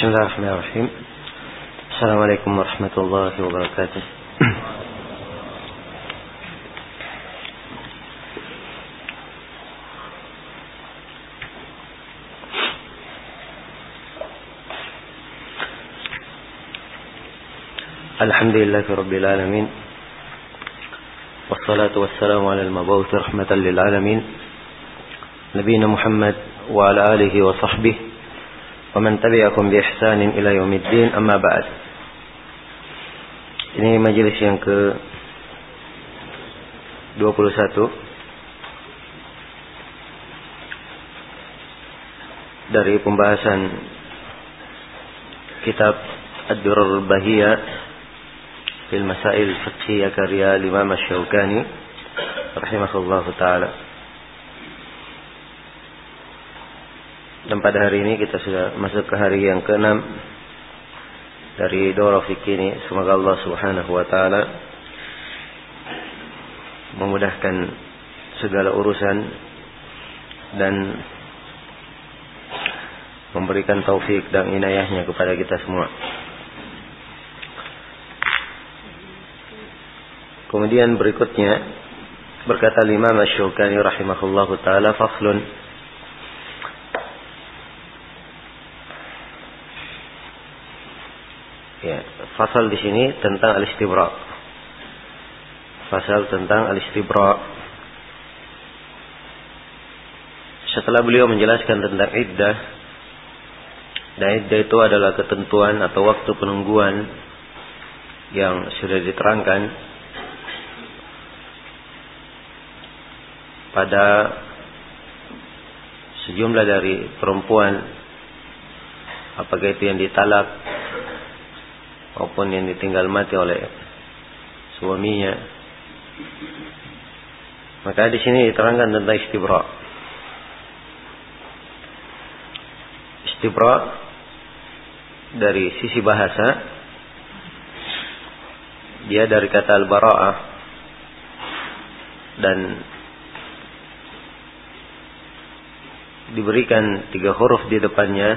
بسم الله الرحمن الرحيم. السلام عليكم ورحمة الله وبركاته. الحمد لله رب العالمين والصلاة والسلام على المبعوث رحمة للعالمين نبينا محمد وعلى آله وصحبه ومن تبعكم بإحسان إلى يوم الدين أما بعد Ini majelis yang ke 21 dari pembahasan kitab Ad-Durrul Bahiyah fil Masail Fiqhiyah karya Imam Asy-Syaukani rahimahullahu taala. Pada hari ini kita sudah masuk ke hari yang keenam dari Dora Fikih ini. Semoga Allah Subhanahu wa taala memudahkan segala urusan dan memberikan taufik dan inayahnya kepada kita semua. Kemudian berikutnya berkata Imam Asy-Syaukani rahimahullahu taala faslun Ya, fasal di sini tentang al-istibra. Fasal tentang al-istibra. Setelah beliau menjelaskan tentang iddah, dan iddah itu adalah ketentuan atau waktu penungguan yang sudah diterangkan pada sejumlah dari perempuan apakah itu yang ditalak maupun yang ditinggal mati oleh suaminya. Maka di sini diterangkan tentang istibra. Istibra dari sisi bahasa dia dari kata al-bara'ah dan diberikan tiga huruf di depannya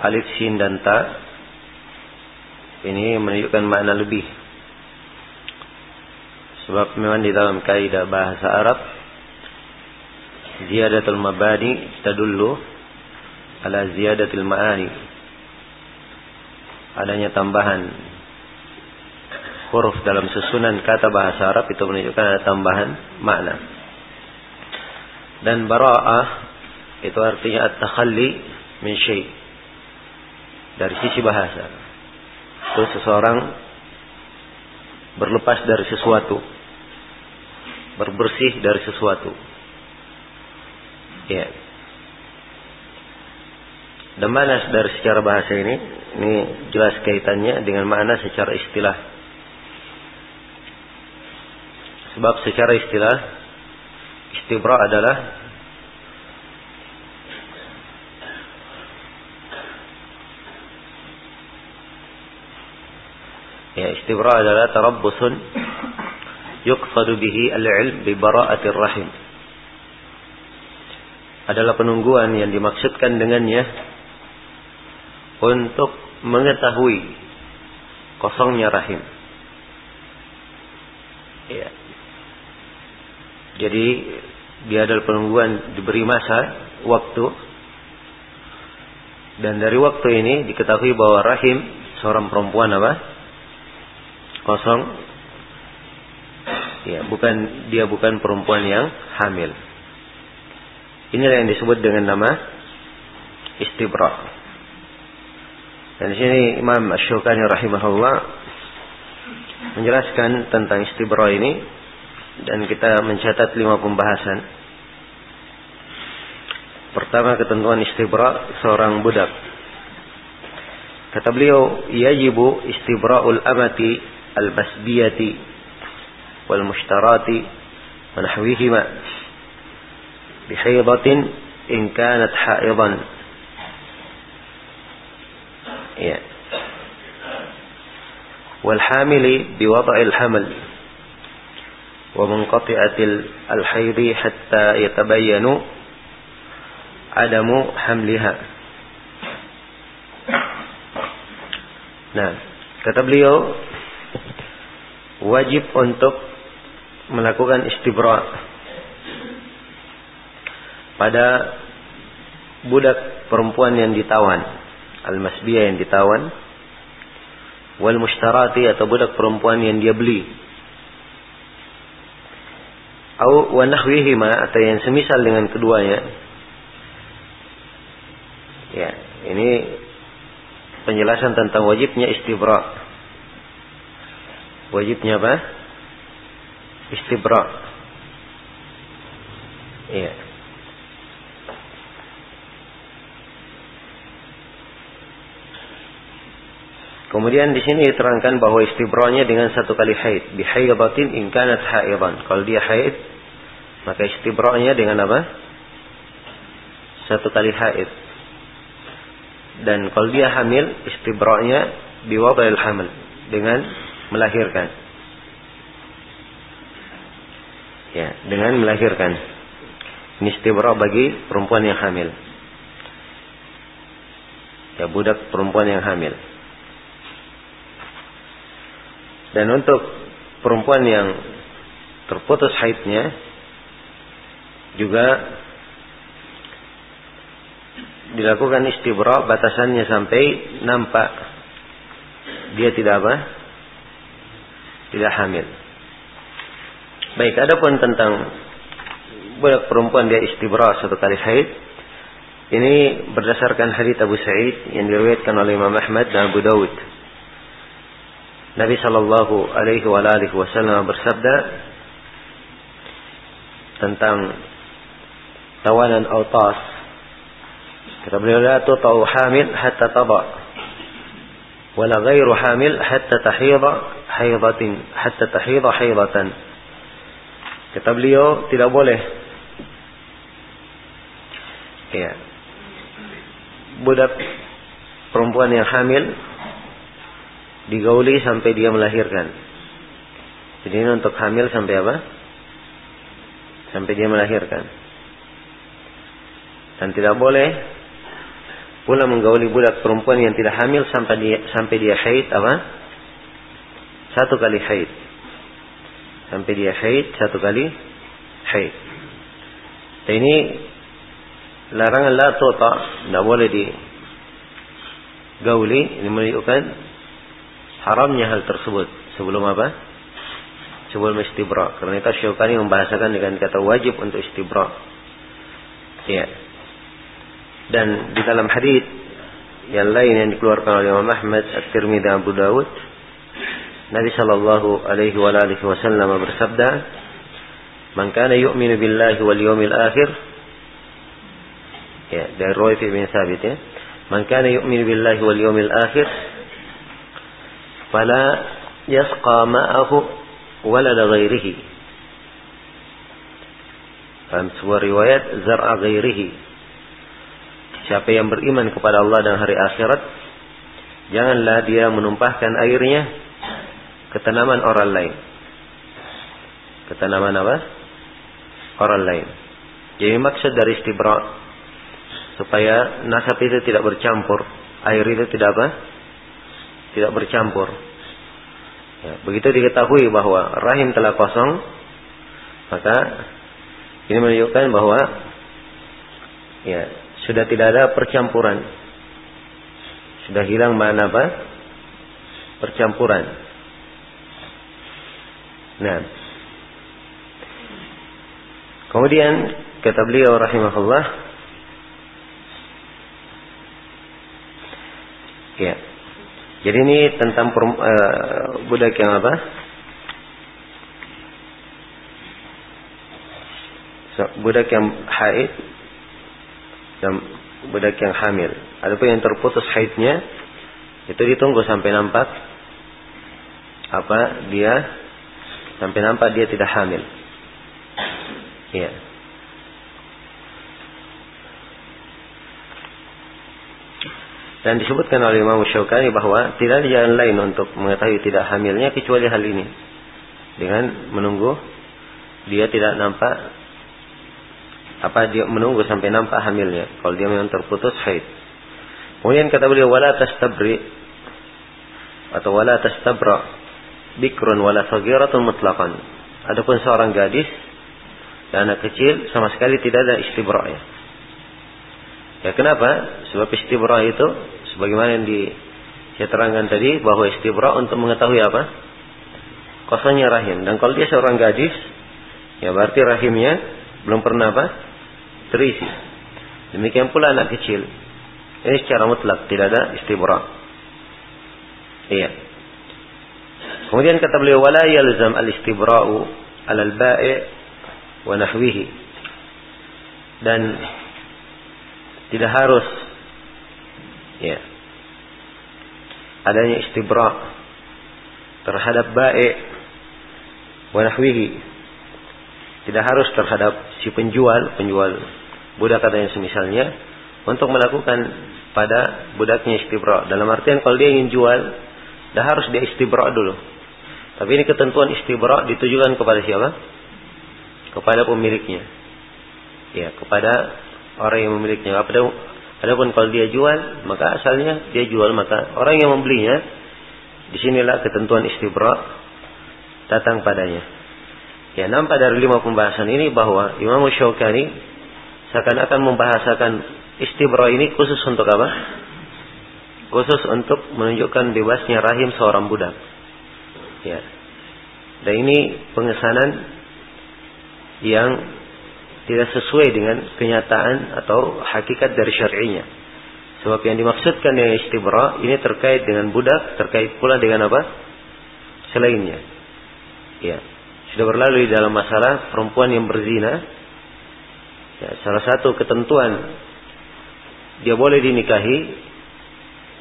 alif, sin dan ta ini menunjukkan makna lebih. Sebab memang di dalam kaidah bahasa Arab ziyadatul mabani tadullu ala ziyadatul ma'ani. Adanya tambahan huruf dalam susunan kata bahasa Arab itu menunjukkan ada tambahan makna. Dan bara'ah itu artinya at-takhalli min syai' dari sisi bahasa itu seseorang berlepas dari sesuatu, berbersih dari sesuatu. Ya. Dan mana dari secara bahasa ini? Ini jelas kaitannya dengan mana secara istilah. Sebab secara istilah istibra adalah Istibra adalah tarabbusun yuqsadu bihi al-ilm bi bara'atir rahim. Adalah penungguan yang dimaksudkan dengannya untuk mengetahui kosongnya rahim. Ya. Jadi dia adalah penungguan diberi masa waktu dan dari waktu ini diketahui bahwa rahim seorang perempuan apa? Kosong. Ya bukan dia bukan perempuan yang hamil. Inilah yang disebut dengan nama istibra. Dan di sini Imam Ash-Shukani rahimahullah menjelaskan tentang istibra ini dan kita mencatat lima pembahasan. Pertama ketentuan istibra seorang budak. Kata beliau yajibu istibra'ul amati المسبية والمشترات ونحوهما بحيضة إن كانت حائضا. والحامل بوضع الحمل ومنقطعة الحيض حتى يتبين عدم حملها. Nah, kata beliau wajib untuk melakukan istibra pada budak perempuan yang ditawan, al-masbiyah yang ditawan, wal mushtarati atau budak perempuan yang dia beli. Au wa nahwihima atau yang semisal dengan keduanya. Ya, ini penjelasan tentang wajibnya istibra. Wajibnya apa? Istibra. Iya. Kemudian di sini diterangkan bahwa istibranya dengan satu kali haid. Bihaidatin in kanat haidan. Kalau dia haid, maka istibranya dengan apa? Satu kali haid. Dan kalau dia hamil, istibranya biwadil hamil. Dengan melahirkan. Ya, dengan melahirkan. Ini istibra bagi perempuan yang hamil. Ya, budak perempuan yang hamil. Dan untuk perempuan yang terputus haidnya juga dilakukan istibra batasannya sampai nampak dia tidak apa? Tidak hamil. Baik, adapun tentang budak perempuan dia istibra satu kali haid ini berdasarkan hadits Abu Sa'id yang diriwayatkan oleh Imam Ahmad dan Abu Dawud Nabi Shallallahu Alaihi Wasallam bersabda tentang tawanan autas. Kata beliau, la tutau hamil hatta taba. Wala ghairu hamil hatta tahidha haidatin hatta tahidha haidatan. Kata beliau, tidak boleh. Ya. Budak perempuan yang hamil digauli sampai dia melahirkan. Jadi ini untuk hamil sampai apa? Sampai dia melahirkan. Dan tidak boleh pula menggauli budak perempuan yang tidak hamil sampai dia sampai dia haid apa? Satu kali haid. Sampai dia haid satu kali haid. Dan ini larangan la tota, tidak boleh digauli. Ini menunjukkan haramnya hal tersebut sebelum apa? Sebelum istibra. Karena itu Syukani membahasakan dengan kata wajib untuk istibra. Ya. Dan di dalam hadis yang lain yang dikeluarkan oleh Imam Ahmad, At-Tirmidzi Abu Dawud, Nabi sallallahu alaihi wasallam bersabda, "Man kana yu'minu billahi wal yawmil akhir" Ya, dari Roy bin Sabit ya. "Man kana yu'minu billahi wal yawmil akhir" fala yasqa ma'ahu walad ghairihi. Dalam sebuah riwayat zar'a ghairihi. Siapa yang beriman kepada Allah dan hari akhirat, janganlah dia menumpahkan airnya ke tanaman orang lain. Ke tanaman apa? Orang lain. Jadi maksud dari istibra supaya nasab itu tidak bercampur, air itu tidak apa? tidak bercampur. Ya, begitu diketahui bahwa rahim telah kosong, maka ini menunjukkan bahwa ya sudah tidak ada percampuran. Sudah hilang mana apa? Percampuran. Nah. Kemudian kata beliau rahimahullah ya jadi ini tentang uh, budak yang apa? So, budak yang haid dan budak yang hamil. Adapun yang terputus haidnya itu ditunggu sampai nampak apa dia sampai nampak dia tidak hamil. Iya. Dan disebutkan oleh Imam Syaukani bahwa tidak ada jalan lain untuk mengetahui tidak hamilnya kecuali hal ini. Dengan menunggu dia tidak nampak apa dia menunggu sampai nampak hamilnya. Kalau dia memang terputus haid. Kemudian kata beliau wala tastabri atau wala tastabra bikrun wala saghiratun mutlaqan. Adapun seorang gadis dan anak kecil sama sekali tidak ada istibra ya. Ya kenapa? Sebab istibra itu sebagaimana yang di saya terangkan tadi bahwa istibra untuk mengetahui apa? Kosongnya rahim. Dan kalau dia seorang gadis, ya berarti rahimnya belum pernah apa? Terisi. Demikian pula anak kecil. Ini secara mutlak tidak ada istibra. Iya. Kemudian kata beliau wala yalzam al-istibra'u al-ba'i wa nahwihi. Dan tidak harus ya adanya istibra terhadap baik wa nahwihi. Tidak harus terhadap si penjual, penjual budak atau yang semisalnya untuk melakukan pada budaknya istibra. Dalam artian kalau dia ingin jual, dah harus dia istibra dulu. Tapi ini ketentuan istibra ditujukan kepada siapa? Kepada pemiliknya. Ya, kepada orang yang memilikinya. Adapun kalau dia jual, maka asalnya dia jual, maka orang yang membelinya, di sinilah ketentuan istibra datang padanya. Ya, nampak dari lima pembahasan ini bahwa Imam Syaukani seakan-akan membahasakan istibra ini khusus untuk apa? Khusus untuk menunjukkan bebasnya rahim seorang budak. Ya. Dan ini pengesanan yang tidak sesuai dengan kenyataan atau hakikat dari syar'inya. Sebab yang dimaksudkan dengan istibra ini terkait dengan budak, terkait pula dengan apa? Selainnya. Ya. Sudah berlalu di dalam masalah perempuan yang berzina. Ya, salah satu ketentuan dia boleh dinikahi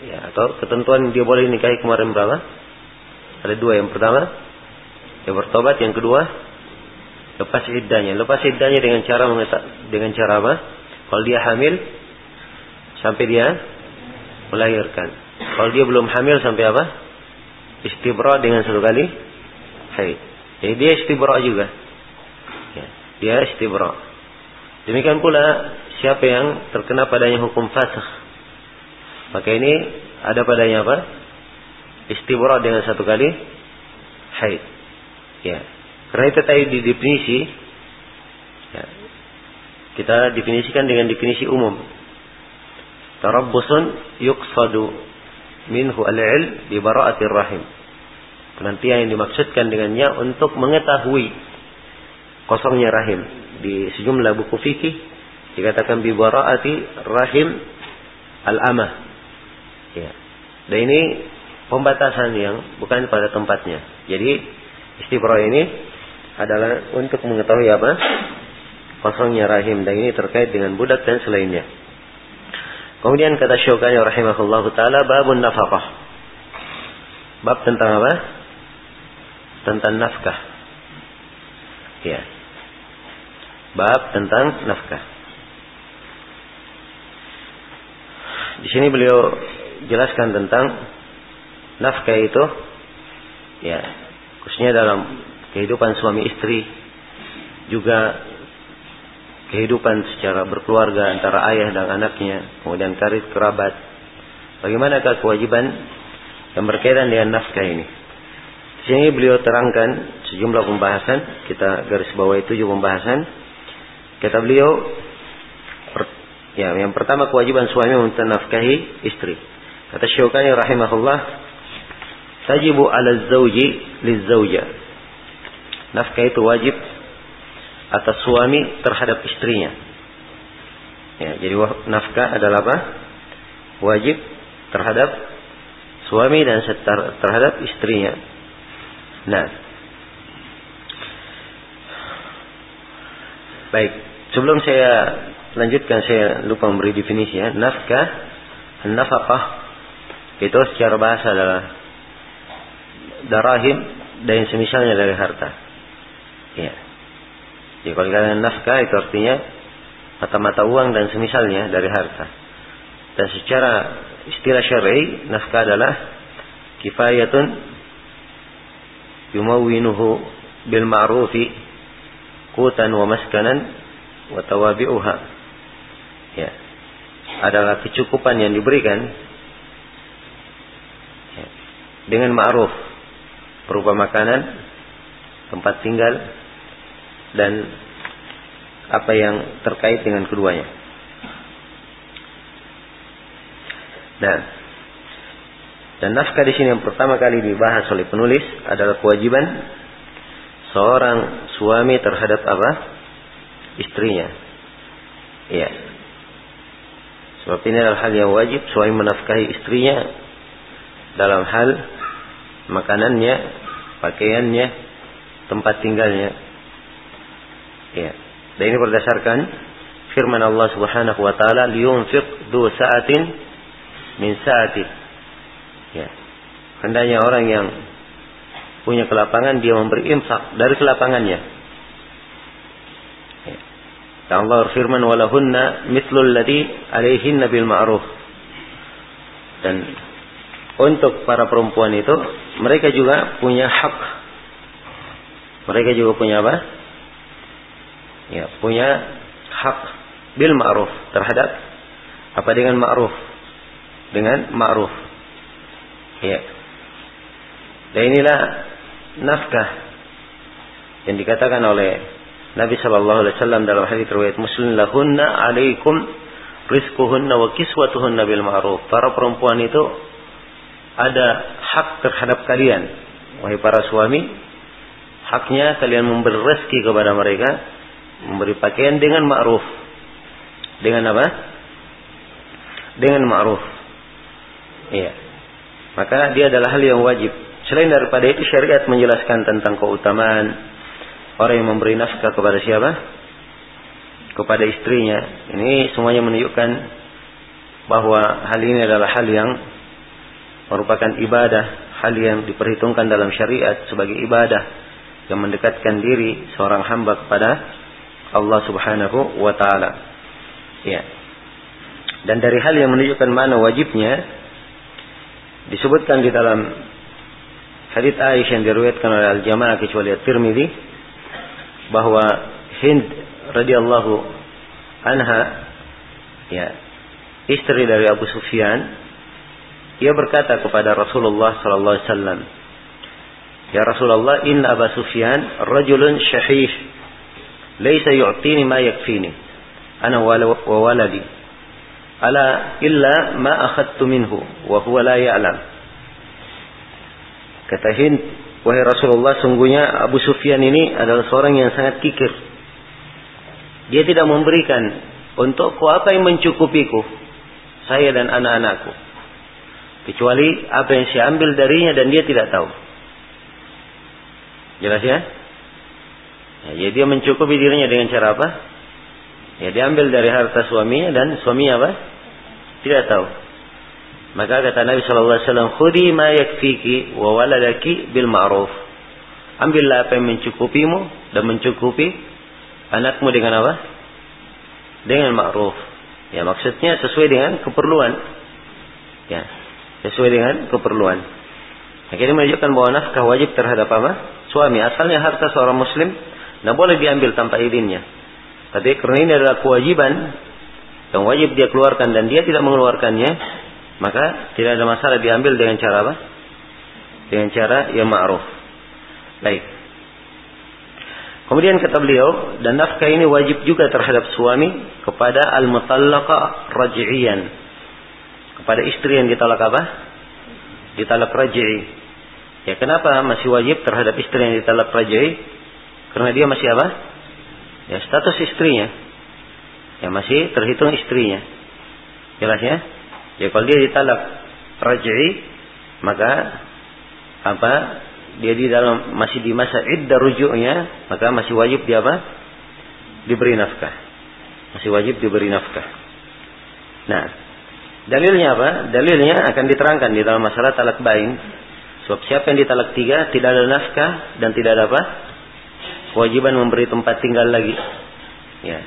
ya atau ketentuan dia boleh dinikahi kemarin berapa? Ada dua. Yang pertama, dia bertobat. Yang kedua, lepas iddahnya. Lepas iddahnya dengan cara dengan cara apa? Kalau dia hamil, sampai dia melahirkan. Kalau dia belum hamil sampai apa? Istibra dengan satu kali haid. Jadi dia istibra juga. Ya, dia istibra. Demikian pula siapa yang terkena padanya hukum fasakh. Maka ini ada padanya apa? Istibra dengan satu kali haid. Ya. Karena itu tadi di definisi ya, kita definisikan dengan definisi umum. Tarabbusun yuqsadu minhu al-ilm bi bara'atir rahim. Penantian yang dimaksudkan dengannya untuk mengetahui kosongnya rahim. Di sejumlah buku fikih dikatakan bi bara'ati rahim al-amah. Ya. Dan ini pembatasan yang bukan pada tempatnya. Jadi istibra ini adalah untuk mengetahui apa? Kosongnya rahim dan ini terkait dengan budak dan selainnya. Kemudian kata Syukani rahimahullah taala babun nafkah. Bab tentang apa? Tentang nafkah. Ya. Bab tentang nafkah. Di sini beliau jelaskan tentang nafkah itu ya khususnya dalam kehidupan suami istri juga kehidupan secara berkeluarga antara ayah dan anaknya kemudian karib kerabat. Bagaimanakah kewajiban yang berkaitan dengan nafkah ini? Di sini beliau terangkan sejumlah pembahasan kita garis bawahi tujuh pembahasan. Kata beliau ya yang pertama kewajiban suami untuk nafkahi istri. Kata Syaukani rahimahullah tajibu ala zauji lizauja. Nafkah itu wajib atas suami terhadap istrinya. Ya, jadi nafkah adalah apa? Wajib terhadap suami dan terhadap istrinya. Nah, baik. Sebelum saya lanjutkan, saya lupa memberi definisi ya. Nafkah, nafkah itu secara bahasa adalah darahim dan yang semisalnya dari harta. Ya. Jadi kalau kalian nafkah itu artinya mata-mata uang dan semisalnya dari harta. Dan secara istilah syar'i nafkah adalah kifayatun yumawwinuhu bil ma'rufi qutan wa maskanan wa tawabi'uha. Ya. Adalah kecukupan yang diberikan dengan ma'ruf berupa makanan, tempat tinggal dan apa yang terkait dengan keduanya. Nah, dan nafkah di sini yang pertama kali dibahas oleh penulis adalah kewajiban seorang suami terhadap apa? Istrinya. Iya. Sebab ini adalah hal yang wajib suami menafkahi istrinya dalam hal makanannya, pakaiannya, tempat tinggalnya. Iya. Dan ini berdasarkan firman Allah Subhanahu wa taala, "Liyunfiq du sa'atin min sa'ati." Ya. Hendaknya orang yang punya kelapangan dia memberi infak dari kelapangannya. Ya. Dan Allah berfirman walahunna mithlul ladzi alaihinna bil ma'ruf. Dan untuk para perempuan itu mereka juga punya hak. Mereka juga punya apa? Ya, punya hak bil ma'ruf terhadap apa dengan ma'ruf? Dengan ma'ruf. Ya. Dan inilah nafkah yang dikatakan oleh Nabi Shallallahu Alaihi Wasallam dalam hadis riwayat Muslim lahunna alaikum rizquhunna wa kiswatuhunna bil ma'ruf. Para perempuan itu ada hak terhadap kalian. Wahai para suami haknya kalian memberi rezeki kepada mereka memberi pakaian dengan ma'ruf. Dengan apa? Dengan ma'ruf. Iya. Maka dia adalah hal yang wajib. Selain daripada itu syariat menjelaskan tentang keutamaan. Orang yang memberi nafkah kepada siapa? Kepada istrinya. Ini semuanya menunjukkan bahwa hal ini adalah hal yang merupakan ibadah, hal yang diperhitungkan dalam syariat sebagai ibadah yang mendekatkan diri seorang hamba kepada Allah Subhanahu wa taala. Ya. Dan dari hal yang menunjukkan mana wajibnya disebutkan di dalam Hadits Aisyah yang diriwayatkan oleh Al-Jamaah kecuali At-Tirmidzi bahwa Hind radhiyallahu anha ya istri dari Abu Sufyan ia berkata kepada Rasulullah sallallahu alaihi wasallam Ya Rasulullah inna Abu Sufyan rajulun syahih laysa yu'tini ma yakfini ana wa waladi ala illa ma akhadtu minhu wa huwa la ya'lam Kata Hind, wahai Rasulullah, sungguhnya Abu Sufyan ini adalah seorang yang sangat kikir. Dia tidak memberikan untukku apa yang mencukupiku, saya dan anak-anakku. Kecuali apa yang saya ambil darinya dan dia tidak tahu. Jelas ya? ya jadi dia mencukupi dirinya dengan cara apa? Ya dia ambil dari harta suaminya dan suaminya apa? Tidak tahu. Maka kata Nabi Shallallahu Alaihi Wasallam, "Khudi ma yakfiki wa waladaki bil ma'ruf." Ambillah apa yang mencukupimu dan mencukupi anakmu dengan apa? Dengan ma'ruf. Ya maksudnya sesuai dengan keperluan. Ya, sesuai dengan keperluan. Akhirnya menunjukkan bahwa nafkah wajib terhadap apa? Suami. Asalnya harta seorang muslim tidak boleh diambil tanpa izinnya. Tapi karena ini adalah kewajiban yang wajib dia keluarkan dan dia tidak mengeluarkannya, maka tidak ada masalah diambil dengan cara apa? Dengan cara yang ma'ruf. Baik. Kemudian kata beliau, dan nafkah ini wajib juga terhadap suami kepada al-mutallaqa raj'iyan. Kepada istri yang ditalak apa? Ditalak raj'i. Ya kenapa masih wajib terhadap istri yang ditalak raj'i? Karena dia masih apa? Ya status istrinya. Ya masih terhitung istrinya. Jelas ya? Ya kalau dia ditalak raj'i maka apa? Dia di dalam masih di masa iddah rujuknya, maka masih wajib dia apa? Diberi nafkah. Masih wajib diberi nafkah. Nah, dalilnya apa? Dalilnya akan diterangkan di dalam masalah talak bain. Sebab siapa yang ditalak tiga tidak ada nafkah dan tidak ada apa? Kewajiban memberi tempat tinggal lagi. Ya,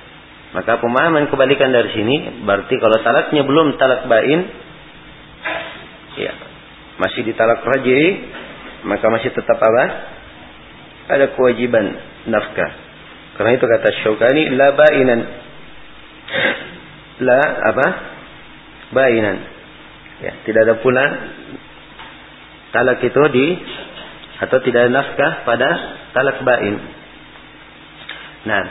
maka pemahaman kebalikan dari sini berarti kalau talaknya belum talak bain ya masih ditalak raj'i maka masih tetap apa? Ada kewajiban nafkah. Karena itu kata Syaukani la bainan. La apa? Bainan. Ya, tidak ada pula talak itu di atau tidak ada nafkah pada talak bain. Nah,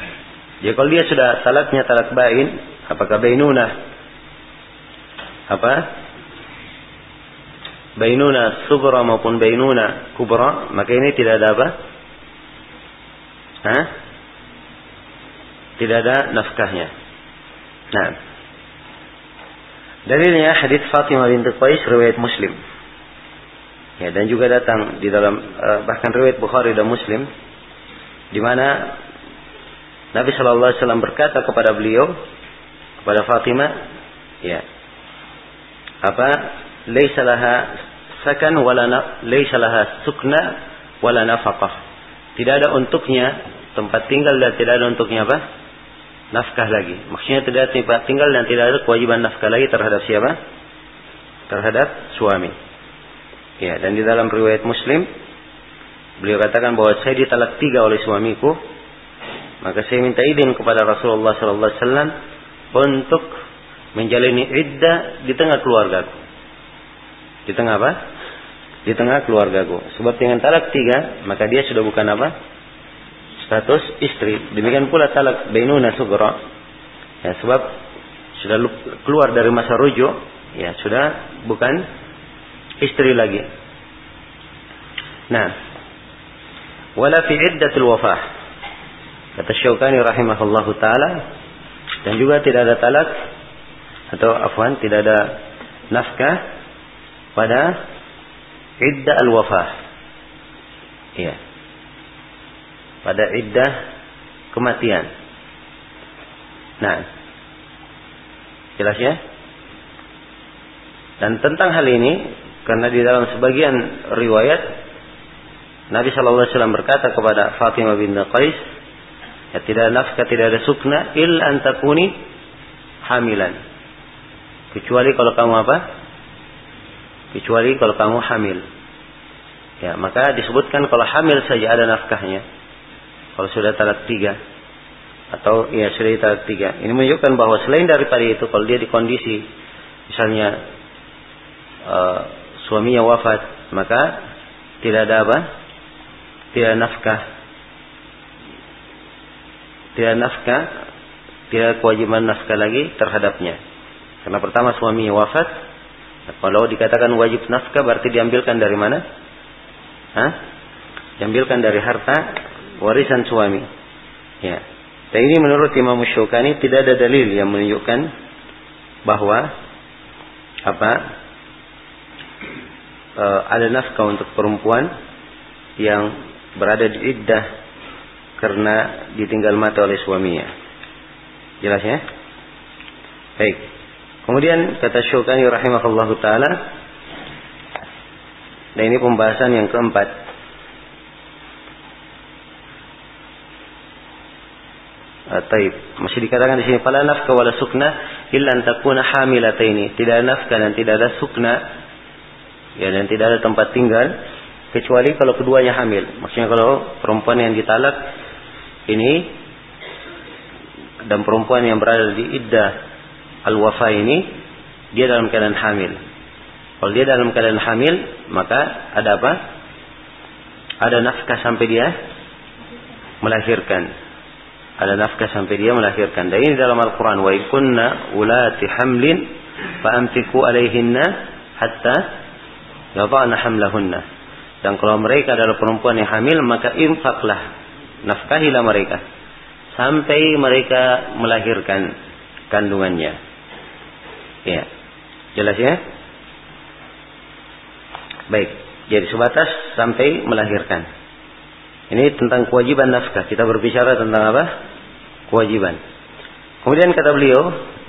jadi kalau dia sudah talaknya talak bain, apakah bainuna apa? Bainuna sugra maupun bainuna kubra, maka ini tidak ada apa? Hah? Tidak ada nafkahnya. Nah, dalilnya hadis Fatimah binti Qais riwayat Muslim. Ya, dan juga datang di dalam uh, bahkan riwayat Bukhari dan Muslim di mana Nabi Shallallahu Alaihi Wasallam berkata kepada beliau kepada Fatimah, ya apa laisa laha sakan wala laisa sukna wala nafaqah. Tidak ada untuknya tempat tinggal dan tidak ada untuknya apa? Nafkah lagi. Maksudnya tidak tinggal dan tidak ada kewajiban nafkah lagi terhadap siapa? Terhadap suami. Ya, dan di dalam riwayat Muslim beliau katakan bahwa saya ditalak tiga oleh suamiku, maka saya minta izin kepada Rasulullah sallallahu alaihi wasallam untuk menjalani iddah di tengah keluargaku. Di tengah apa? Di tengah keluargaku. Sebab dengan talak tiga, maka dia sudah bukan apa? Status istri. Demikian pula talak bainuna sugra. Ya, sebab sudah keluar dari masa rujuk, ya sudah bukan istri lagi. Nah, wala fi iddatul wafah. Kata Syaukani rahimahullahu taala dan juga tidak ada talak atau afwan tidak ada nafkah pada iddah al-wafah. Iya. Pada iddah kematian. Nah, jelas ya? Dan tentang hal ini karena di dalam sebagian riwayat Nabi Shallallahu Alaihi Wasallam berkata kepada Fatimah bin Qais, ya tidak nafkah, tidak ada sukna, il antakuni hamilan. Kecuali kalau kamu apa? Kecuali kalau kamu hamil. Ya, maka disebutkan kalau hamil saja ada nafkahnya. Kalau sudah talak tiga atau ya sudah talak tiga. Ini menunjukkan bahwa selain daripada itu, kalau dia di kondisi misalnya uh, suaminya wafat, maka tidak ada apa? Tidak nafkah. Tidak nafkah, tidak kewajiban nafkah lagi terhadapnya. Karena pertama suaminya wafat, kalau dikatakan wajib nafkah berarti diambilkan dari mana? Hah? Diambilkan dari harta warisan suami. Ya. Dan ini menurut Imam Syukani tidak ada dalil yang menunjukkan bahwa apa uh, ada nafkah untuk perempuan yang berada di iddah karena ditinggal mati oleh suaminya. Jelas ya? Baik. Kemudian kata Syukani rahimahullah taala dan ini pembahasan yang keempat. Taib. Masih dikatakan di sini fala nafkah wala sukna illa an takuna hamilataini. Tidak nafkah dan tidak ada sukna ya dan tidak ada tempat tinggal kecuali kalau keduanya hamil. Maksudnya kalau perempuan yang ditalak ini dan perempuan yang berada di iddah al-wafa ini dia dalam keadaan hamil. Kalau dia dalam keadaan hamil, maka ada apa? Ada nafkah sampai dia melahirkan. Ada nafkah sampai dia melahirkan. Dan ini dalam Al-Quran. Wa ikunna ulati hamlin fa'amtiku alaihinna hatta yadhana hamlahunna. Dan kalau mereka adalah perempuan yang hamil, maka infaklah, nafkahilah mereka sampai mereka melahirkan kandungannya. Ya. Jelas ya? Baik. Jadi sebatas sampai melahirkan. Ini tentang kewajiban nafkah. Kita berbicara tentang apa? Kewajiban. Kemudian kata beliau,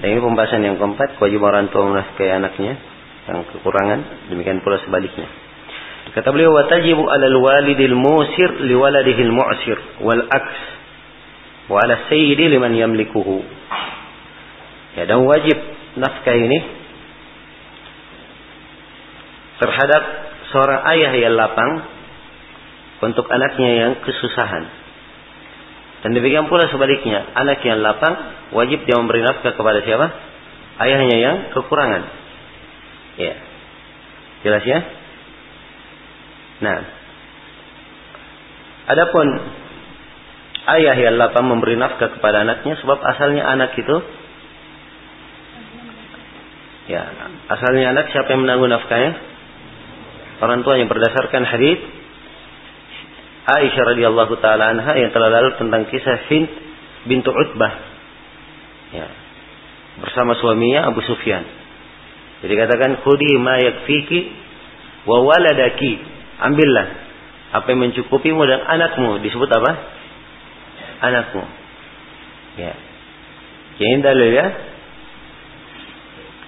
dan ini pembahasan yang keempat, kewajiban orang tua menafkahi anaknya yang kekurangan, demikian pula sebaliknya. Kata beliau watajibu 'alal walidil musir liwaladihil mu'sir wal aks wa 'ala sayyidi liman yamlikuhu. Ya dan wajib nafkah ini terhadap seorang ayah yang lapang untuk anaknya yang kesusahan. Dan demikian pula sebaliknya, anak yang lapang wajib dia memberi nafkah kepada siapa? Ayahnya yang kekurangan. Ya. Jelas ya? Nah, adapun ayah yang lapang memberi nafkah kepada anaknya sebab asalnya anak itu ya asalnya anak siapa yang menanggung nafkahnya orang tuanya berdasarkan hadis Aisyah radhiyallahu taala anha yang telah lalu tentang kisah Hind bintu Utbah ya bersama suaminya Abu Sufyan jadi katakan khudi ma yakfiki wa waladaki ambillah apa yang mencukupimu dan anakmu disebut apa anakmu. Ya. Ini dalil ya.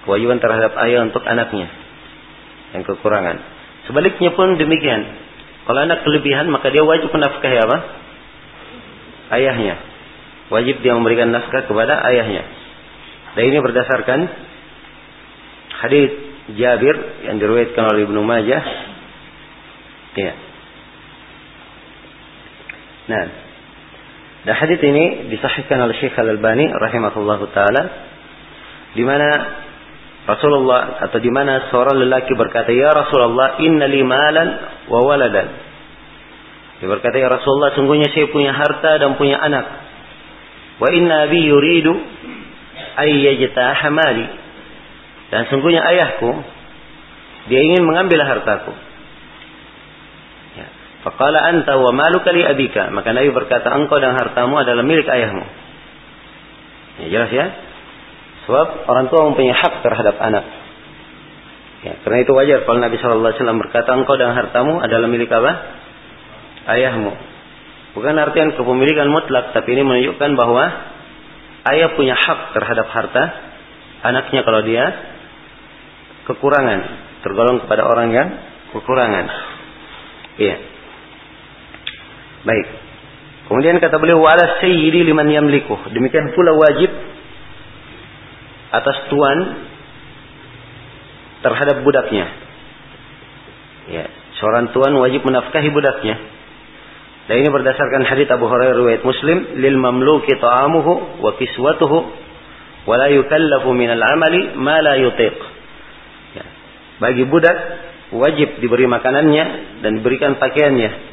Kewajiban terhadap ayah untuk anaknya. Yang kekurangan. Sebaliknya pun demikian. Kalau anak kelebihan maka dia wajib menafkahi apa? Ayahnya. Wajib dia memberikan nafkah kepada ayahnya. Dan ini berdasarkan hadis Jabir yang diriwayatkan oleh Ibnu Majah. Ya. Nah, dan hadis ini disahihkan oleh Syekh Al-Albani rahimahullahu taala di mana Rasulullah atau di mana seorang lelaki berkata, "Ya Rasulullah, inna li malan wa waladan." Dia berkata, "Ya Rasulullah, sungguhnya saya punya harta dan punya anak. Wa inna abi yuridu ay yajtaha mali." Dan sungguhnya ayahku dia ingin mengambil hartaku. Faqala anta wa maluka li abika. Maka Nabi berkata, engkau dan hartamu adalah milik ayahmu. Ya, jelas ya? Sebab orang tua mempunyai hak terhadap anak. Ya, karena itu wajar kalau Nabi Shallallahu Alaihi Wasallam berkata, engkau dan hartamu adalah milik apa? Ayahmu. Bukan artian kepemilikan mutlak, tapi ini menunjukkan bahwa ayah punya hak terhadap harta anaknya kalau dia kekurangan, tergolong kepada orang yang kekurangan. Iya. Baik. Kemudian kata beliau wala sayyidi liman yamliku. Demikian pula wajib atas tuan terhadap budaknya. Ya, seorang tuan wajib menafkahi budaknya. Dan ini berdasarkan hadits Abu Hurairah riwayat Muslim, lil mamluki ta'amuhu wa kiswatuhu wa la yukallafu min al-amali ma la yutiq. Ya. Bagi budak wajib diberi makanannya dan diberikan pakaiannya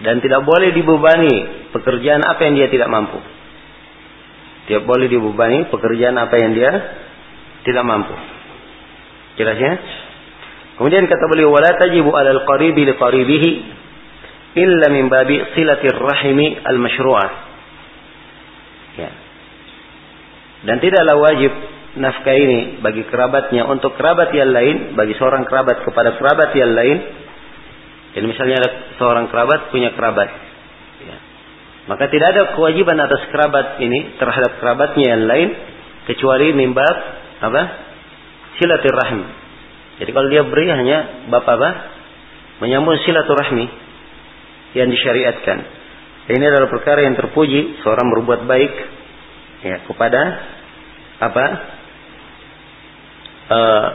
dan tidak boleh dibebani pekerjaan apa yang dia tidak mampu. Tidak boleh dibebani pekerjaan apa yang dia tidak mampu. Jelasnya? Kemudian kata beliau wala tajibu 'alal qaribi li qaribihi illa min babi silatir rahimi al masyru'ah. Ya. Dan tidaklah wajib nafkah ini bagi kerabatnya untuk kerabat yang lain, bagi seorang kerabat kepada kerabat yang lain jadi misalnya ada seorang kerabat punya kerabat. Ya. Maka tidak ada kewajiban atas kerabat ini terhadap kerabatnya yang lain kecuali mimbab apa? Silaturahmi. Jadi kalau dia beri hanya bapak apa? Menyambung silaturahmi yang disyariatkan. Ini adalah perkara yang terpuji seorang berbuat baik ya kepada apa? Uh,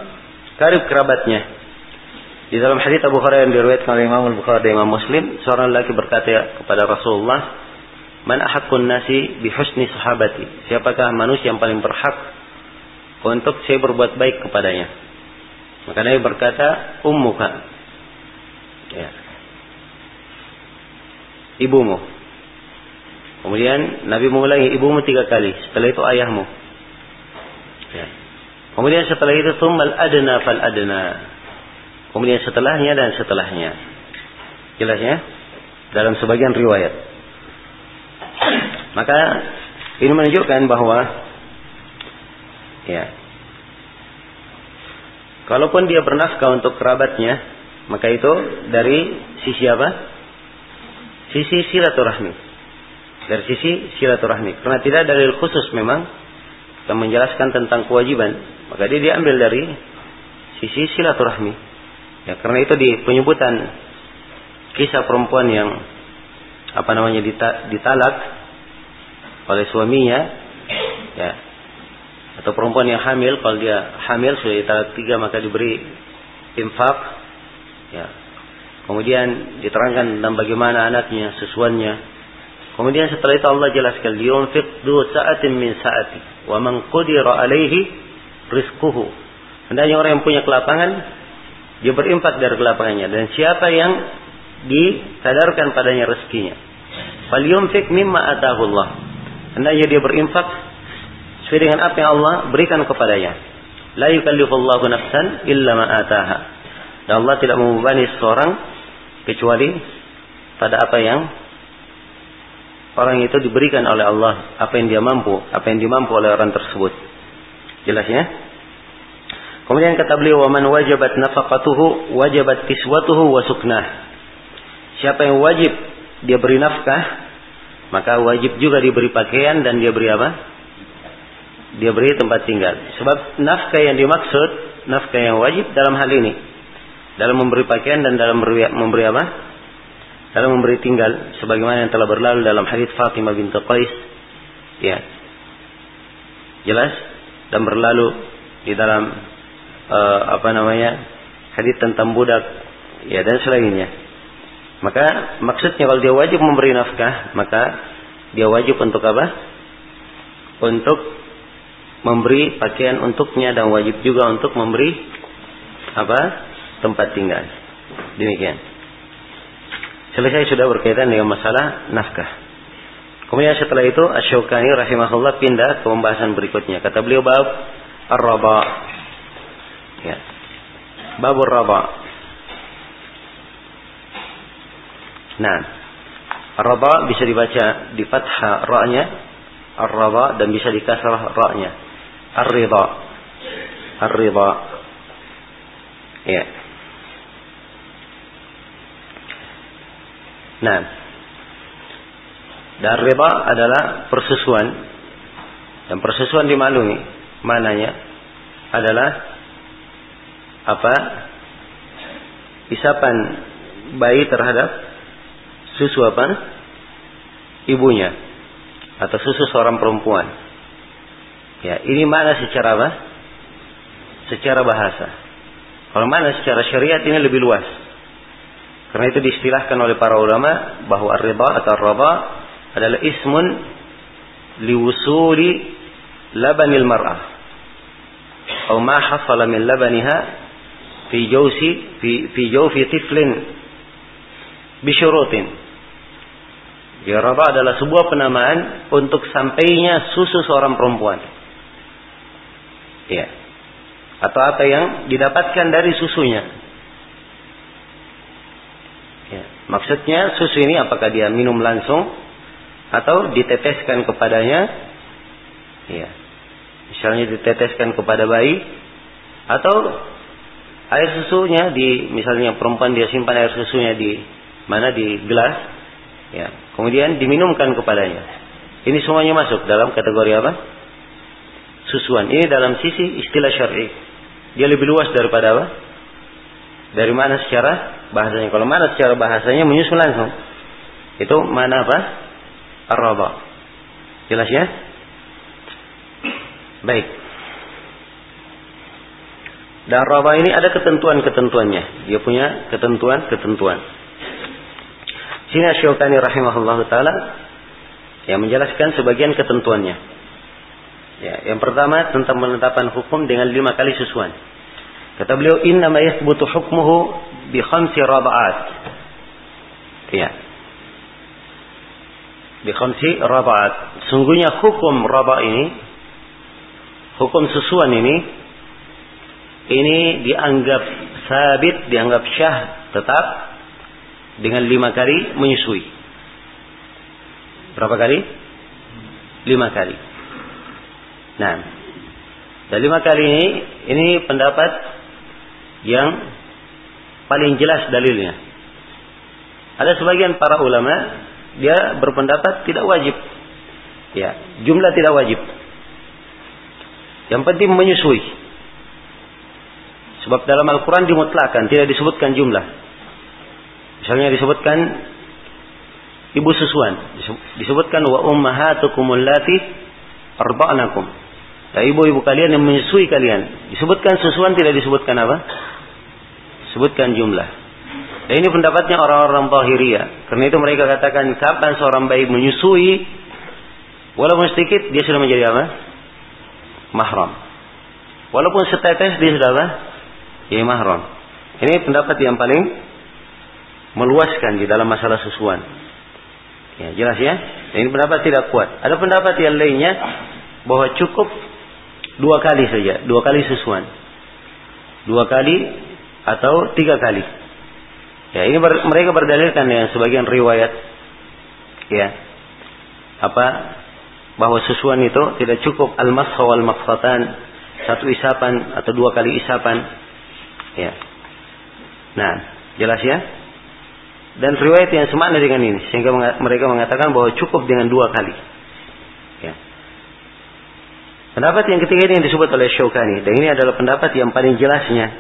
karib kerabatnya di dalam hadis Abu Hurairah yang diriwayatkan oleh Imam Al-Bukhari dan Imam Muslim, seorang laki berkata kepada Rasulullah, "Man ahaqqun nasi bi husni sahabati?" Siapakah manusia yang paling berhak untuk saya berbuat baik kepadanya? Maka Nabi berkata, "Ummuka." Ya. Ibumu. Kemudian Nabi mengulangi ibumu tiga kali. Setelah itu ayahmu. Ya. Kemudian setelah itu tumbal adna fal adna kemudian setelahnya dan setelahnya. Jelas ya? Dalam sebagian riwayat. Maka ini menunjukkan bahwa ya kalaupun dia bernafkah untuk kerabatnya, maka itu dari sisi apa? Sisi silaturahmi. Dari sisi silaturahmi. Karena tidak dalil khusus memang yang menjelaskan tentang kewajiban, maka dia diambil dari sisi silaturahmi. Ya, karena itu di penyebutan kisah perempuan yang apa namanya ditalak oleh suaminya, ya, atau perempuan yang hamil, kalau dia hamil sudah ditalak tiga maka diberi infak, ya. Kemudian diterangkan tentang bagaimana anaknya, sesuannya. Kemudian setelah itu Allah jelaskan, "Yunfiq du sa'atin min sa'ati, wa man qudira alaihi rizquhu." Hendaknya orang yang punya kelapangan dia berinfak dari kelapangannya dan siapa yang disadarkan padanya rezekinya falyumfik mimma atahullah hendaknya dia berinfak sesuai dengan apa yang Allah berikan kepadanya la yukallifullahu nafsan illa ma ataha dan Allah tidak membebani seseorang kecuali pada apa yang orang itu diberikan oleh Allah apa yang dia mampu apa yang dimampu oleh orang tersebut jelas ya Kemudian kata beliau, "Waman wajabat nafaqatuhu wajabat kiswatuhu wa suknah." Siapa yang wajib dia beri nafkah, maka wajib juga diberi pakaian dan dia beri apa? Dia beri tempat tinggal. Sebab nafkah yang dimaksud, nafkah yang wajib dalam hal ini. Dalam memberi pakaian dan dalam memberi, memberi apa? Dalam memberi tinggal. Sebagaimana yang telah berlalu dalam hadis Fatimah binti Qais. Ya. Jelas? Dan berlalu di dalam uh, apa namanya hadis tentang budak ya dan selainnya maka maksudnya kalau dia wajib memberi nafkah maka dia wajib untuk apa untuk memberi pakaian untuknya dan wajib juga untuk memberi apa tempat tinggal demikian selesai sudah berkaitan dengan masalah nafkah kemudian setelah itu Asyukani rahimahullah pindah ke pembahasan berikutnya kata beliau bab ar-raba Ya. Babur raba. Nah, raba bisa dibaca di fathah ra-nya, ar-raba dan bisa di kasrah ra-nya. Ar-ridha. Ar-ridha. Ya. Nah, dan riba adalah persusuan dan persusuan dimaklumi mananya adalah apa isapan bayi terhadap susu apa ibunya atau susu seorang perempuan ya ini mana secara apa secara bahasa kalau mana secara syariat ini lebih luas karena itu diistilahkan oleh para ulama bahwa ar-ridha atau ar-raba adalah ismun liwusuli labanil mar'ah atau ma hasala min labaniha fi jawsi fi fi jawfi tiflin bisyurutin. Ya raba adalah sebuah penamaan untuk sampainya susu seorang perempuan. Ya. Atau apa yang didapatkan dari susunya. Ya. Maksudnya susu ini apakah dia minum langsung atau diteteskan kepadanya? Ya. Misalnya diteteskan kepada bayi atau air susunya di misalnya perempuan dia simpan air susunya di mana di gelas ya kemudian diminumkan kepadanya ini semuanya masuk dalam kategori apa susuan ini dalam sisi istilah syar'i. Dia lebih luas daripada apa? Dari mana secara bahasanya. Kalau mana secara bahasanya menyusul langsung. Itu mana apa? Araba jelas ya? Baik. Dan raba ini ada ketentuan-ketentuannya. Dia punya ketentuan-ketentuan. Sini Syukani rahimahullah taala yang menjelaskan sebagian ketentuannya. Ya, yang pertama tentang penetapan hukum dengan lima kali susuan. Kata beliau, Inna ma yathbutu hukmuhu bi khamsi raba'at. Ya. Bi khamsi raba'at. Sungguhnya hukum raba ini, hukum susuan ini ini dianggap sabit, dianggap syah tetap dengan lima kali menyusui. Berapa kali? Lima kali. Nah, lima kali ini, ini pendapat yang paling jelas dalilnya. Ada sebagian para ulama dia berpendapat tidak wajib. Ya, jumlah tidak wajib. Yang penting menyusui. Sebab dalam Al-Quran dimutlakan, tidak disebutkan jumlah. Misalnya disebutkan ibu susuan. Disebutkan wa ummahatukum allati arba'nakum. Ya, ibu-ibu kalian yang menyusui kalian. Disebutkan susuan tidak disebutkan apa? Sebutkan jumlah. Dan ini pendapatnya orang-orang Bahiriyah. Karena itu mereka katakan kapan seorang bayi menyusui walaupun sedikit dia sudah menjadi apa? Mahram. Walaupun setetes dia sudah apa? ya mahram. Ini pendapat yang paling meluaskan di dalam masalah susuan. Ya, jelas ya? Ini pendapat tidak kuat. Ada pendapat yang lainnya bahwa cukup dua kali saja, dua kali susuan. Dua kali atau tiga kali. Ya, ini ber, mereka berdalilkan dengan sebagian riwayat ya. Apa bahwa susuan itu tidak cukup al-masha wal satu isapan atau dua kali isapan. Ya. Nah, jelas ya? Dan riwayat yang semakna dengan ini sehingga mereka mengatakan bahwa cukup dengan dua kali. Pendapat yang ketiga ini yang disebut oleh Syaukani dan ini adalah pendapat yang paling jelasnya.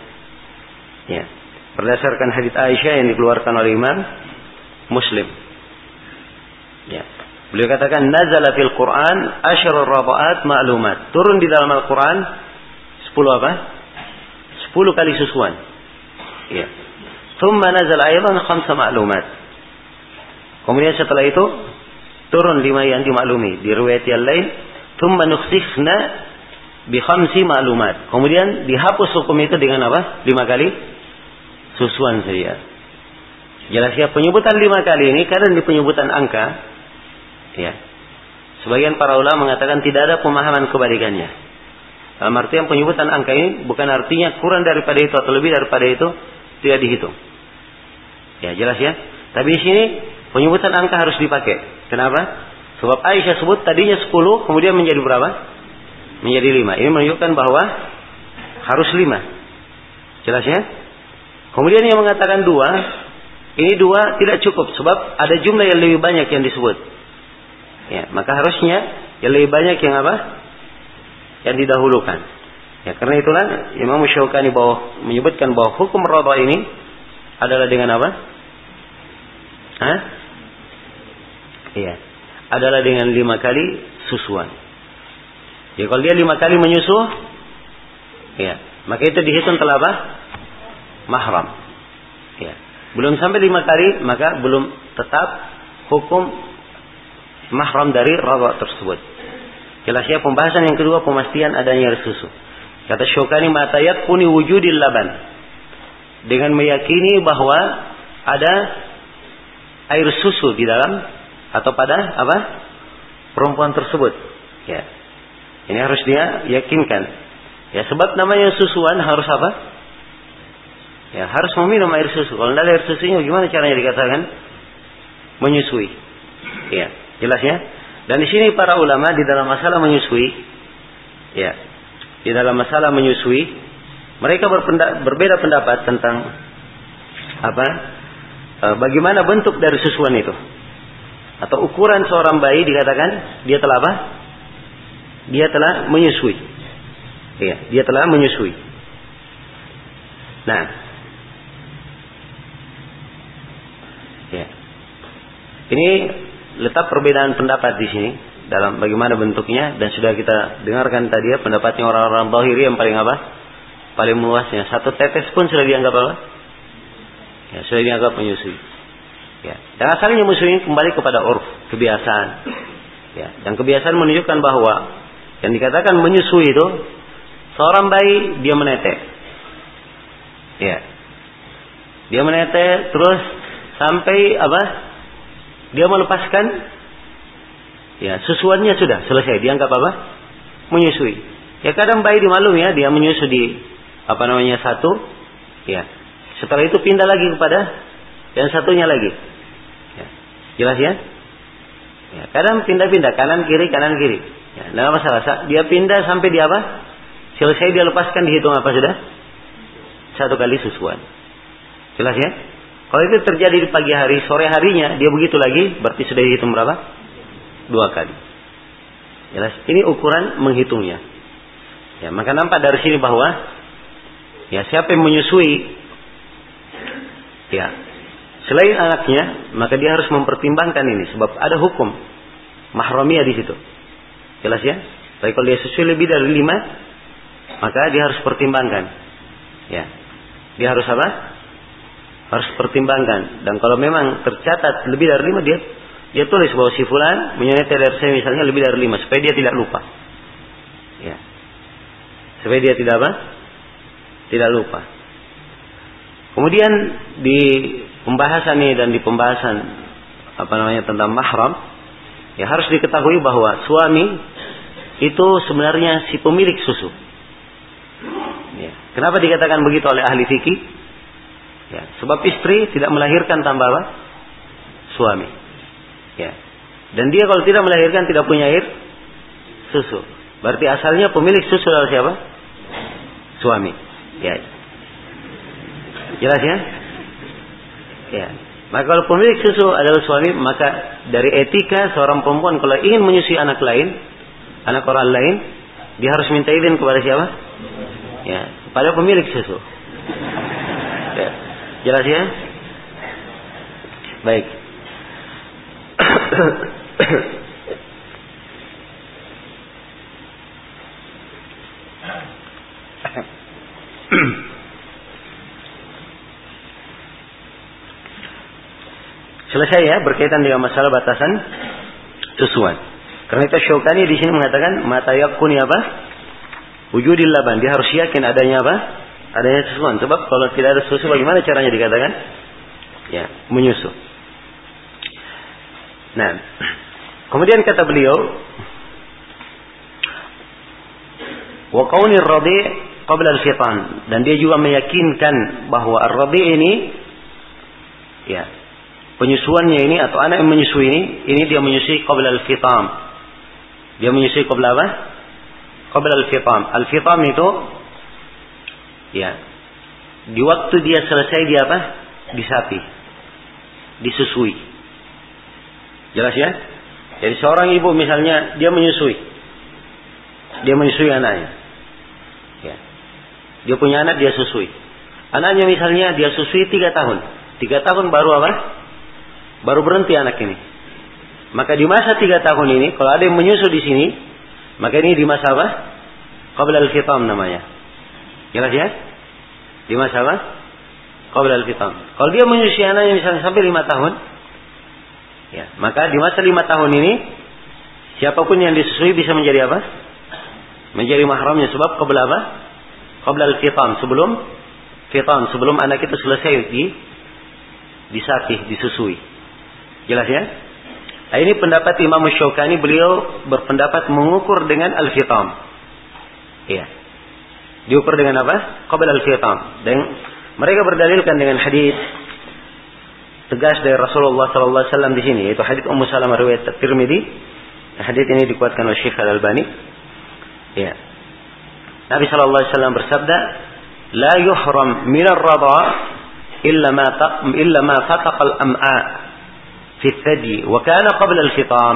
Ya. Berdasarkan hadits Aisyah yang dikeluarkan oleh Imam Muslim. Ya. Beliau katakan nazala fil Quran asyarul rabaat ma'lumat. Turun di dalam Al-Quran 10 apa? 10 kali susuan. Ya. Thumma nazal aydan khamsa ma'lumat. Kemudian setelah itu turun lima yang dimaklumi di riwayat yang lain. Thumma nukhsifna bi ma'lumat. Kemudian dihapus hukum itu dengan apa? Lima kali susuan saja. Jelas ya penyebutan lima kali ini karena di penyebutan angka Ya. Sebagian para ulama mengatakan tidak ada pemahaman kebalikannya. Dalam artian penyebutan angka ini bukan artinya kurang daripada itu atau lebih daripada itu tidak dihitung. Ya jelas ya. Tapi di sini penyebutan angka harus dipakai. Kenapa? Sebab Aisyah sebut tadinya 10 kemudian menjadi berapa? Menjadi 5. Ini menunjukkan bahwa harus 5. Jelas ya? Kemudian yang mengatakan dua, ini dua tidak cukup sebab ada jumlah yang lebih banyak yang disebut. Ya, maka harusnya yang lebih banyak yang apa? Yang didahulukan. Ya, karena itulah Imam Syaukani bahwa menyebutkan bahwa hukum rada ini adalah dengan apa? Hah? Iya. Adalah dengan lima kali susuan. Ya, kalau dia lima kali menyusu, ya, maka itu dihitung telah apa? Mahram. Ya. Belum sampai lima kali, maka belum tetap hukum mahram dari rawa tersebut. Jelas ya pembahasan yang kedua pemastian adanya air susu. Kata Syukani matayat kuni wujudil laban. Dengan meyakini bahwa ada air susu di dalam atau pada apa? perempuan tersebut. Ya. Ini harus dia yakinkan. Ya sebab namanya susuan harus apa? Ya harus meminum air susu. Kalau tidak air susunya gimana caranya dikatakan menyusui? Ya. Jelas ya? Dan di sini para ulama di dalam masalah menyusui, ya, di dalam masalah menyusui, mereka berbeda pendapat tentang apa? E, bagaimana bentuk dari susuan itu? Atau ukuran seorang bayi dikatakan dia telah apa? Dia telah menyusui. Iya, dia telah menyusui. Nah, ya. Ini letak perbedaan pendapat di sini dalam bagaimana bentuknya dan sudah kita dengarkan tadi ya pendapatnya orang-orang bahiri yang paling apa? Paling luasnya. Satu tetes pun sudah dianggap apa? Ya, sudah dianggap menyusui. Ya. Dan asalnya menyusui kembali kepada urf, kebiasaan. Ya. Dan kebiasaan menunjukkan bahwa yang dikatakan menyusui itu seorang bayi dia menetek. Ya. Dia menetek terus sampai apa? Dia melepaskan ya susuannya sudah selesai. Dianggap apa? Menyusui. Ya kadang bayi dimaklum ya dia menyusu di apa namanya satu. Ya. Setelah itu pindah lagi kepada yang satunya lagi. Jelas ya? Ya, kadang pindah-pindah kanan kiri kanan kiri. Ya, tidak masalah. Dia pindah sampai dia apa? Selesai dia lepaskan dihitung apa sudah? Satu kali susuan. Jelas ya? Kalau itu terjadi di pagi hari, sore harinya dia begitu lagi, berarti sudah dihitung berapa? Dua kali. Jelas, ini ukuran menghitungnya. Ya, maka nampak dari sini bahwa ya siapa yang menyusui ya selain anaknya, maka dia harus mempertimbangkan ini sebab ada hukum mahramiyah di situ. Jelas ya? Tapi kalau dia susui lebih dari lima, maka dia harus pertimbangkan. Ya. Dia harus apa? harus pertimbangkan dan kalau memang tercatat lebih dari lima dia dia tulis bahwa si fulan dari saya misalnya lebih dari lima supaya dia tidak lupa ya supaya dia tidak apa tidak lupa Kemudian di pembahasan ini dan di pembahasan apa namanya tentang mahram, ya harus diketahui bahwa suami itu sebenarnya si pemilik susu. Ya. Kenapa dikatakan begitu oleh ahli fikih? Ya, sebab istri tidak melahirkan tanpa apa? Suami. Ya. Dan dia kalau tidak melahirkan tidak punya air susu. Berarti asalnya pemilik susu adalah siapa? Suami. Ya. Jelas ya? Ya. Maka kalau pemilik susu adalah suami, maka dari etika seorang perempuan kalau ingin menyusui anak lain, anak orang lain, dia harus minta izin kepada siapa? Ya, kepada pemilik susu. Ya. Jelas ya? Baik. Selesai ya berkaitan dengan masalah batasan susuan. Karena itu Syaukani di sini mengatakan mata yakuni apa? Wujudil laban. Dia harus yakin adanya apa? Adanya susuan. Sebab kalau tidak ada susu bagaimana caranya dikatakan? Ya, menyusu. Nah, kemudian kata beliau, wa kaunir radi qabla al-fitan dan dia juga meyakinkan bahwa ar-radi ini ya penyusuannya ini atau anak yang menyusui ini, ini dia menyusui qabla al-fitam. Dia menyusui qabla apa? Qabla al-fitam. Al-fitam itu ya di waktu dia selesai dia apa? Disapi. Disusui. Jelas ya? Jadi seorang ibu misalnya dia menyusui. Dia menyusui anaknya. Ya. Dia punya anak dia susui. Anaknya misalnya dia susui tiga tahun. Tiga tahun baru apa? Baru berhenti anak ini. Maka di masa tiga tahun ini, kalau ada yang menyusu di sini, maka ini di masa apa? Qabla al-fitam namanya. Jelas ya? Di masa apa? Qabla al-fitam. Kalau dia menyusui anaknya misalnya sampai lima tahun, ya, maka di masa lima tahun ini, siapa pun yang disusui bisa menjadi apa? Menjadi mahramnya sebab qabla apa? Qabla al-fitam. Sebelum fitam, sebelum anak itu selesai di disakih, disusui. Jelas ya? Nah, ini pendapat Imam Syaukani beliau berpendapat mengukur dengan al-fitam. Iya. Diukur dengan apa? Qabla al-fitam. Dan mereka berdalilkan dengan hadis tegas dari Rasulullah wasallam di sini yaitu hadis Ummu Salamah riwayat Tirmizi. Hadis ini dikuatkan oleh Syekh Al-Albani. Ya. Nabi sallallahu alaihi wasallam bersabda, "La yuhram min ar-radha illa ma illa ma fataqa al-am'a." Fi thadi wa kana qabla al-fitam.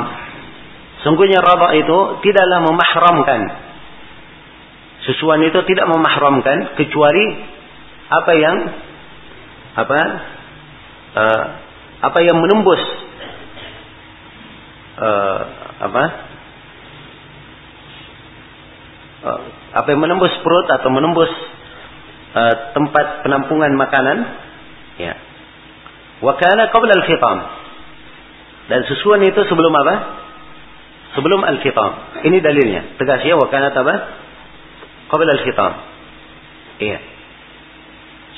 Sungguhnya raba itu tidaklah memahramkan. Susuan itu tidak memahramkan kecuali apa yang apa uh, apa yang menembus uh, apa uh, apa yang menembus perut atau menembus uh, tempat penampungan makanan ya wa kana qabla al-fitam dan susuan itu sebelum apa? Sebelum al-fitam. Ini dalilnya. Tegas ya, wakanat apa? Qabla al-fitam. Iya.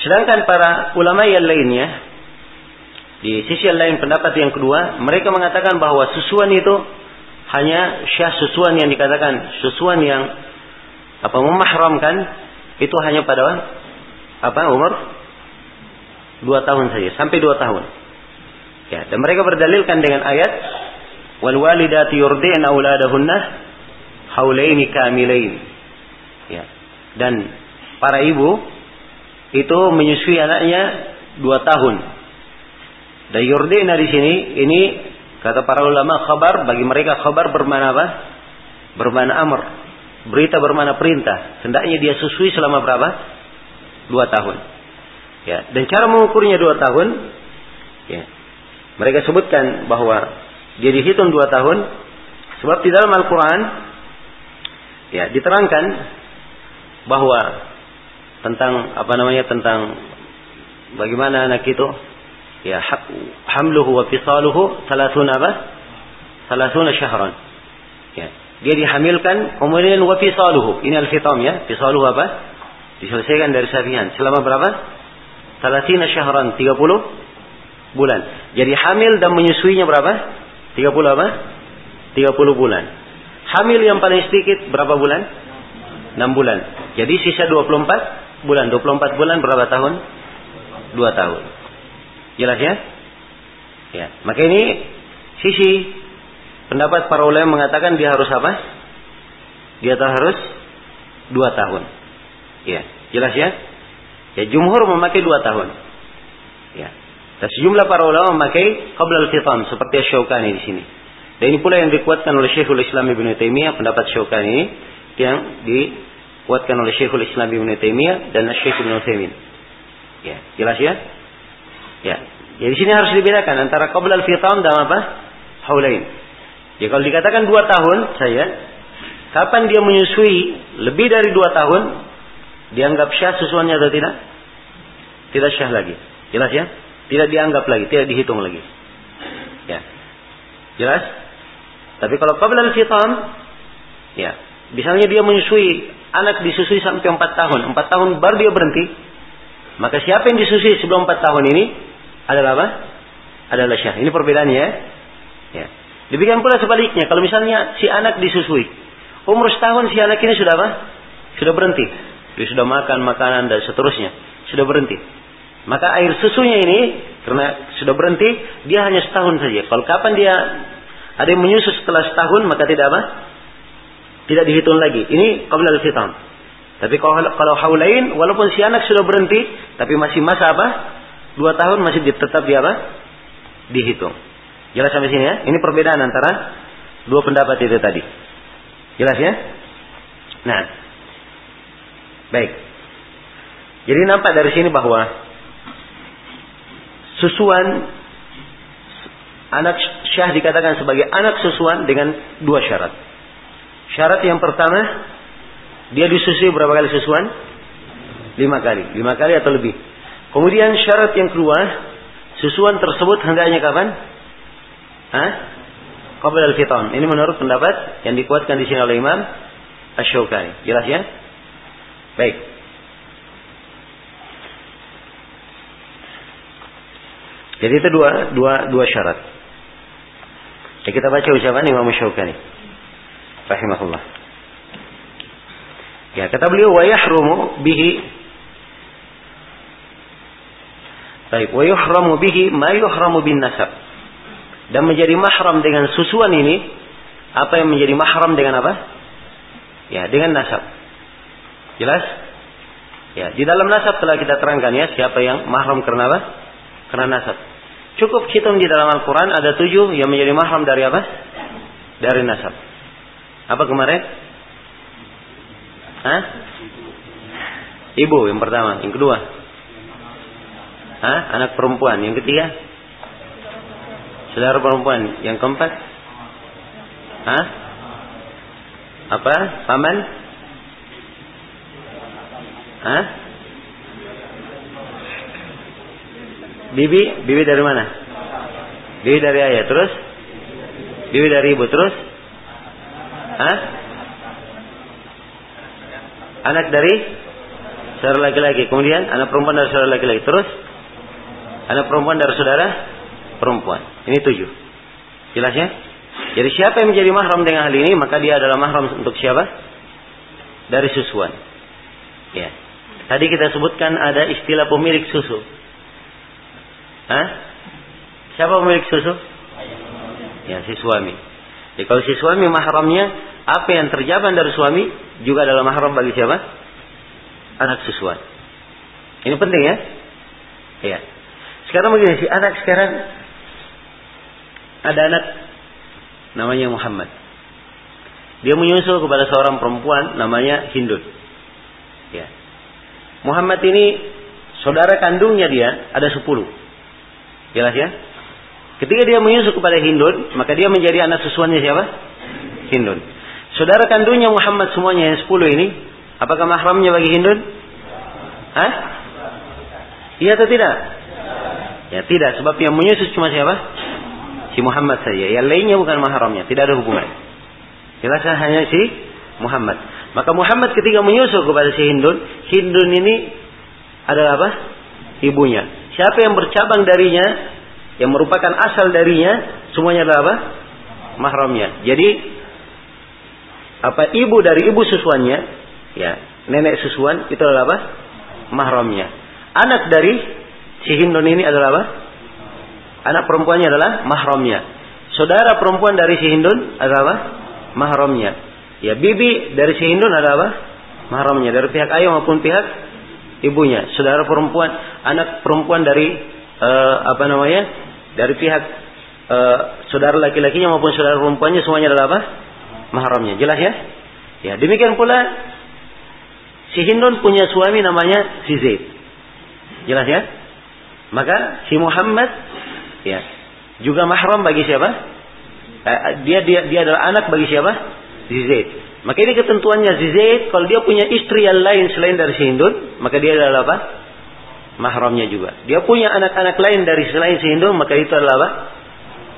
Sedangkan para ulama yang lainnya, di sisi yang lain pendapat yang kedua, mereka mengatakan bahwa susuan itu hanya syah susuan yang dikatakan susuan yang apa memahramkan itu hanya pada apa umur dua tahun saja sampai dua tahun Ya, dan mereka berdalilkan dengan ayat wal walidati yurdi'na auladahunna haulaini kamilain. Ya. Dan para ibu itu menyusui anaknya dua tahun. Dan yurdi'na di sini ini kata para ulama khabar bagi mereka khabar bermana apa? Bermana amr. Berita bermana perintah. Hendaknya dia susui selama berapa? Dua tahun. Ya, dan cara mengukurnya dua tahun, ya, mereka sebutkan bahwa dia dihitung dua tahun. Sebab di dalam Al-Quran ya diterangkan bahwa tentang apa namanya tentang bagaimana anak itu ya hamluhu wa fisaluhu salasuna apa? Salasuna syahran. Ya dia dihamilkan kemudian wa fisaluhu. Ini al-fitam ya. Fisaluhu apa? Diselesaikan dari sapian selama berapa? Salatina syahran 30 bulan. Jadi hamil dan menyusuinya berapa? 30 apa? 30 bulan. Hamil yang paling sedikit berapa bulan? 6 bulan. Jadi sisa 24 bulan. 24 bulan berapa tahun? 2 tahun. Jelas ya? Ya. Maka ini sisi pendapat para ulama mengatakan dia harus apa? Dia harus 2 tahun. Ya. Jelas ya? Ya jumhur memakai 2 tahun. Ya. Dan sejumlah para ulama memakai qabla al-fitam seperti Syaukani di sini. Dan ini pula yang dikuatkan oleh Syekhul Islam Ibn Taimiyah pendapat Syaukani yang dikuatkan oleh Syekhul Islam Ibn Taimiyah dan Syekh Ibn Utsaimin. Ya, jelas ya? Ya. Ya di sini harus dibedakan antara qabla al-fitam dan apa? Haulain. Ya kalau dikatakan dua tahun saya, kapan dia menyusui lebih dari dua tahun, dianggap syah susuannya atau tidak? Tidak syah lagi. Jelas ya? Tidak dianggap lagi, tidak dihitung lagi. Ya. Jelas? Tapi kalau qabla al-fitam, ya, misalnya dia menyusui anak disusui sampai empat tahun, empat tahun baru dia berhenti, maka siapa yang disusui sebelum empat tahun ini adalah apa? Adalah syah. Ini perbedaannya ya. ya. Demikian pula sebaliknya, kalau misalnya si anak disusui, umur setahun si anak ini sudah apa? Sudah berhenti. Dia sudah makan makanan dan seterusnya, sudah berhenti. Maka air susunya ini karena sudah berhenti, dia hanya setahun saja. Kalau kapan dia ada yang menyusu setelah setahun, maka tidak apa? Tidak dihitung lagi. Ini qabla al-fitam. Tapi kalau, kalau haulain, walaupun si anak sudah berhenti, tapi masih masa apa? Dua tahun masih tetap dia apa? Dihitung. Jelas sampai sini ya? Ini perbedaan antara dua pendapat itu tadi. Jelas ya? Nah, baik. Jadi nampak dari sini bahwa susuan anak syah dikatakan sebagai anak susuan dengan dua syarat. Syarat yang pertama, dia disusui berapa kali susuan? Lima kali. Lima kali atau lebih. Kemudian syarat yang kedua, susuan tersebut hendaknya kapan? Hah? Qabla al-fitan. Ini menurut pendapat yang dikuatkan di sini oleh Imam Ash-Shawkani. Jelas ya? Baik. Jadi itu dua dua dua syarat. Ya, kita baca ucapan Imam Syaukani. Rahimahullah. Ya, kata beliau wa yahrumu bihi Baik, wa yuhramu bihi ma yuhramu bin nasab. Dan menjadi mahram dengan susuan ini apa yang menjadi mahram dengan apa? Ya, dengan nasab. Jelas? Ya, di dalam nasab telah kita terangkan ya siapa yang mahram karena apa? Karena nasab. Cukup hitung di dalam Al-Quran ada tujuh yang menjadi mahram dari apa? Dari nasab. Apa kemarin? Hah? Ibu yang pertama. Yang kedua? Hah? Anak perempuan. Yang ketiga? Saudara perempuan. Yang keempat? Hah? Apa? Paman? Hah? Bibi, bibi dari mana? Bibi dari ayah, terus? Bibi dari ibu, terus? Hah? Anak dari saudara laki-laki, kemudian anak perempuan dari saudara laki-laki, terus? Anak perempuan dari saudara perempuan. Ini tujuh. Jelas ya? Jadi siapa yang menjadi mahram dengan hal ini, maka dia adalah mahram untuk siapa? Dari susuan. Ya. Tadi kita sebutkan ada istilah pemilik susu. Hah? Siapa pemilik susu? Ya, si suami. Jadi kalau si suami mahramnya, apa yang terjaban dari suami juga adalah mahram bagi siapa? Anak susuan. Ini penting ya? Iya. Sekarang begini, si anak sekarang ada anak namanya Muhammad. Dia menyusul kepada seorang perempuan namanya Hindun. Ya. Muhammad ini saudara kandungnya dia ada sepuluh. Jelas ya? Ketika dia menyusu kepada Hindun, maka dia menjadi anak susuannya siapa? Hindun. Saudara kandungnya Muhammad semuanya yang sepuluh ini, apakah mahramnya bagi Hindun? Hah? Iya atau tidak? Ya tidak, sebab yang menyusu cuma siapa? Si Muhammad saja. Yang lainnya bukan mahramnya, tidak ada hubungan. Jelas hanya si Muhammad. Maka Muhammad ketika menyusu kepada si Hindun, Hindun ini adalah apa? ibunya. Siapa yang bercabang darinya, yang merupakan asal darinya, semuanya adalah apa? Mahramnya. Jadi apa ibu dari ibu susuannya, ya nenek susuan itu adalah apa? Mahramnya. Anak dari si Hindun ini adalah apa? Anak perempuannya adalah mahramnya. Saudara perempuan dari si Hindun adalah apa? Mahramnya. Ya bibi dari si Hindun adalah apa? Mahramnya dari pihak ayah maupun pihak ibunya. Saudara perempuan, anak perempuan dari uh, apa namanya? Dari pihak uh, saudara laki-lakinya maupun saudara perempuannya semuanya adalah apa? Mahramnya. Jelas ya? Ya, demikian pula si Hindun punya suami namanya si Zaid. Jelas ya? Maka si Muhammad ya juga mahram bagi siapa? Eh, dia dia dia adalah anak bagi siapa? Si Zaid. Maka ini ketentuannya si Zaid kalau dia punya istri yang lain selain dari si Hindun, maka dia adalah apa? Mahramnya juga. Dia punya anak-anak lain dari selain si Hindun, maka itu adalah apa?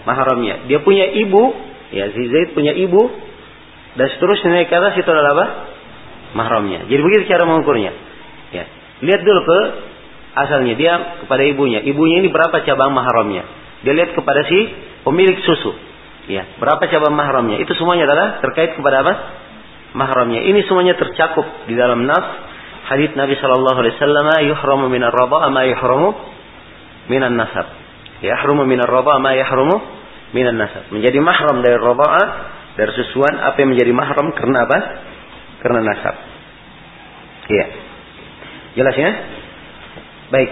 Mahramnya. Dia punya ibu, ya si Zaid punya ibu dan seterusnya naik ke atas itu adalah apa? Mahramnya. Jadi begitu cara mengukurnya. Ya. Lihat dulu ke asalnya dia kepada ibunya. Ibunya ini berapa cabang mahramnya? Dia lihat kepada si pemilik susu. Ya, berapa cabang mahramnya? Itu semuanya adalah terkait kepada apa? Mahramnya. Ini semuanya tercakup di dalam nas hadis Nabi Shallallahu Alaihi Wasallam. Yuhramu minar raba ma yuhramu minan nasab. Yahrumu minar raba ma yahrumu minan nasab. Menjadi mahram dari raba dari susuan apa yang menjadi mahram karena apa? Karena nasab. Iya. Jelas ya? Baik.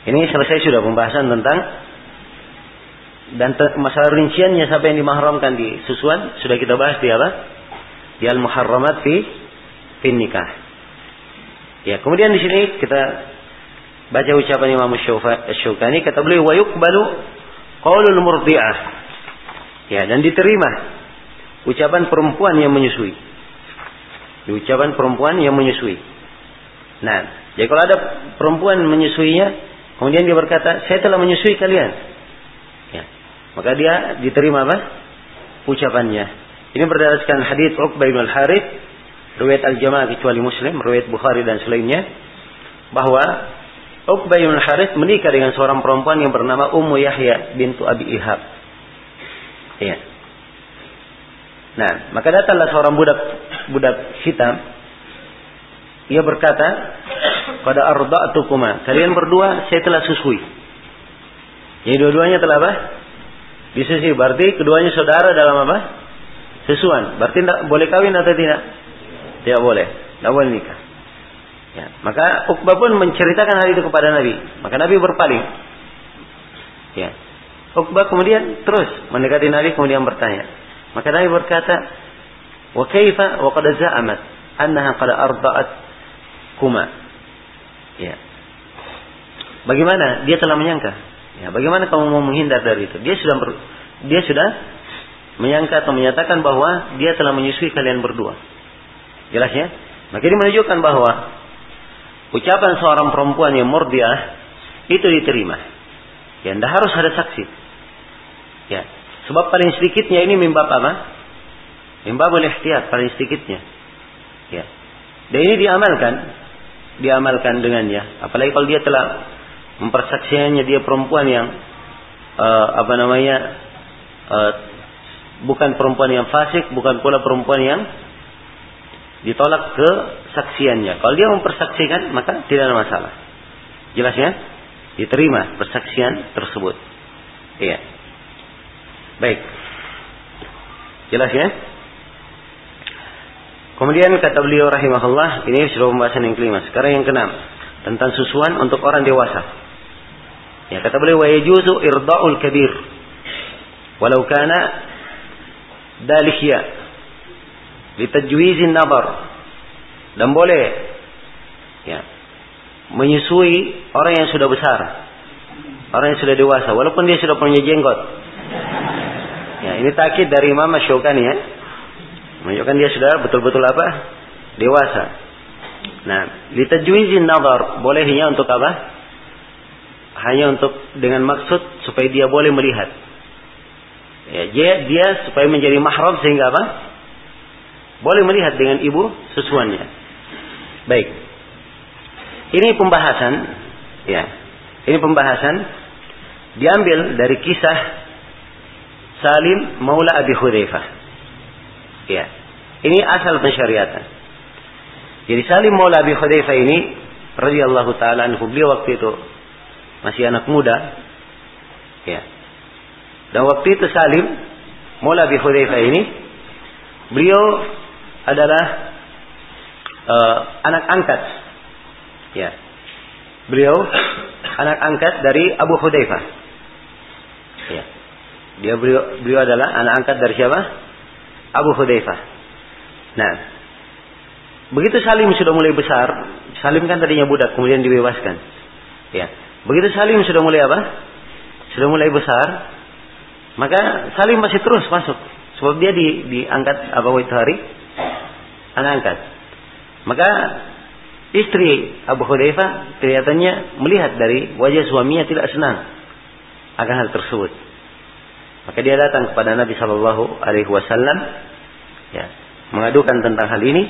Ini selesai sudah pembahasan tentang dan masalah rinciannya siapa yang dimahramkan di susuan sudah kita bahas di apa? Di al-muharramat fi fin nikah. Ya, kemudian di sini kita baca ucapan Imam Syaukani kata beliau wa yuqbalu qaulul murdi'ah. Ya, dan diterima ucapan perempuan yang menyusui. Ucapan perempuan yang menyusui. Nah, jadi kalau ada perempuan menyusuinya, kemudian dia berkata, saya telah menyusui kalian. Ya. Maka dia diterima apa? Ucapannya. Ini berdasarkan hadis Uqbah bin Al-Harith, riwayat Al-Jamaah kecuali Muslim, riwayat Bukhari dan selainnya, bahwa Uqbah bin Al-Harith menikah dengan seorang perempuan yang bernama Ummu Yahya bintu Abi Ihab. Ya. Nah, maka datanglah seorang budak budak hitam. Ia berkata, pada tukuma. Kalian berdua saya telah susui. Jadi dua-duanya telah apa? Disusui. Berarti keduanya saudara dalam apa? Susuan. Berarti tidak boleh kawin atau tidak? Tidak boleh. Tidak boleh nikah. Ya. Maka Uqbah pun menceritakan hal itu kepada Nabi. Maka Nabi berpaling. Ya. Uqbah kemudian terus mendekati Nabi kemudian bertanya. Maka Nabi berkata, "Wa kaifa wa qad za'amat annaha qad arda'at kuma." Ya. Bagaimana? Dia telah menyangka. Ya, bagaimana kamu mau menghindar dari itu? Dia sudah ber, dia sudah menyangka atau menyatakan bahwa dia telah menyusui kalian berdua. Jelas ya? Maka ini menunjukkan bahwa ucapan seorang perempuan yang murdiah itu diterima. Ya, tidak harus ada saksi. Ya, sebab paling sedikitnya ini mimbab apa? Mimbab boleh ikhtiar paling sedikitnya. Ya. Dan ini diamalkan diamalkan dengannya. Apalagi kalau dia telah mempersaksikannya dia perempuan yang uh, apa namanya uh, bukan perempuan yang fasik, bukan pula perempuan yang ditolak kesaksiannya. Kalau dia mempersaksikan maka tidak ada masalah. Jelas ya? Diterima persaksian tersebut. Iya. Baik. Jelas ya? Kemudian kata beliau rahimahullah, ini sudah pembahasan yang kelima. Sekarang yang keenam, tentang susuan untuk orang dewasa. Ya, kata beliau wa yajuzu irda'ul kabir walau kana dalihya litajwizin nabar dan boleh ya menyusui orang yang sudah besar orang yang sudah dewasa walaupun dia sudah punya jenggot ya ini takid dari Imam Syaukani ya Menunjukkan dia sudah betul-betul apa? Dewasa. Nah, litajwizin nazar bolehnya untuk apa? Hanya untuk dengan maksud supaya dia boleh melihat. Ya, dia, dia supaya menjadi mahram sehingga apa? Boleh melihat dengan ibu susuannya. Baik. Ini pembahasan Ya. Ini pembahasan diambil dari kisah Salim Maula Abi Hudzaifah. Ya. Ini asal pensyariatan. Jadi Salim Maula Abi Hudzaifah ini radhiyallahu taala anhu beliau waktu itu masih anak muda. Ya. Dan waktu itu Salim Maula Abi Hudzaifah ini beliau adalah uh, anak angkat. Ya. Beliau anak angkat dari Abu Hudzaifah. Ya. Dia beliau, beliau adalah anak angkat dari siapa? Abu Hudzaifah. Nah, begitu Salim sudah mulai besar, Salim kan tadinya budak, kemudian dibebaskan. Ya, begitu Salim sudah mulai apa? Sudah mulai besar, maka Salim masih terus masuk, sebab dia di, diangkat Abu hari, anak angkat. Maka istri Abu Hudzaifah kelihatannya melihat dari wajah suaminya tidak senang akan hal tersebut. Maka dia datang kepada Nabi Shallallahu Alaihi Wasallam, ya, mengadukan tentang hal ini.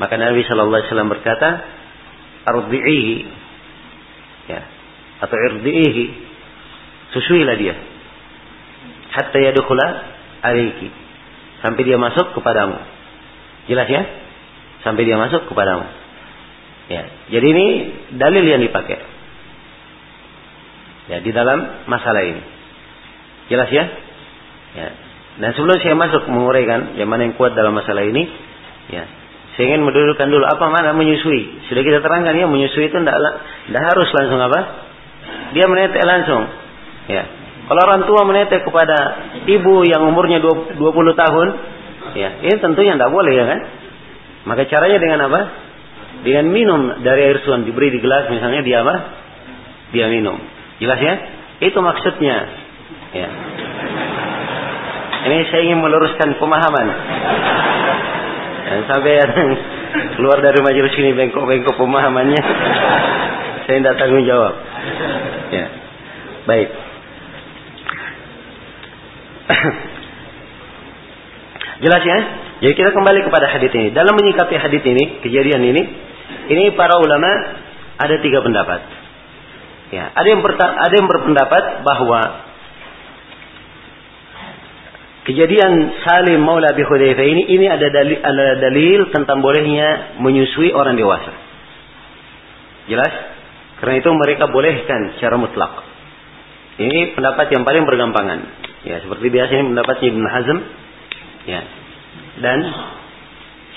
Maka Nabi Shallallahu Alaihi Wasallam berkata, "Ardi'ihi, ya, atau irdi'ihi, susuilah dia, hatta yadkhula alaiki, sampai dia masuk kepadamu." Jelas ya? Sampai dia masuk kepadamu. Ya, jadi ini dalil yang dipakai. Ya, di dalam masalah ini. Jelas ya? Ya. Dan sebelum saya masuk menguraikan yang mana yang kuat dalam masalah ini, ya, saya ingin mendudukkan dulu apa mana menyusui. Sudah kita terangkan ya, menyusui itu tidak tidak harus langsung apa? Dia menetek langsung. Ya. Kalau orang tua menetek kepada ibu yang umurnya 20 tahun, ya, ini tentunya tidak boleh ya kan? Maka caranya dengan apa? Dengan minum dari air suan diberi di gelas misalnya dia apa? Dia minum. Jelas ya? Itu maksudnya. Ya. Ini saya ingin meluruskan pemahaman. Dan sampai yang keluar dari majelis ini bengkok-bengkok pemahamannya, saya tidak tanggung jawab. Ya. Baik. Jelas ya? Jadi kita kembali kepada hadis ini. Dalam menyikapi hadis ini, kejadian ini, ini para ulama ada tiga pendapat. Ya, ada yang ada yang berpendapat bahwa Kejadian Salim Maula Abi Hudzaifah ini ini ada dalil, ada dalil tentang bolehnya menyusui orang dewasa. Jelas? Karena itu mereka bolehkan secara mutlak. Ini pendapat yang paling bergampangan. Ya, seperti biasanya pendapatnya Ibn Hazm. Ya. Dan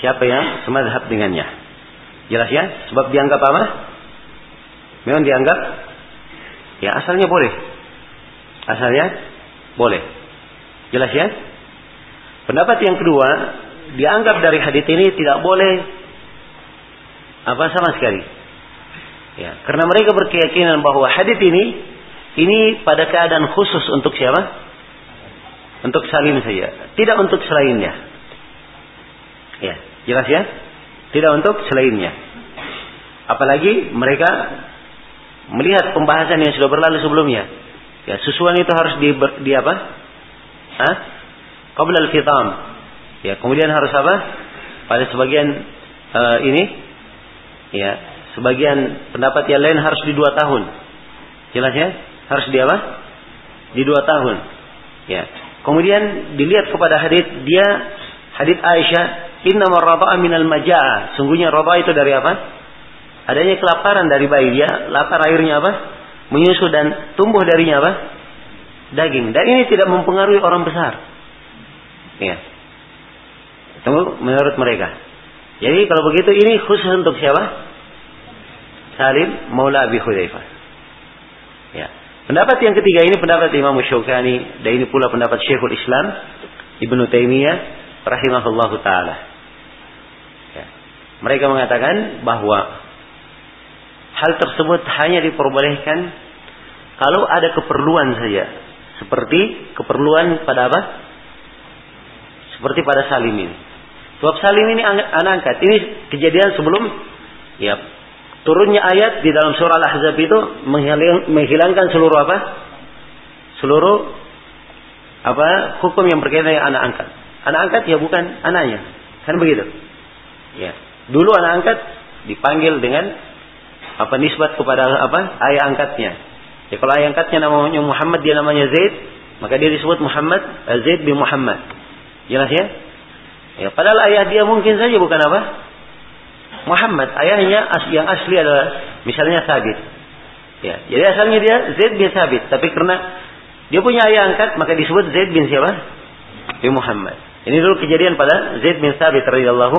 siapa yang semadhab dengannya. Jelas ya? Sebab dianggap apa? Memang dianggap ya asalnya boleh. Asalnya boleh. Jelas ya? Pendapat yang kedua, dianggap dari hadis ini tidak boleh apa sama sekali. Ya, karena mereka berkeyakinan bahwa hadis ini ini pada keadaan khusus untuk siapa? Untuk salim saja, tidak untuk selainnya. Ya, jelas ya? Tidak untuk selainnya. Apalagi mereka melihat pembahasan yang sudah berlalu sebelumnya. Ya, susuan itu harus di, di apa? Hah? Qabla al-fitam. Ya, kemudian harus apa? Pada sebagian uh, ini ya, sebagian pendapat yang lain harus di dua tahun. Jelas ya? Harus di apa? Di dua tahun. Ya. Kemudian dilihat kepada hadis dia hadis Aisyah, "Inna marrada'a minal majaa." Sungguhnya rada itu dari apa? Adanya kelaparan dari bayi dia, lapar airnya apa? Menyusu dan tumbuh darinya apa? daging. Dan ini tidak mempengaruhi orang besar. Ya. Tunggu menurut mereka. Jadi kalau begitu ini khusus untuk siapa? Salim Maula Abi Hudzaifah. Pendapat yang ketiga ini pendapat Imam Syaukani dan ini pula pendapat Syekhul Islam Ibnu Taimiyah rahimahullahu taala. Ya. Mereka mengatakan bahwa hal tersebut hanya diperbolehkan kalau ada keperluan saja seperti keperluan pada apa? Seperti pada Salim ini. Sebab Salim ini anak angkat. Ini kejadian sebelum ya turunnya ayat di dalam surah Al-Ahzab itu menghilangkan seluruh apa? Seluruh apa hukum yang berkaitan dengan anak angkat. Anak angkat ya bukan anaknya. Kan begitu. Ya. Dulu anak angkat dipanggil dengan apa nisbat kepada apa ayah angkatnya. Ya kalau ayah angkatnya namanya Muhammad dia namanya Zaid, maka dia disebut Muhammad eh, Zaid bin Muhammad. Jelas ya? Ya, padahal ayah dia mungkin saja bukan apa? Muhammad. Ayahnya yang asli adalah misalnya Sabit. Ya, jadi asalnya dia Zaid bin Sabit, tapi karena dia punya ayah angkat maka disebut Zaid bin siapa? Bin Muhammad. Ini dulu kejadian pada Zaid bin Sabit radhiyallahu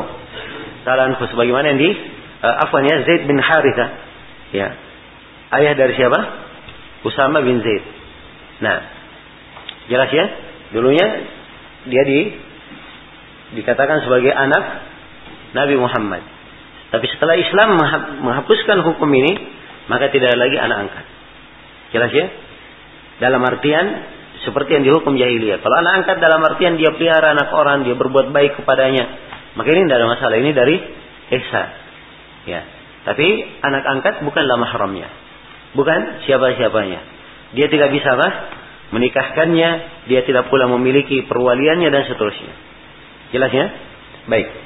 taala sebagaimana yang di uh, afwan ya Zaid bin Haritha. Ya. Ayah dari siapa? Usama bin Zaid. Nah, jelas ya? Dulunya dia di dikatakan sebagai anak Nabi Muhammad. Tapi setelah Islam menghapuskan hukum ini, maka tidak ada lagi anak angkat. Jelas ya? Dalam artian seperti yang dihukum jahiliyah. Kalau anak angkat dalam artian dia pelihara anak orang, dia berbuat baik kepadanya, maka ini tidak ada masalah. Ini dari ihsan. Ya. Tapi anak angkat bukanlah mahramnya. Bukan siapa-siapanya. Dia tidak bisa apa? Menikahkannya, dia tidak pula memiliki perwaliannya dan seterusnya. Jelas ya? Baik.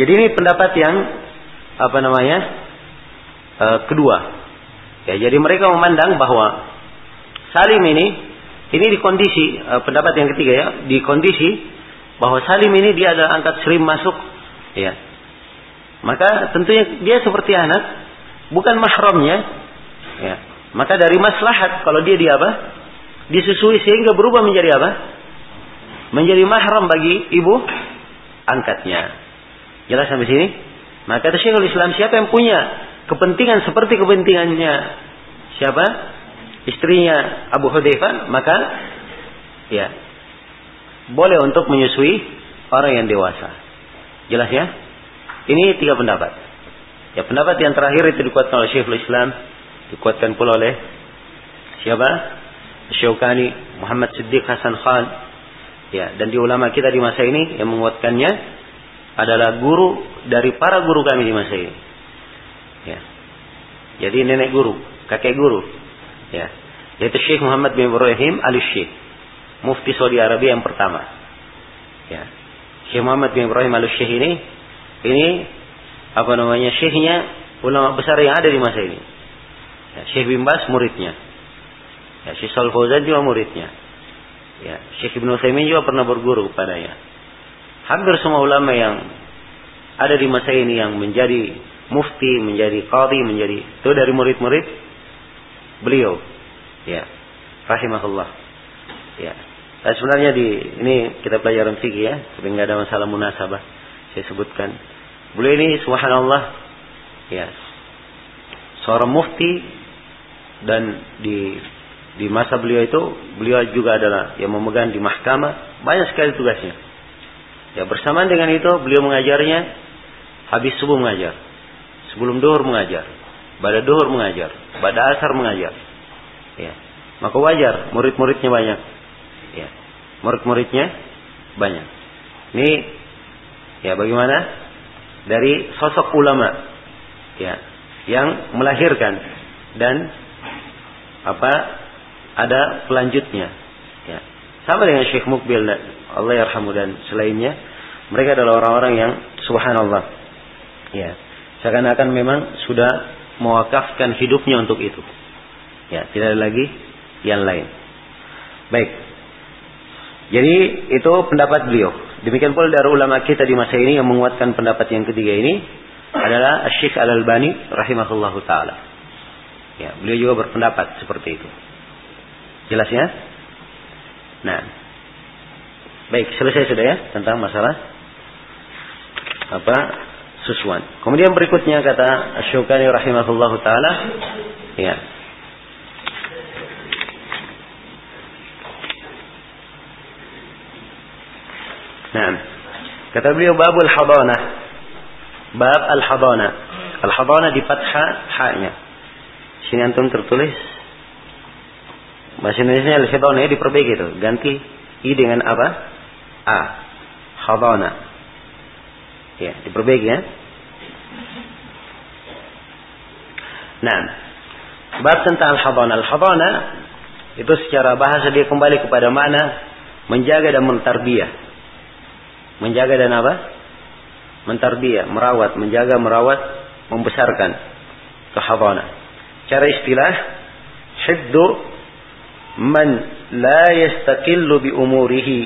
Jadi ini pendapat yang apa namanya? E, kedua. Ya, jadi mereka memandang bahwa Salim ini ini di kondisi e, pendapat yang ketiga ya, di kondisi bahwa Salim ini dia ada angkat serim masuk ya. Maka tentunya dia seperti anak bukan mahramnya ya. Maka dari maslahat kalau dia di apa? Disusui sehingga berubah menjadi apa? Menjadi mahram bagi ibu angkatnya. Jelas sampai sini? Maka kata Syekhul Islam siapa yang punya kepentingan seperti kepentingannya siapa? Istrinya Abu Hudzaifah, maka ya boleh untuk menyusui orang yang dewasa. Jelas ya? Ini tiga pendapat. Ya pendapat yang terakhir itu dikuatkan oleh Syekhul Islam, dikuatkan pula oleh siapa? Syaukani, Muhammad Siddiq Hasan Khan. Ya, dan di ulama kita di masa ini yang menguatkannya adalah guru dari para guru kami di masa ini. Ya. Jadi nenek guru, kakek guru. Ya. Yaitu Syekh Muhammad bin Ibrahim al-Syekh. Mufti Saudi Arabia yang pertama. Ya. Syekh Muhammad bin Ibrahim al-Syekh ini ini apa namanya syekhnya ulama besar yang ada di masa ini. Ya, Syekh bin Bas muridnya. Ya, Syekh Sal Fauzan juga muridnya. Ya, Syekh Ibnu Utsaimin juga pernah berguru kepadanya. Hampir semua ulama yang ada di masa ini yang menjadi mufti, menjadi qadhi, menjadi itu dari murid-murid beliau. Ya. Rahimahullah. Ya. Dan sebenarnya di ini kita pelajaran fikih ya, tapi nggak ada masalah munasabah. Saya sebutkan. Beliau ini subhanallah ya. Seorang mufti dan di di masa beliau itu beliau juga adalah yang memegang di mahkamah banyak sekali tugasnya. Ya bersamaan dengan itu beliau mengajarnya habis subuh mengajar, sebelum duhur mengajar, pada duhur mengajar, pada asar mengajar. Ya. Maka wajar murid-muridnya banyak. Ya. Murid-muridnya banyak. Ini ya bagaimana? Dari sosok ulama ya yang melahirkan dan apa ada pelanjutnya. Sama dengan Syekh Mukbil Allah yarhamu dan selainnya, mereka adalah orang-orang yang subhanallah. Ya. Seakan-akan memang sudah mewakafkan hidupnya untuk itu. Ya, tidak ada lagi yang lain. Baik. Jadi itu pendapat beliau. Demikian pula dari ulama kita di masa ini yang menguatkan pendapat yang ketiga ini adalah Syekh Al-Albani rahimahullahu taala. Ya, beliau juga berpendapat seperti itu. Jelas ya? Nah. Baik, selesai sudah ya tentang masalah apa? susuan. Kemudian berikutnya kata Asy-Syaukani rahimahullahu taala, ya. Nah, kata beliau babul hadana. Bab al-hadana. Al-hadana di fathah ha-nya. Sini antum tertulis Bahasa Indonesia al-hadana diperbaiki itu. Ganti i dengan apa? A. Hadana. Ya, diperbaiki ya. Nah, bab tentang al-hadana. Al-hadana itu secara bahasa dia kembali kepada mana menjaga dan mentarbiyah. Menjaga dan apa? Mentarbiyah, merawat, menjaga, merawat membesarkan ke hadana. Cara istilah hiddu man la yastaqillu bi umurihi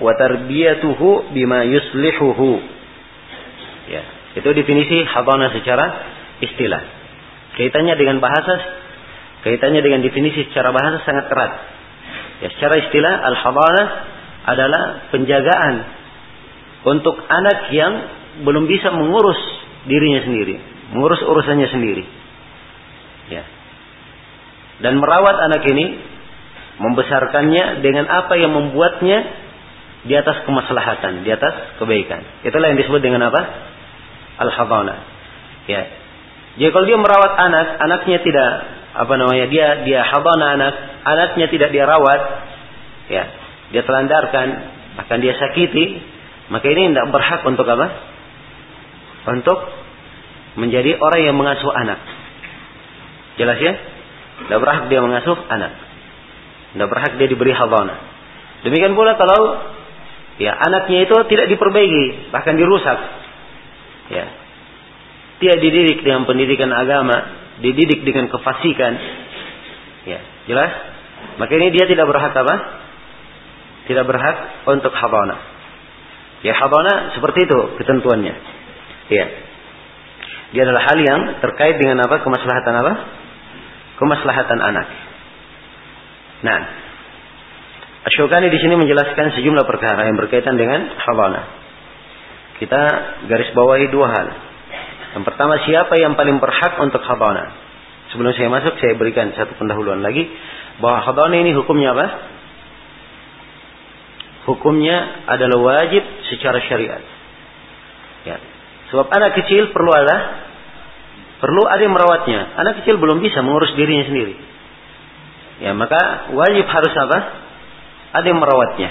wa tarbiyatuhu bima yuslihuhu. Ya, itu definisi hadana secara istilah. Kaitannya dengan bahasa, kaitannya dengan definisi secara bahasa sangat erat. Ya, secara istilah al-hadana adalah penjagaan untuk anak yang belum bisa mengurus dirinya sendiri, mengurus urusannya sendiri. Ya. Dan merawat anak ini membesarkannya dengan apa yang membuatnya di atas kemaslahatan, di atas kebaikan. Itulah yang disebut dengan apa? Al-hadana. Ya. Jadi kalau dia merawat anak, anaknya tidak apa namanya? Dia dia hadana anak, anaknya tidak dia rawat, ya. Dia telandarkan, akan dia sakiti, maka ini tidak berhak untuk apa? Untuk menjadi orang yang mengasuh anak. Jelas ya? Tidak berhak dia mengasuh anak. Tidak berhak dia diberi hadana. Demikian pula kalau ya anaknya itu tidak diperbaiki, bahkan dirusak. Ya. Tidak dididik dengan pendidikan agama, dididik dengan kefasikan. Ya, jelas? Maka ini dia tidak berhak apa? Tidak berhak untuk hadana. Ya hadana seperti itu ketentuannya. Ya. Dia adalah hal yang terkait dengan apa? Kemaslahatan apa? Kemaslahatan anak. Nah, Asyukani di sini menjelaskan sejumlah perkara yang berkaitan dengan hadana. Kita garis bawahi dua hal. Yang pertama siapa yang paling berhak untuk hadana? Sebelum saya masuk saya berikan satu pendahuluan lagi bahwa hadana ini hukumnya apa? hukumnya adalah wajib secara syariat. Ya. Sebab anak kecil perlu ada perlu ada yang merawatnya. Anak kecil belum bisa mengurus dirinya sendiri. Ya, maka wajib harus apa? Ada yang merawatnya.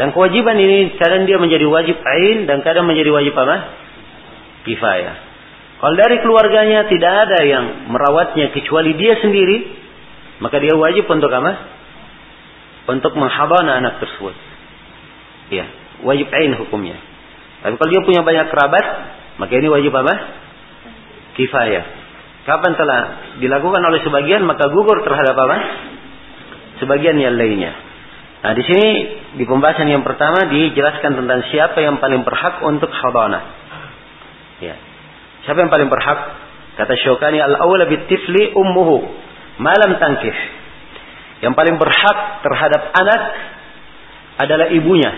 Dan kewajiban ini kadang dia menjadi wajib ain dan kadang menjadi wajib apa? Kifayah. Kalau dari keluarganya tidak ada yang merawatnya kecuali dia sendiri, maka dia wajib untuk apa? untuk menghabana anak tersebut. Ya, wajib ain hukumnya. Tapi kalau dia punya banyak kerabat, maka ini wajib apa? Kifayah. Kapan telah dilakukan oleh sebagian, maka gugur terhadap apa? Sebagian yang lainnya. Nah, di sini di pembahasan yang pertama dijelaskan tentang siapa yang paling berhak untuk habana. Ya. Siapa yang paling berhak? Kata Syukani al-awla tifli ummuhu malam tangkih. Yang paling berhak terhadap anak adalah ibunya.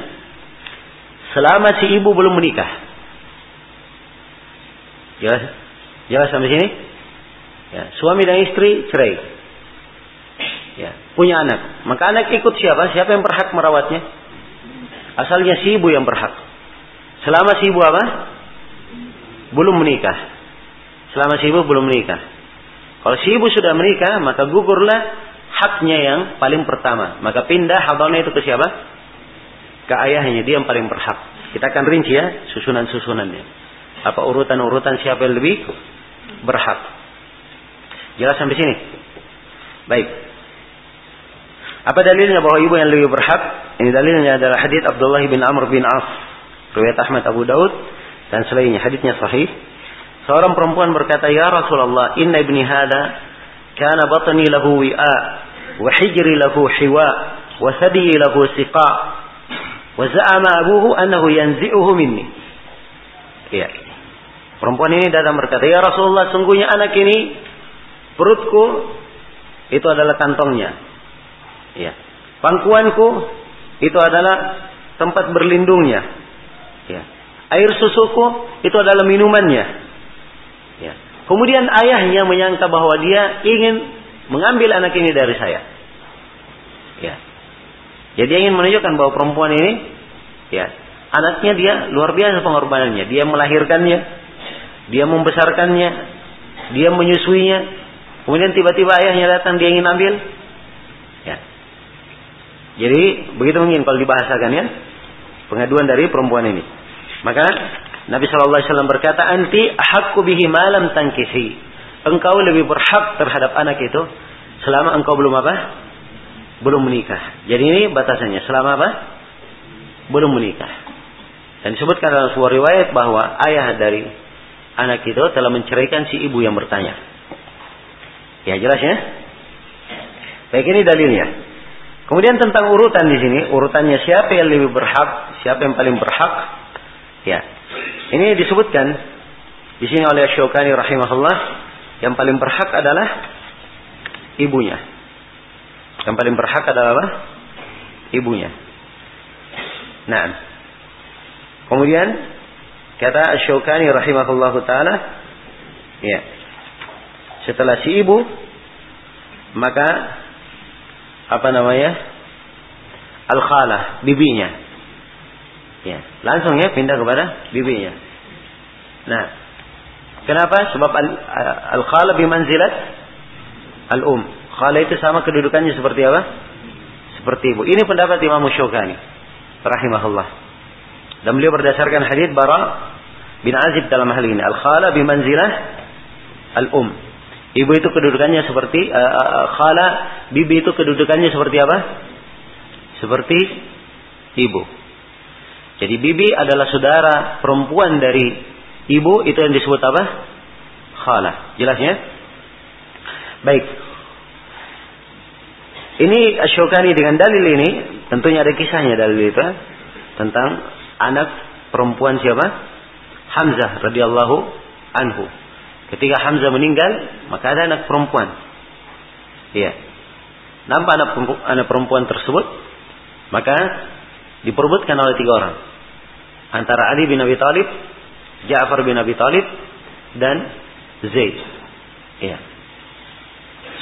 Selama si ibu belum menikah. Jelas? Jelas sampai sini? Ya, suami dan istri cerai. Ya, punya anak. Maka anak ikut siapa? Siapa yang berhak merawatnya? Asalnya si ibu yang berhak. Selama si ibu apa? Belum menikah. Selama si ibu belum menikah. Kalau si ibu sudah menikah, maka gugurlah haknya yang paling pertama. Maka pindah hadana itu ke siapa? Ke ayahnya, dia yang paling berhak. Kita akan rinci ya susunan-susunannya. Apa urutan-urutan siapa yang lebih berhak. Jelas sampai sini? Baik. Apa dalilnya bahwa ibu yang lebih berhak? Ini dalilnya adalah hadis Abdullah bin Amr bin Auf, riwayat Ahmad Abu Daud dan selainnya hadisnya sahih. Seorang perempuan berkata, "Ya Rasulullah, inna ibni hada kana batni lahu wi'a wa hijri lahu hiwa wa sadi lahu siqa wa za'ama abuhu annahu yanzi'uhu minni." Iya. Perempuan ini datang berkata, "Ya Rasulullah, sungguhnya anak ini perutku itu adalah kantongnya. Ya. Pangkuanku itu adalah tempat berlindungnya. Ya. Air susuku itu adalah minumannya. Ya. Kemudian ayahnya menyangka bahwa dia ingin mengambil anak ini dari saya. Ya. Jadi ingin menunjukkan bahwa perempuan ini, ya, anaknya dia luar biasa pengorbanannya. Dia melahirkannya, dia membesarkannya, dia menyusuinya. Kemudian tiba-tiba ayahnya datang, dia ingin ambil. Ya. Jadi begitu mungkin kalau dibahasakan ya, pengaduan dari perempuan ini. Maka Nabi Shallallahu Alaihi Wasallam berkata, anti hakku bihi malam tangkisi. Engkau lebih berhak terhadap anak itu selama engkau belum apa? Belum menikah. Jadi ini batasannya. Selama apa? Belum menikah. Dan disebutkan dalam sebuah riwayat bahwa ayah dari anak itu telah menceraikan si ibu yang bertanya. Ya jelas ya? Baik ini dalilnya. Kemudian tentang urutan di sini, urutannya siapa yang lebih berhak, siapa yang paling berhak? Ya. Ini disebutkan di sini oleh Syukani rahimahullah, yang paling berhak adalah ibunya. Yang paling berhak adalah apa? Ibunya. Nah. Kemudian kata Syukani rahimahullahu taala, ya. Setelah si ibu maka apa namanya? Al-khalah, bibinya. Ya, langsung ya pindah kepada bibinya. Nah, kenapa? Sebab al-khala bimanzilat al-um. Khala itu sama kedudukannya seperti apa? Seperti ibu. Ini pendapat Imam Syukani rahimahullah. Dan beliau berdasarkan hadis Bara bin Azib dalam hal ini. Al-khala bimanzilah al-um. Ibu itu kedudukannya seperti uh, khala, bibi itu kedudukannya seperti apa? Seperti ibu. Jadi bibi adalah saudara perempuan dari ibu itu yang disebut apa? Khala. Jelasnya? Baik. Ini Asyokani dengan dalil ini, tentunya ada kisahnya dalil itu tentang anak perempuan siapa? Hamzah radhiyallahu anhu. Ketika Hamzah meninggal, maka ada anak perempuan. Iya. Nampak anak, anak perempuan tersebut, maka diperbutkan oleh tiga orang. Antara Ali bin Abi Thalib, Ja'far bin Abi Thalib, dan Zaid. Iya.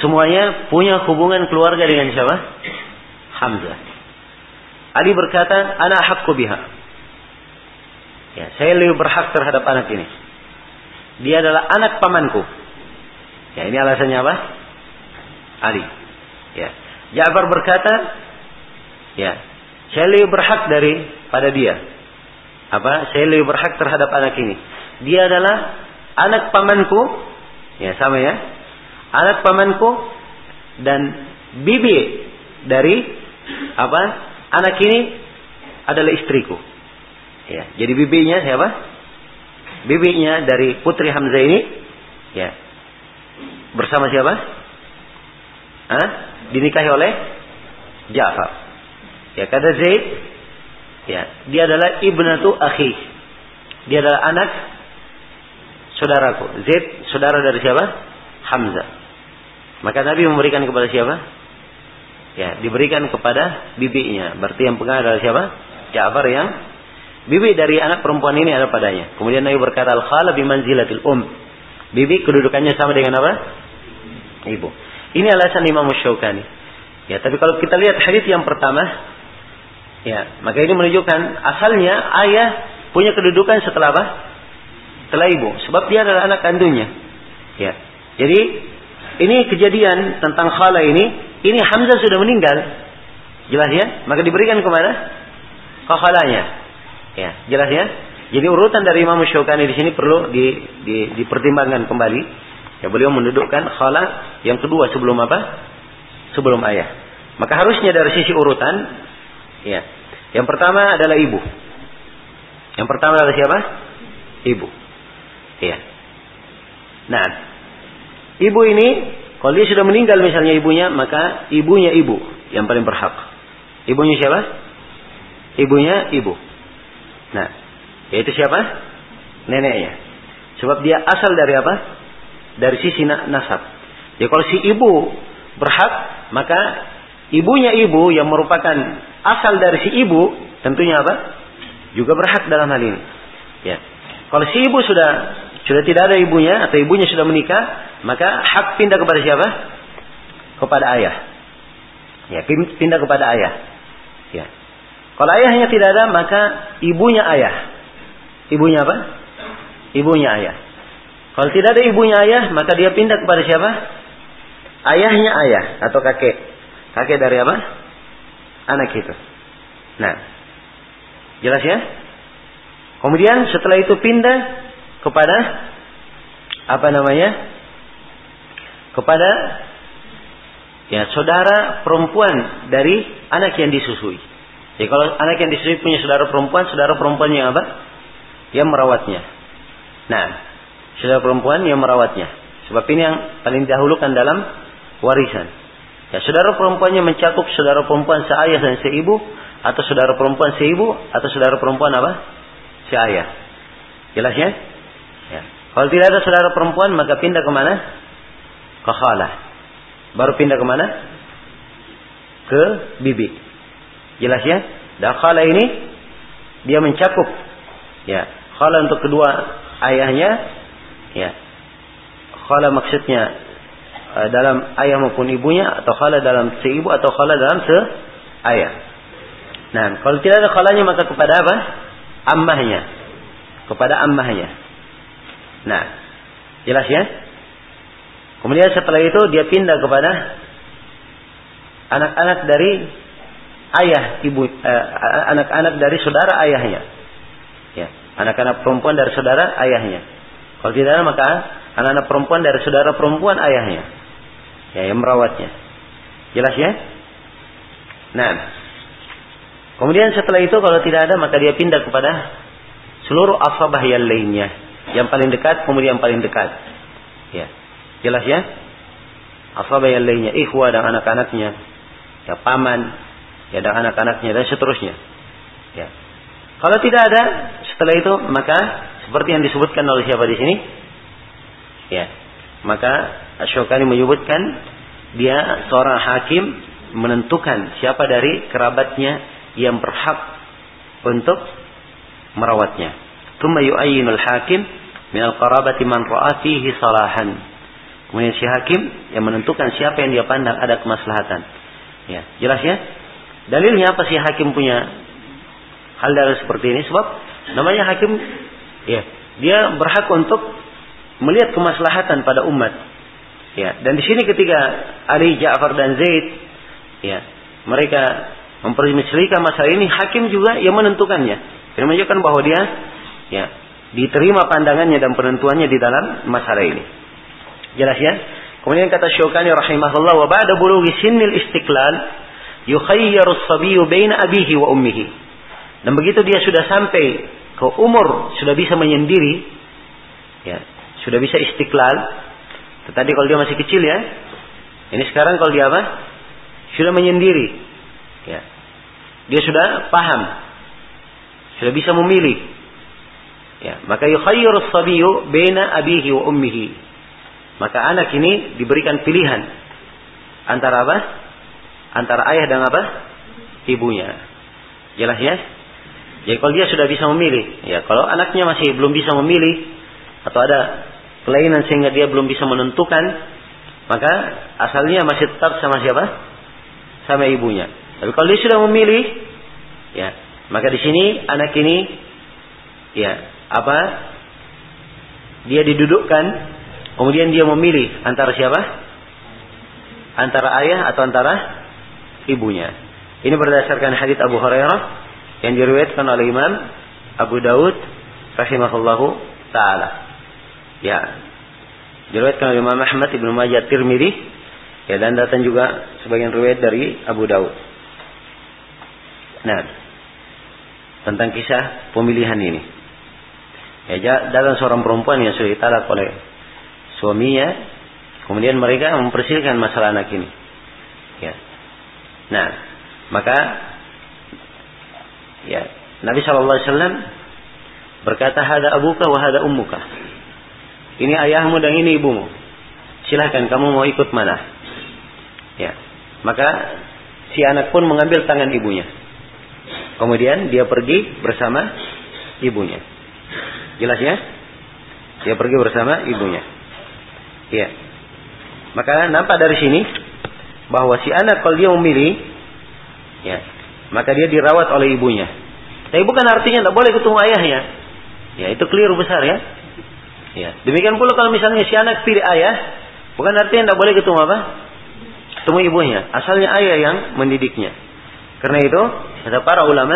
Semuanya punya hubungan keluarga dengan siapa? Hamzah. Ali berkata, anak hakku biha. Ya, saya lebih berhak terhadap anak ini. Dia adalah anak pamanku. Ya, ini alasannya apa? Ali. Ya. Ja'far berkata, ya, saya lebih berhak dari pada dia. Apa? Saya lebih berhak terhadap anak ini. Dia adalah anak pamanku. Ya, sama ya. Anak pamanku dan bibi dari apa? Anak ini adalah istriku. Ya, jadi bibinya siapa? Bibinya dari putri Hamzah ini ya bersama siapa? Hah? Dinikahi oleh Ja'far. Ya kata Zaid ya dia adalah ibnatu akhi. Dia adalah anak saudaraku. Zaid saudara dari siapa? Hamzah. Maka Nabi memberikan kepada siapa? Ya, diberikan kepada bibinya. Berarti yang pegang adalah siapa? Ja'far yang Bibi dari anak perempuan ini ada padanya. Kemudian Nabi berkata, Al-khala bimanzilatil um. Bibi kedudukannya sama dengan apa? Ibu. Ini alasan Imam Syaukani. Ya, tapi kalau kita lihat hadis yang pertama, ya, maka ini menunjukkan asalnya ayah punya kedudukan setelah apa? Setelah ibu, sebab dia adalah anak kandungnya. Ya. Jadi ini kejadian tentang khala ini, ini Hamzah sudah meninggal. Jelas ya? Maka diberikan ke mana? Ke khalanya. Ya, jelas ya? Jadi urutan dari Imam Syaukani di sini perlu di, di, dipertimbangkan kembali. Ya, beliau mendudukkan khala yang kedua sebelum apa? Sebelum ayah. Maka harusnya dari sisi urutan, ya. Yang pertama adalah ibu. Yang pertama adalah siapa? Ibu. Ya. Nah, ibu ini kalau dia sudah meninggal misalnya ibunya, maka ibunya ibu yang paling berhak. Ibunya siapa? Ibunya ibu. Nah, yaitu siapa? Neneknya. Sebab dia asal dari apa? Dari sisi nasab. Ya kalau si ibu berhak, maka ibunya ibu yang merupakan asal dari si ibu, tentunya apa? Juga berhak dalam hal ini. Ya. Kalau si ibu sudah sudah tidak ada ibunya atau ibunya sudah menikah, maka hak pindah kepada siapa? Kepada ayah. Ya, pindah kepada ayah. Ya. Kalau ayahnya tidak ada, maka ibunya ayah. Ibunya apa? Ibunya ayah. Kalau tidak ada ibunya ayah, maka dia pindah kepada siapa? Ayahnya ayah atau kakek. Kakek dari apa? Anak itu. Nah, jelas ya? Kemudian setelah itu pindah kepada apa namanya? Kepada ya saudara perempuan dari anak yang disusui. Jadi kalau anak yang disusui punya saudara perempuan, saudara perempuan yang apa? Yang merawatnya. Nah, saudara perempuan yang merawatnya. Sebab ini yang paling dahulukan dalam warisan. Ya, saudara perempuannya mencakup saudara perempuan seayah dan seibu atau saudara perempuan seibu atau saudara perempuan apa? Seayah. Jelas ya? ya. Kalau tidak ada saudara perempuan maka pindah ke mana? Ke khalah. Baru pindah ke mana? Ke bibi. Jelas ya? Dan khalah ini dia mencakup. Ya khala untuk kedua ayahnya. Ya khala maksudnya uh, dalam ayah maupun ibunya atau khala dalam seibu atau khala dalam se ayah. Nah kalau tidak ada khalanya maka kepada apa? Ammahnya. Kepada ammahnya. Nah jelas ya? Kemudian setelah itu dia pindah kepada anak-anak dari ayah ibu eh, anak-anak dari saudara ayahnya. Ya, anak-anak perempuan dari saudara ayahnya. Kalau tidak ada maka anak-anak perempuan dari saudara perempuan ayahnya. Ya, yang merawatnya. Jelas ya? Nah, kemudian setelah itu kalau tidak ada maka dia pindah kepada seluruh asabah yang lainnya. Yang paling dekat kemudian yang paling dekat. Ya. Jelas ya? Asabah yang lainnya, ikhwah dan anak-anaknya. Ya, paman, ya dan anak-anaknya dan seterusnya. Ya. Kalau tidak ada setelah itu maka seperti yang disebutkan oleh siapa di sini? Ya. Maka Asyokani menyebutkan dia seorang hakim menentukan siapa dari kerabatnya yang berhak untuk merawatnya. Thumma yu'ayyinul hakim min al-qarabati man ra'a fihi salahan. Kemudian si hakim yang menentukan siapa yang dia pandang ada kemaslahatan. Ya, jelas ya? Dalilnya apa sih hakim punya hal dari seperti ini? Sebab namanya hakim, ya, dia berhak untuk melihat kemaslahatan pada umat. Ya, dan di sini ketika Ali, Ja'far dan Zaid, ya, mereka mempermislikan masalah ini, hakim juga yang menentukannya. Yang menunjukkan bahwa dia, ya, diterima pandangannya dan penentuannya di dalam masalah ini. Jelas ya? Kemudian kata Syukani rahimahullah wa ba'da bulughi sinnil istiqlal yukhayyaru sabiyu baina abihi wa ummihi. Dan begitu dia sudah sampai ke umur sudah bisa menyendiri, ya, sudah bisa istiqlal. Tetapi kalau dia masih kecil ya, ini sekarang kalau dia apa? Sudah menyendiri, ya, dia sudah paham, sudah bisa memilih. Ya, maka yukhayyaru sabiyu baina abihi wa ummihi. Maka anak ini diberikan pilihan antara apa? Antara ayah dan apa? Ibunya. Jelas ya? Jadi kalau dia sudah bisa memilih, ya kalau anaknya masih belum bisa memilih atau ada kelainan sehingga dia belum bisa menentukan, maka asalnya masih tetap sama siapa? Sama ibunya. Tapi kalau dia sudah memilih, ya maka di sini anak ini, ya apa? Dia didudukkan, kemudian dia memilih antara siapa? Antara ayah atau antara ibunya. Ini berdasarkan hadis Abu Hurairah yang diriwayatkan oleh Imam Abu Daud rahimahullahu taala. Ya. Diriwayatkan oleh Imam Ahmad Ibnu Majah Tirmidzi ya dan datang juga sebagian riwayat dari Abu Daud. Nah, tentang kisah pemilihan ini. Ya, datang seorang perempuan yang sudah ditalak oleh suaminya, kemudian mereka mempersilahkan masalah anak ini. Ya, Nah, maka ya Nabi Shallallahu Alaihi Wasallam berkata hada abuka wa hada ummuka. Ini ayahmu dan ini ibumu. Silahkan kamu mau ikut mana. Ya, maka si anak pun mengambil tangan ibunya. Kemudian dia pergi bersama ibunya. Jelas ya? Dia pergi bersama ibunya. Ya. Maka nampak dari sini bahwa si anak kalau dia memilih, ya, maka dia dirawat oleh ibunya. Tapi bukan artinya tidak boleh ketemu ayahnya. Ya, itu keliru besar ya. Ya, demikian pula kalau misalnya si anak pilih ayah, bukan artinya tidak boleh ketemu apa? Ketemu ibunya. Asalnya ayah yang mendidiknya. Karena itu, kata para ulama,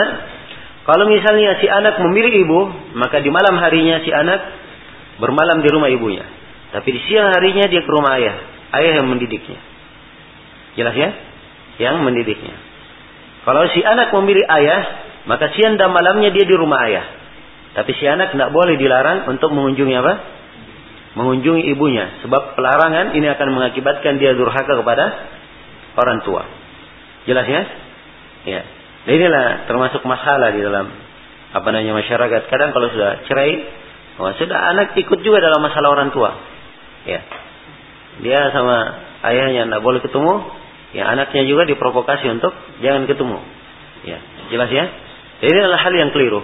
kalau misalnya si anak memilih ibu, maka di malam harinya si anak bermalam di rumah ibunya. Tapi di siang harinya dia ke rumah ayah. Ayah yang mendidiknya. Jelas ya? Yang mendidiknya. Kalau si anak memilih ayah, maka siang dan malamnya dia di rumah ayah. Tapi si anak tidak boleh dilarang untuk mengunjungi apa? mengunjungi ibunya sebab pelarangan ini akan mengakibatkan dia durhaka kepada orang tua. Jelas ya? Ya. Dan inilah termasuk masalah di dalam apa namanya masyarakat. Kadang kalau sudah cerai, oh, sudah anak ikut juga dalam masalah orang tua. Ya. Dia sama ayahnya tidak boleh ketemu, ya anaknya juga diprovokasi untuk jangan ketemu. Ya, jelas ya? Jadi ini adalah hal yang keliru.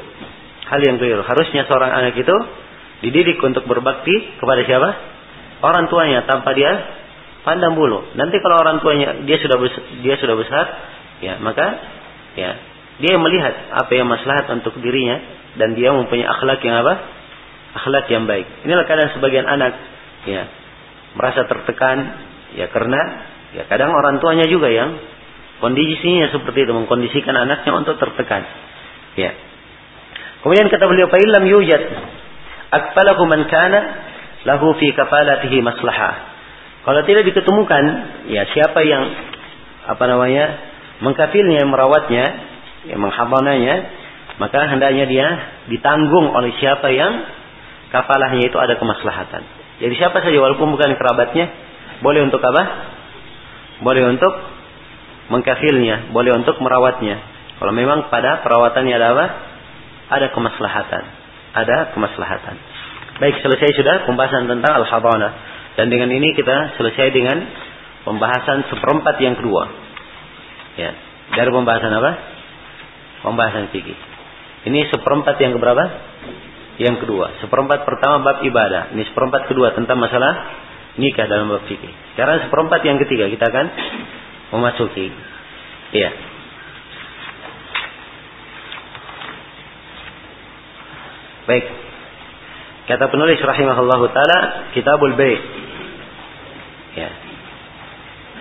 Hal yang keliru. Harusnya seorang anak itu dididik untuk berbakti kepada siapa? Orang tuanya tanpa dia pandang bulu. Nanti kalau orang tuanya dia sudah besar, dia sudah besar, ya maka ya dia melihat apa yang maslahat untuk dirinya dan dia mempunyai akhlak yang apa? Akhlak yang baik. Inilah kadang sebagian anak ya merasa tertekan ya karena ya kadang orang tuanya juga yang kondisinya seperti itu mengkondisikan anaknya untuk tertekan. Ya. Kemudian kata beliau, "Fa'ilam yujad akfalahu man kana lahu fi kafalatihi maslahah. Kalau tidak diketemukan, ya siapa yang apa namanya mengkafilnya, merawatnya, yang menghabananya, maka hendaknya dia ditanggung oleh siapa yang kafalahnya itu ada kemaslahatan. Jadi siapa saja walaupun bukan kerabatnya, boleh untuk apa? Boleh untuk mengkafilnya, boleh untuk merawatnya. Kalau memang pada perawatannya ada apa? Ada kemaslahatan. Ada kemaslahatan. Baik, selesai sudah pembahasan tentang al-hadana. Dan dengan ini kita selesai dengan pembahasan seperempat yang kedua. Ya, dari pembahasan apa? Pembahasan fikih. Ini seperempat yang keberapa? Yang kedua. Seperempat pertama bab ibadah. Ini seperempat kedua tentang masalah nikah dalam bab fikih. Sekarang seperempat yang ketiga kita akan memasuki. Iya. Baik. Kata penulis rahimahullahu taala Kitabul Bai. Ya.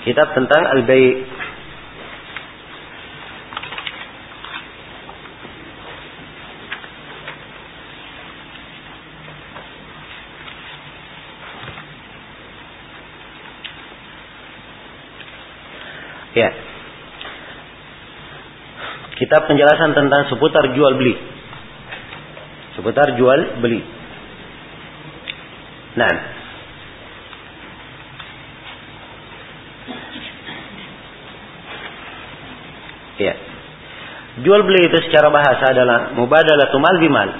Kitab tentang al-bai. Ya. Kitab penjelasan tentang seputar jual beli. Seputar jual beli. Nah. Ya. Jual beli itu secara bahasa adalah mubadalatu mal bimal.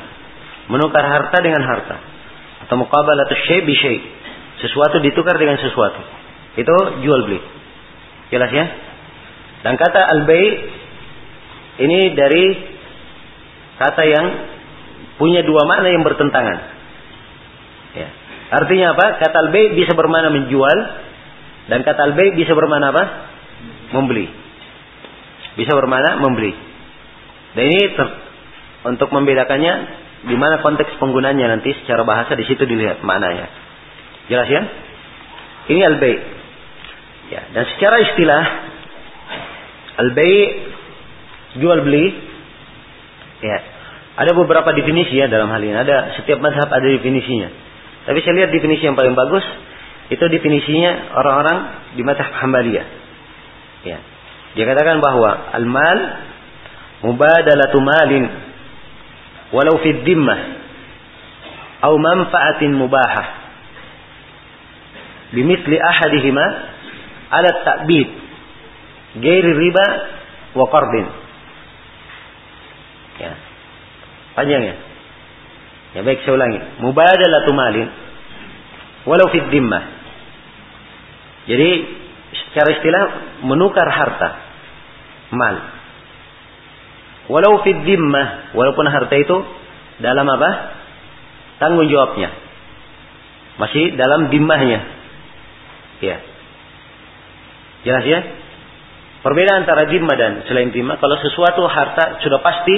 Menukar harta dengan harta. Atau muqabalatu syai' bi syai'. Sesuatu ditukar dengan sesuatu. Itu jual beli. Jelas ya? Dan kata al-bai ini dari kata yang punya dua makna yang bertentangan. Ya. Artinya apa? Kata al bisa bermana menjual dan kata al bisa bermana apa? Membeli. Bisa bermana membeli. Dan ini untuk membedakannya di mana konteks penggunanya nanti secara bahasa di situ dilihat maknanya. Jelas ya? Ini al Ya, dan secara istilah al jual beli ya. Ada beberapa definisi ya dalam hal ini. Ada setiap mazhab ada definisinya. Tapi saya lihat definisi yang paling bagus itu definisinya orang-orang di mata Hambaliyah. Ya. Dia katakan bahwa al-mal mubadalatu malin walau fi dhimmah atau manfaatin mubahah bimithli ahadihima ala ta'bid ghairi riba wa qardin. Ya. Panjang ya. Ya baik saya ulangi. Mubadalatu malin walau fid dimmah. Jadi secara istilah menukar harta mal. Walau fid dimmah, walaupun harta itu dalam apa? Tanggung jawabnya. Masih dalam dimmahnya. Ya. Jelas ya? Perbedaan antara dimmah dan selain dimmah, kalau sesuatu harta sudah pasti,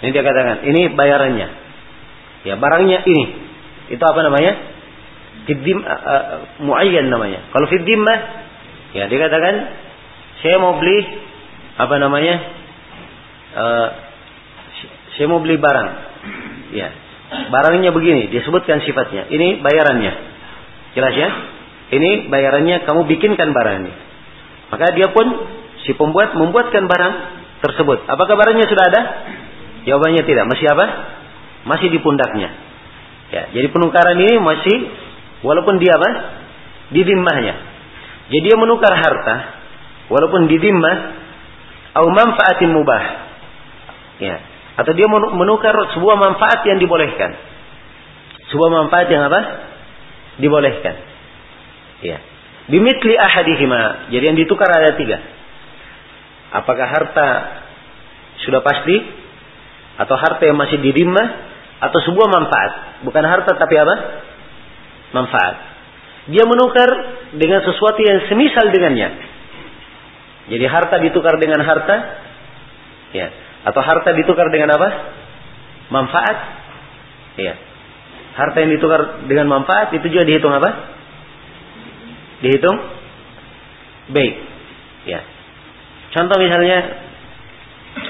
ini dia katakan, ini bayarannya. Ya barangnya ini. Itu apa namanya? Fiddim uh, muayyan namanya. Kalau fiddim mah ya dikatakan saya mau beli apa namanya? Uh, saya mau beli barang. Ya. Barangnya begini, disebutkan sifatnya. Ini bayarannya. Jelas ya? Ini bayarannya kamu bikinkan barang ini. Maka dia pun si pembuat membuatkan barang tersebut. Apakah barangnya sudah ada? Jawabannya tidak. Masih apa? masih di pundaknya. Ya, jadi penukaran ini masih walaupun dia apa? Di dimmahnya. Jadi dia menukar harta walaupun di dimmah atau manfaatin mubah. Ya. Atau dia menukar sebuah manfaat yang dibolehkan. Sebuah manfaat yang apa? Dibolehkan. Ya. Bimitli ahadihima. Jadi yang ditukar ada tiga. Apakah harta sudah pasti? Atau harta yang masih dirimah? Atau sebuah manfaat? Bukan harta tapi apa? Manfaat. Dia menukar dengan sesuatu yang semisal dengannya. Jadi harta ditukar dengan harta. Ya. Atau harta ditukar dengan apa? Manfaat. Ya. Harta yang ditukar dengan manfaat itu juga dihitung apa? dihitung baik. Ya. Contoh misalnya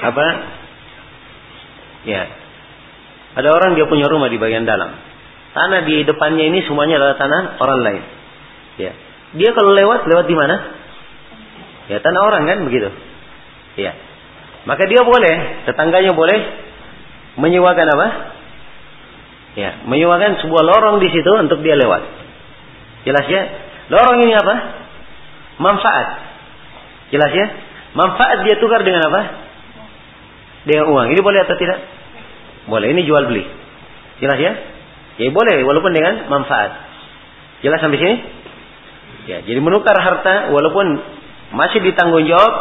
apa? Ya. Ada orang dia punya rumah di bagian dalam. Tanah di depannya ini semuanya adalah tanah orang lain. Ya. Dia kalau lewat lewat di mana? Ya tanah orang kan begitu. Ya. Maka dia boleh, tetangganya boleh menyewakan apa? Ya, menyewakan sebuah lorong di situ untuk dia lewat. Jelas ya? Lorong ini apa? Manfaat. Jelas ya? Manfaat dia tukar dengan apa? Dengan uang. Ini boleh atau tidak? Boleh. Ini jual beli. Jelas ya? Ya boleh walaupun dengan manfaat. Jelas sampai sini? Ya, jadi menukar harta walaupun masih ditanggung jawab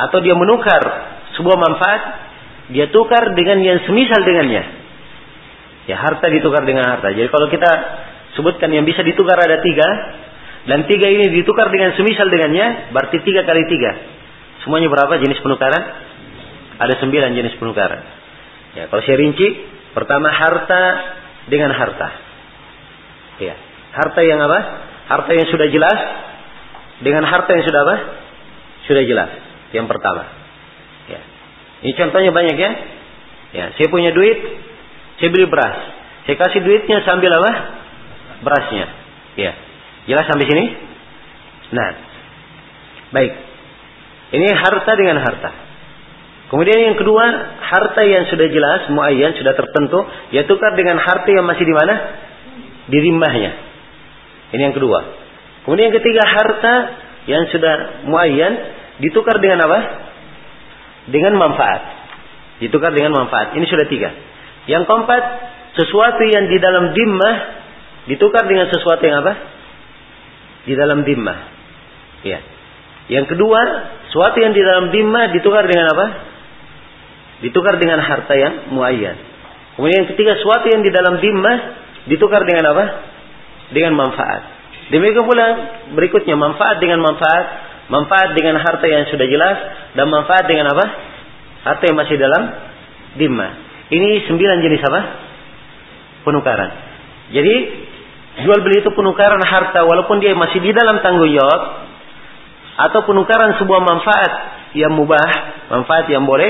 atau dia menukar sebuah manfaat, dia tukar dengan yang semisal dengannya. Ya, harta ditukar dengan harta. Jadi kalau kita sebutkan yang bisa ditukar ada tiga. Dan tiga ini ditukar dengan semisal dengannya, berarti tiga kali tiga. Semuanya berapa jenis penukaran? Ada sembilan jenis penukaran. Ya, kalau saya rinci, pertama harta dengan harta. Ya, harta yang apa? Harta yang sudah jelas dengan harta yang sudah apa? Sudah jelas. Yang pertama. Ya. Ini contohnya banyak ya. Ya, saya punya duit, saya beli beras. Saya kasih duitnya sambil apa? berasnya. Ya. Jelas sampai sini? Nah. Baik. Ini harta dengan harta. Kemudian yang kedua, harta yang sudah jelas, muayyan, sudah tertentu, ya tukar dengan harta yang masih di mana? Di rimahnya. Ini yang kedua. Kemudian yang ketiga, harta yang sudah muayyan ditukar dengan apa? Dengan manfaat. Ditukar dengan manfaat. Ini sudah tiga. Yang keempat, sesuatu yang di dalam dimmah Ditukar dengan sesuatu yang apa? Di dalam dimah. Ya. Yang kedua, sesuatu yang di dalam dimah ditukar dengan apa? Ditukar dengan harta yang muayyan. Kemudian yang ketiga, sesuatu yang di dalam dimah ditukar dengan apa? Dengan manfaat. Demikian pula berikutnya manfaat dengan manfaat, manfaat dengan harta yang sudah jelas dan manfaat dengan apa? Harta yang masih dalam dimah. Ini sembilan jenis apa? Penukaran. Jadi Jual beli itu penukaran harta walaupun dia masih di dalam tanggung jawab atau penukaran sebuah manfaat yang mubah, manfaat yang boleh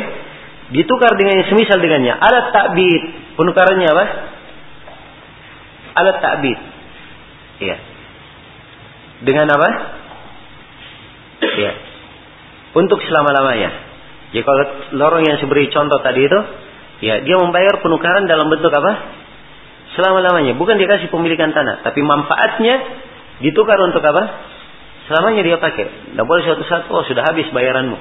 ditukar dengan yang semisal dengannya. Alat takbid, penukarannya apa? Alat takbid. Iya. Dengan apa? Iya. Untuk selama-lamanya. Jadi kalau lorong yang saya contoh tadi itu, ya dia membayar penukaran dalam bentuk apa? selama-lamanya. Bukan dia kasih pemilikan tanah, tapi manfaatnya ditukar untuk apa? Selamanya dia pakai. Tidak boleh suatu saat, oh sudah habis bayaranmu.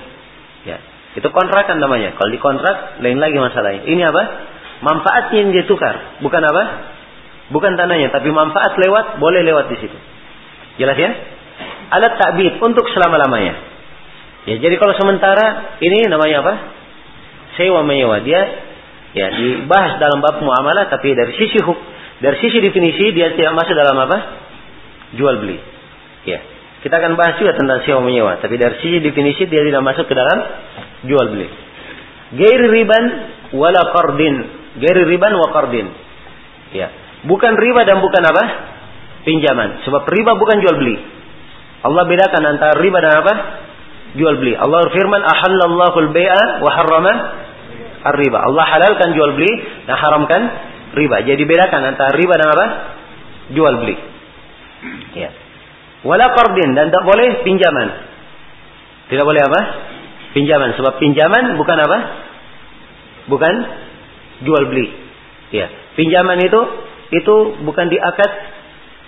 Ya, itu kontrakan namanya. Kalau dikontrak, lain lagi masalahnya. Ini apa? Manfaatnya yang dia tukar, bukan apa? Bukan tanahnya, tapi manfaat lewat, boleh lewat di situ. Jelas ya? Alat takbid untuk selama-lamanya. Ya, jadi kalau sementara ini namanya apa? Sewa menyewa. Dia ya dibahas dalam bab muamalah tapi dari sisi huk dari sisi definisi dia tidak masuk dalam apa jual beli ya kita akan bahas juga tentang sewa menyewa tapi dari sisi definisi dia tidak masuk ke dalam jual beli gairi riban wala qardin gairi riban wa qardin ya bukan riba dan bukan apa pinjaman sebab riba bukan jual beli Allah bedakan antara riba dan apa jual beli Allah firman ahallallahu al-bai'a wa harrama riba. Allah halalkan jual beli dan haramkan riba. Jadi bedakan antara riba dan apa? Jual beli. Ya. Wala qardin dan tak boleh pinjaman. Tidak boleh apa? Pinjaman. Sebab pinjaman bukan apa? Bukan jual beli. Ya. Pinjaman itu itu bukan diakad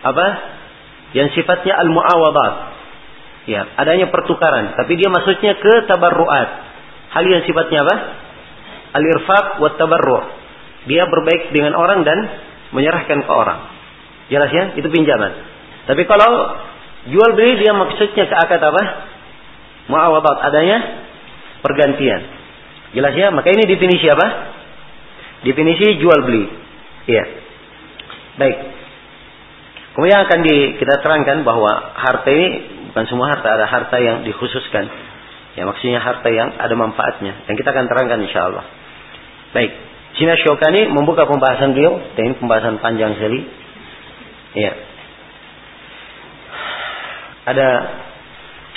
apa? Yang sifatnya al-muawadat. Ya, adanya pertukaran, tapi dia maksudnya ke tabarruat. Hal yang sifatnya apa? Al-irfaq wa tabarru'. Dia berbaik dengan orang dan menyerahkan ke orang. Jelas ya? Itu pinjaman. Tapi kalau jual beli dia maksudnya ke akad apa? Muawadat adanya pergantian. Jelas ya? Maka ini definisi apa? Definisi jual beli. Iya. Baik. Kemudian akan di, kita terangkan bahwa harta ini bukan semua harta, ada harta yang dikhususkan. Ya maksudnya harta yang ada manfaatnya. Dan kita akan terangkan insya Allah. Baik. Sina Syokani membuka pembahasan beliau. Dan ini pembahasan panjang sekali. Ya. Ada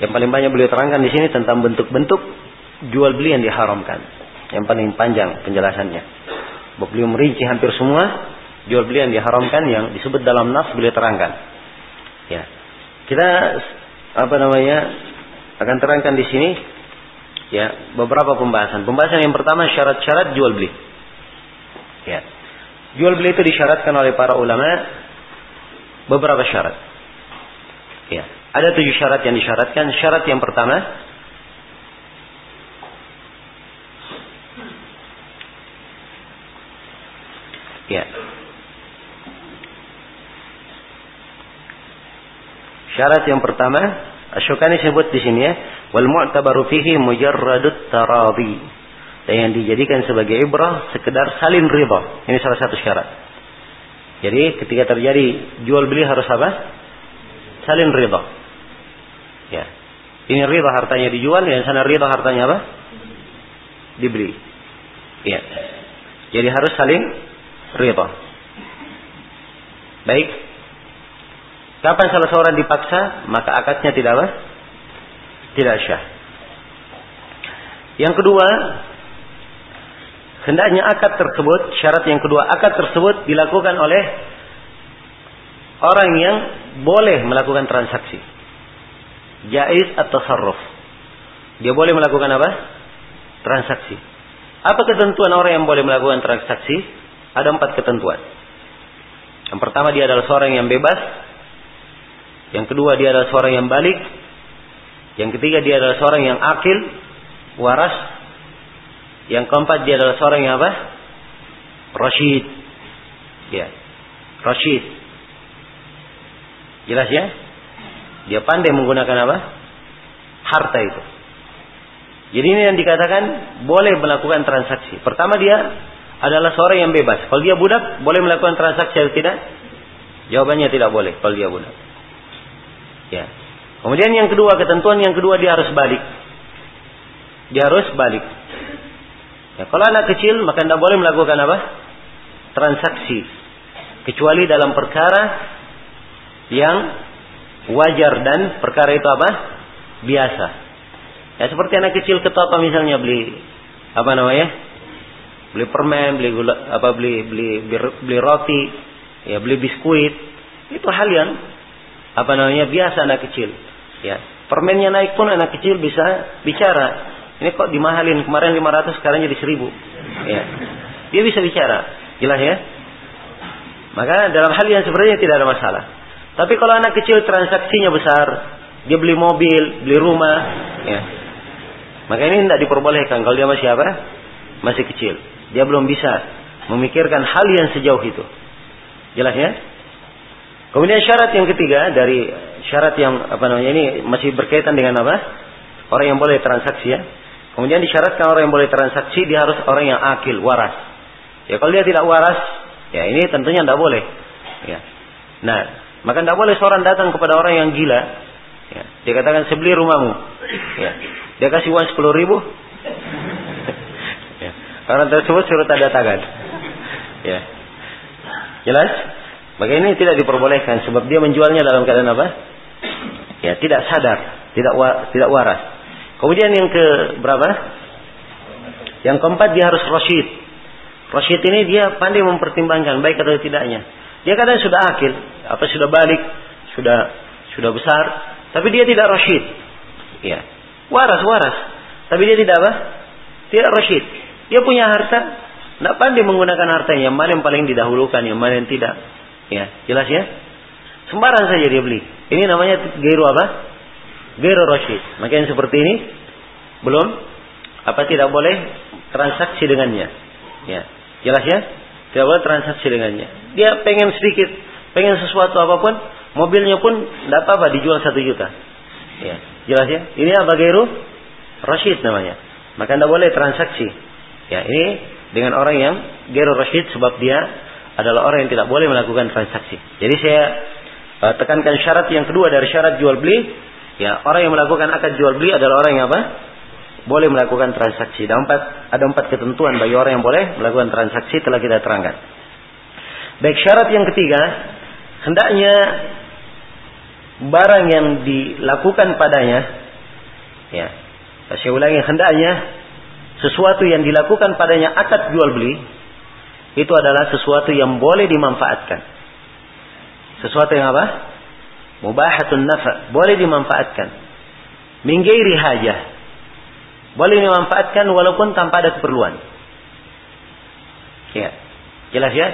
yang paling banyak beliau terangkan di sini tentang bentuk-bentuk jual beli yang diharamkan. Yang paling panjang penjelasannya. Beliau merinci hampir semua jual beli yang diharamkan yang disebut dalam nas beliau terangkan. Ya. Kita apa namanya akan terangkan di sini ya beberapa pembahasan. Pembahasan yang pertama syarat-syarat jual beli. Ya. Jual beli itu disyaratkan oleh para ulama beberapa syarat. Ya. Ada tujuh syarat yang disyaratkan. Syarat yang pertama Ya. Syarat yang pertama, Asyukani sebut di sini ya, wal mu'tabaru fihi mujarradut taradi. Dan yang dijadikan sebagai ibrah sekedar salin ridha. Ini salah satu syarat. Jadi ketika terjadi jual beli harus apa? Salin ridha. Ya. Ini ridha hartanya dijual, yang sana ridha hartanya apa? Dibeli. Ya. Jadi harus saling ridha. Baik. Kapan salah seorang dipaksa, maka akadnya tidak apa? Tidak syah. Yang kedua, hendaknya akad tersebut, syarat yang kedua, akad tersebut dilakukan oleh orang yang boleh melakukan transaksi. Jais atau sarruf. Dia boleh melakukan apa? Transaksi. Apa ketentuan orang yang boleh melakukan transaksi? Ada empat ketentuan. Yang pertama dia adalah seorang yang bebas. Yang kedua dia adalah seorang yang balik. Yang ketiga dia adalah seorang yang akil, waras. Yang keempat dia adalah seorang yang apa? Rashid. Ya. Rashid. Jelas ya? Dia pandai menggunakan apa? Harta itu. Jadi ini yang dikatakan boleh melakukan transaksi. Pertama dia adalah seorang yang bebas. Kalau dia budak, boleh melakukan transaksi atau tidak? Jawabannya tidak boleh kalau dia budak. Ya. Kemudian yang kedua, ketentuan yang kedua dia harus balik. Dia harus balik. Ya, kalau anak kecil maka tidak boleh melakukan apa? Transaksi. Kecuali dalam perkara yang wajar dan perkara itu apa? Biasa. Ya seperti anak kecil ketapa misalnya beli apa namanya? Beli permen, beli gula, apa beli beli beli roti, ya beli biskuit. Itu hal yang apa namanya biasa anak kecil. Ya, permennya naik pun anak kecil bisa bicara. Ini kok dimahalin kemarin 500 sekarang jadi 1000. Ya. Dia bisa bicara. Jelas ya? Maka dalam hal yang sebenarnya tidak ada masalah. Tapi kalau anak kecil transaksinya besar, dia beli mobil, beli rumah, ya. Maka ini tidak diperbolehkan kalau dia masih apa? Masih kecil. Dia belum bisa memikirkan hal yang sejauh itu. Jelas ya? Kemudian syarat yang ketiga dari syarat yang apa namanya ini masih berkaitan dengan apa? Orang yang boleh transaksi ya. Kemudian disyaratkan orang yang boleh transaksi dia harus orang yang akil, waras. Ya kalau dia tidak waras, ya ini tentunya tidak boleh. Ya. Nah, maka tidak boleh seorang datang kepada orang yang gila. Ya. Dia katakan sebeli rumahmu. Ya. Dia kasih uang sepuluh ribu. Orang tersebut suruh tanda tangan. Ya. Jelas? Maka ini tidak diperbolehkan sebab dia menjualnya dalam keadaan apa? Ya, tidak sadar, tidak wa, tidak waras. Kemudian yang ke berapa? Yang keempat dia harus rasyid. Rasyid ini dia pandai mempertimbangkan baik atau tidaknya. Dia kadang sudah akil, apa sudah balik, sudah sudah besar, tapi dia tidak rasyid. Ya. Waras, waras. Tapi dia tidak apa? Tidak rasyid. Dia punya harta, tidak pandai menggunakan hartanya. Yang mana yang paling didahulukan, yang mana yang tidak. Ya, jelas ya? Sembarang saja dia beli. Ini namanya gairu apa? Gairu rasyid. Maka yang seperti ini belum apa tidak boleh transaksi dengannya. Ya. Jelas ya? Tidak boleh transaksi dengannya. Dia pengen sedikit, pengen sesuatu apa pun, mobilnya pun tidak apa-apa dijual satu juta. Ya. Jelas ya? Ini apa gairu? Rasyid namanya. Maka tidak boleh transaksi. Ya, ini dengan orang yang gairu rasyid sebab dia adalah orang yang tidak boleh melakukan transaksi. Jadi saya uh, tekankan syarat yang kedua dari syarat jual beli, ya orang yang melakukan akad jual beli adalah orang yang apa? Boleh melakukan transaksi. Ada empat, ada empat ketentuan bagi orang yang boleh melakukan transaksi telah kita terangkan. Baik syarat yang ketiga, hendaknya barang yang dilakukan padanya, ya, saya ulangi hendaknya sesuatu yang dilakukan padanya akad jual beli itu adalah sesuatu yang boleh dimanfaatkan. Sesuatu yang apa? Mubahatun nafa, boleh dimanfaatkan. Minggairi hajah. Boleh dimanfaatkan walaupun tanpa ada keperluan. Ya. Jelas ya?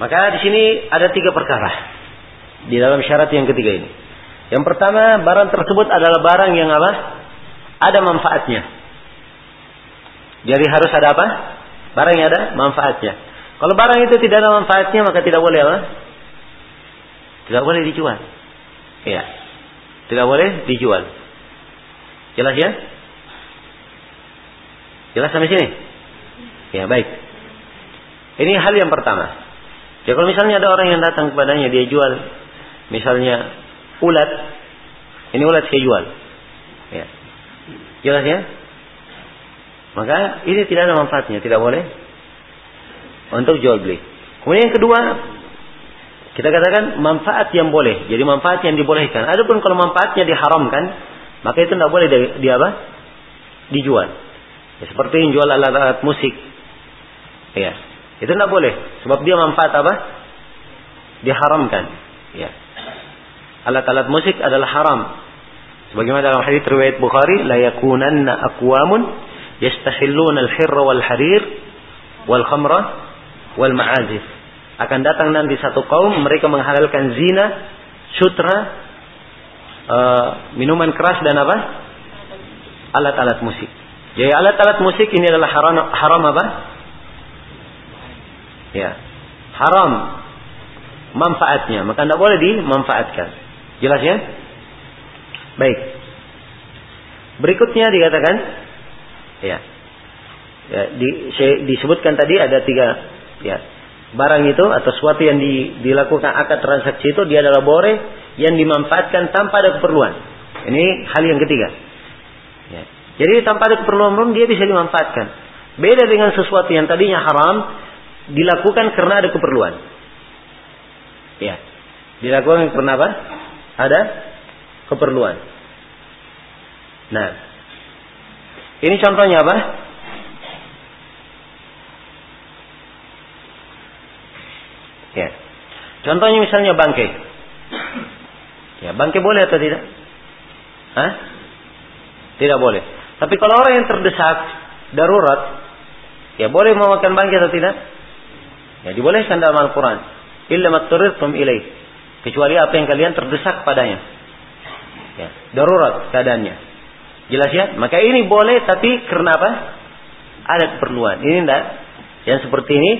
Maka di sini ada tiga perkara di dalam syarat yang ketiga ini. Yang pertama, barang tersebut adalah barang yang apa? Ada manfaatnya. Jadi harus ada apa? Barang yang ada manfaatnya. Kalau barang itu tidak ada manfaatnya maka tidak boleh apa? Tidak boleh dijual. Iya. Tidak boleh dijual. Jelas ya? Jelas sampai sini? Ya, baik. Ini hal yang pertama. Ya kalau misalnya ada orang yang datang kepadanya dia jual misalnya ulat. Ini ulat saya jual. Ya. Jelas ya? Maka ini tidak ada manfaatnya, tidak boleh untuk jual beli. Kemudian yang kedua, kita katakan manfaat yang boleh. Jadi manfaat yang dibolehkan. Adapun kalau manfaatnya diharamkan, maka itu tidak boleh di, di apa? Dijual. Ya, seperti yang jual alat-alat musik. Ya, itu tidak boleh. Sebab dia manfaat apa? Diharamkan. Ya. Alat-alat musik adalah haram. Sebagaimana dalam hadis riwayat Bukhari, la yakunanna aqwamun yastahilluna al-hirra wal harir wal khamra wal ma'azif. Akan datang nanti satu kaum mereka menghalalkan zina, sutra, uh, minuman keras dan apa? Alat-alat musik. Jadi alat-alat musik ini adalah haram, haram apa? Ya, haram manfaatnya, maka tidak boleh dimanfaatkan. Jelas ya? Baik. Berikutnya dikatakan Ya. Ya, di, saya, disebutkan tadi ada tiga ya barang itu atau sesuatu yang di, dilakukan akad transaksi itu dia adalah bore yang dimanfaatkan tanpa ada keperluan. Ini hal yang ketiga. Ya. Jadi tanpa ada keperluan pun dia bisa dimanfaatkan. Beda dengan sesuatu yang tadinya haram dilakukan karena ada keperluan. Ya. Dilakukan karena apa? Ada keperluan. Nah, ini contohnya apa? Ya. Contohnya misalnya bangke. Ya, bangke boleh atau tidak? Hah? Tidak boleh. Tapi kalau orang yang terdesak, darurat, ya boleh memakan bangke atau tidak? Ya dibolehkan dalam Al-Quran. Illa matturirtum ilaih. Kecuali apa yang kalian terdesak padanya. Ya, darurat keadaannya. Jelas ya? Maka ini boleh tapi karena apa? Ada keperluan. Ini enggak. Yang seperti ini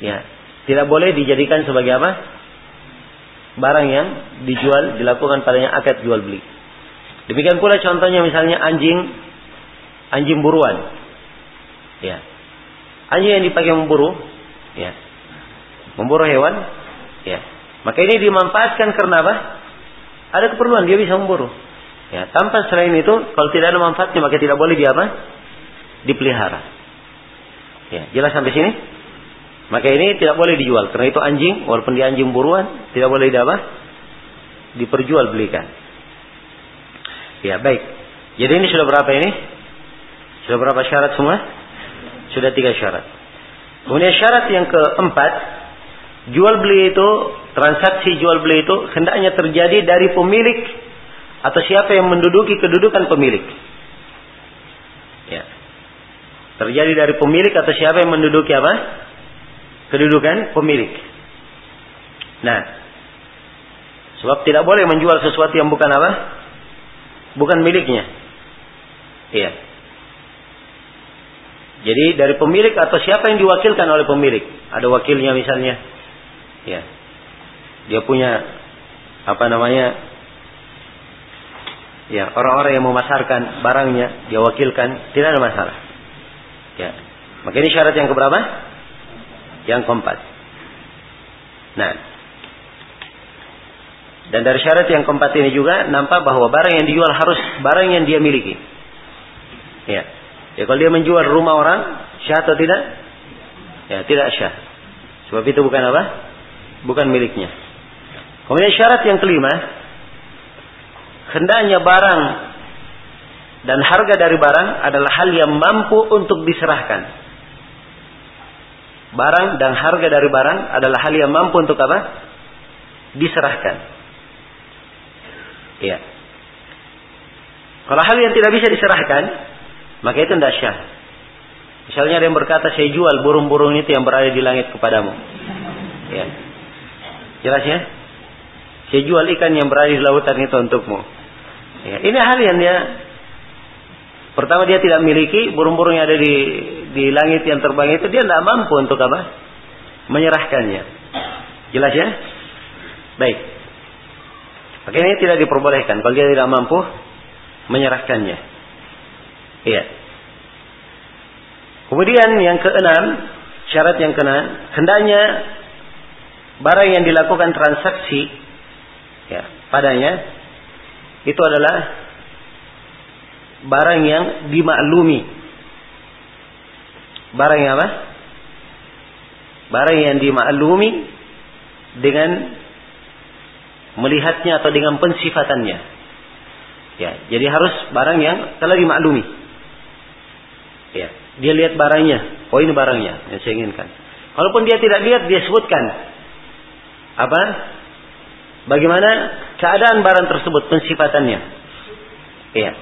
ya tidak boleh dijadikan sebagai apa? Barang yang dijual dilakukan padanya akad jual beli. Demikian pula contohnya misalnya anjing anjing buruan. Ya. Anjing yang dipakai memburu, ya. Memburu hewan, ya. Maka ini dimanfaatkan karena apa? Ada keperluan dia bisa memburu. Ya, tanpa selain itu, kalau tidak ada manfaatnya maka tidak boleh di apa? Dipelihara. Ya, jelas sampai sini? Maka ini tidak boleh dijual karena itu anjing, walaupun dia anjing buruan, tidak boleh di apa? Diperjualbelikan. Ya, baik. Jadi ini sudah berapa ini? Sudah berapa syarat semua? Sudah tiga syarat. Kemudian syarat yang keempat, jual beli itu, transaksi jual beli itu hendaknya terjadi dari pemilik atau siapa yang menduduki kedudukan pemilik. Ya. Terjadi dari pemilik atau siapa yang menduduki apa? Kedudukan pemilik. Nah, Sebab tidak boleh menjual sesuatu yang bukan apa? Bukan miliknya. Iya. Jadi dari pemilik atau siapa yang diwakilkan oleh pemilik? Ada wakilnya misalnya. Ya. Dia punya apa namanya? Ya, orang-orang yang memasarkan barangnya dia wakilkan, tidak ada masalah. Ya. Maka ini syarat yang keberapa? Yang keempat. Nah, dan dari syarat yang keempat ini juga nampak bahwa barang yang dijual harus barang yang dia miliki. Ya. Ya kalau dia menjual rumah orang, syah atau tidak? Ya, tidak syah. Sebab itu bukan apa? Bukan miliknya. Kemudian syarat yang kelima, hendaknya barang dan harga dari barang adalah hal yang mampu untuk diserahkan. Barang dan harga dari barang adalah hal yang mampu untuk apa? Diserahkan. Ya. Kalau hal yang tidak bisa diserahkan, maka itu tidak syah. Misalnya ada yang berkata, saya jual burung-burung itu yang berada di langit kepadamu. Ya. Jelas ya? Saya jual ikan yang berada di lautan itu untukmu. Ya. Ini dia Pertama dia tidak miliki burung-burung yang ada di di langit yang terbang itu dia tidak mampu untuk apa? Menyerahkannya. Jelas ya? Baik. Maka ini tidak diperbolehkan kalau dia tidak mampu menyerahkannya. Iya. Kemudian yang keenam, syarat yang keenam, hendaknya barang yang dilakukan transaksi ya, padanya itu adalah barang yang dimaklumi. Barang yang apa? Barang yang dimaklumi dengan melihatnya atau dengan pensifatannya. Ya, jadi harus barang yang telah dimaklumi. Ya, dia lihat barangnya. Oh ini barangnya yang saya inginkan. Walaupun dia tidak lihat, dia sebutkan apa? Bagaimana keadaan barang tersebut, pensifatannya. Iya.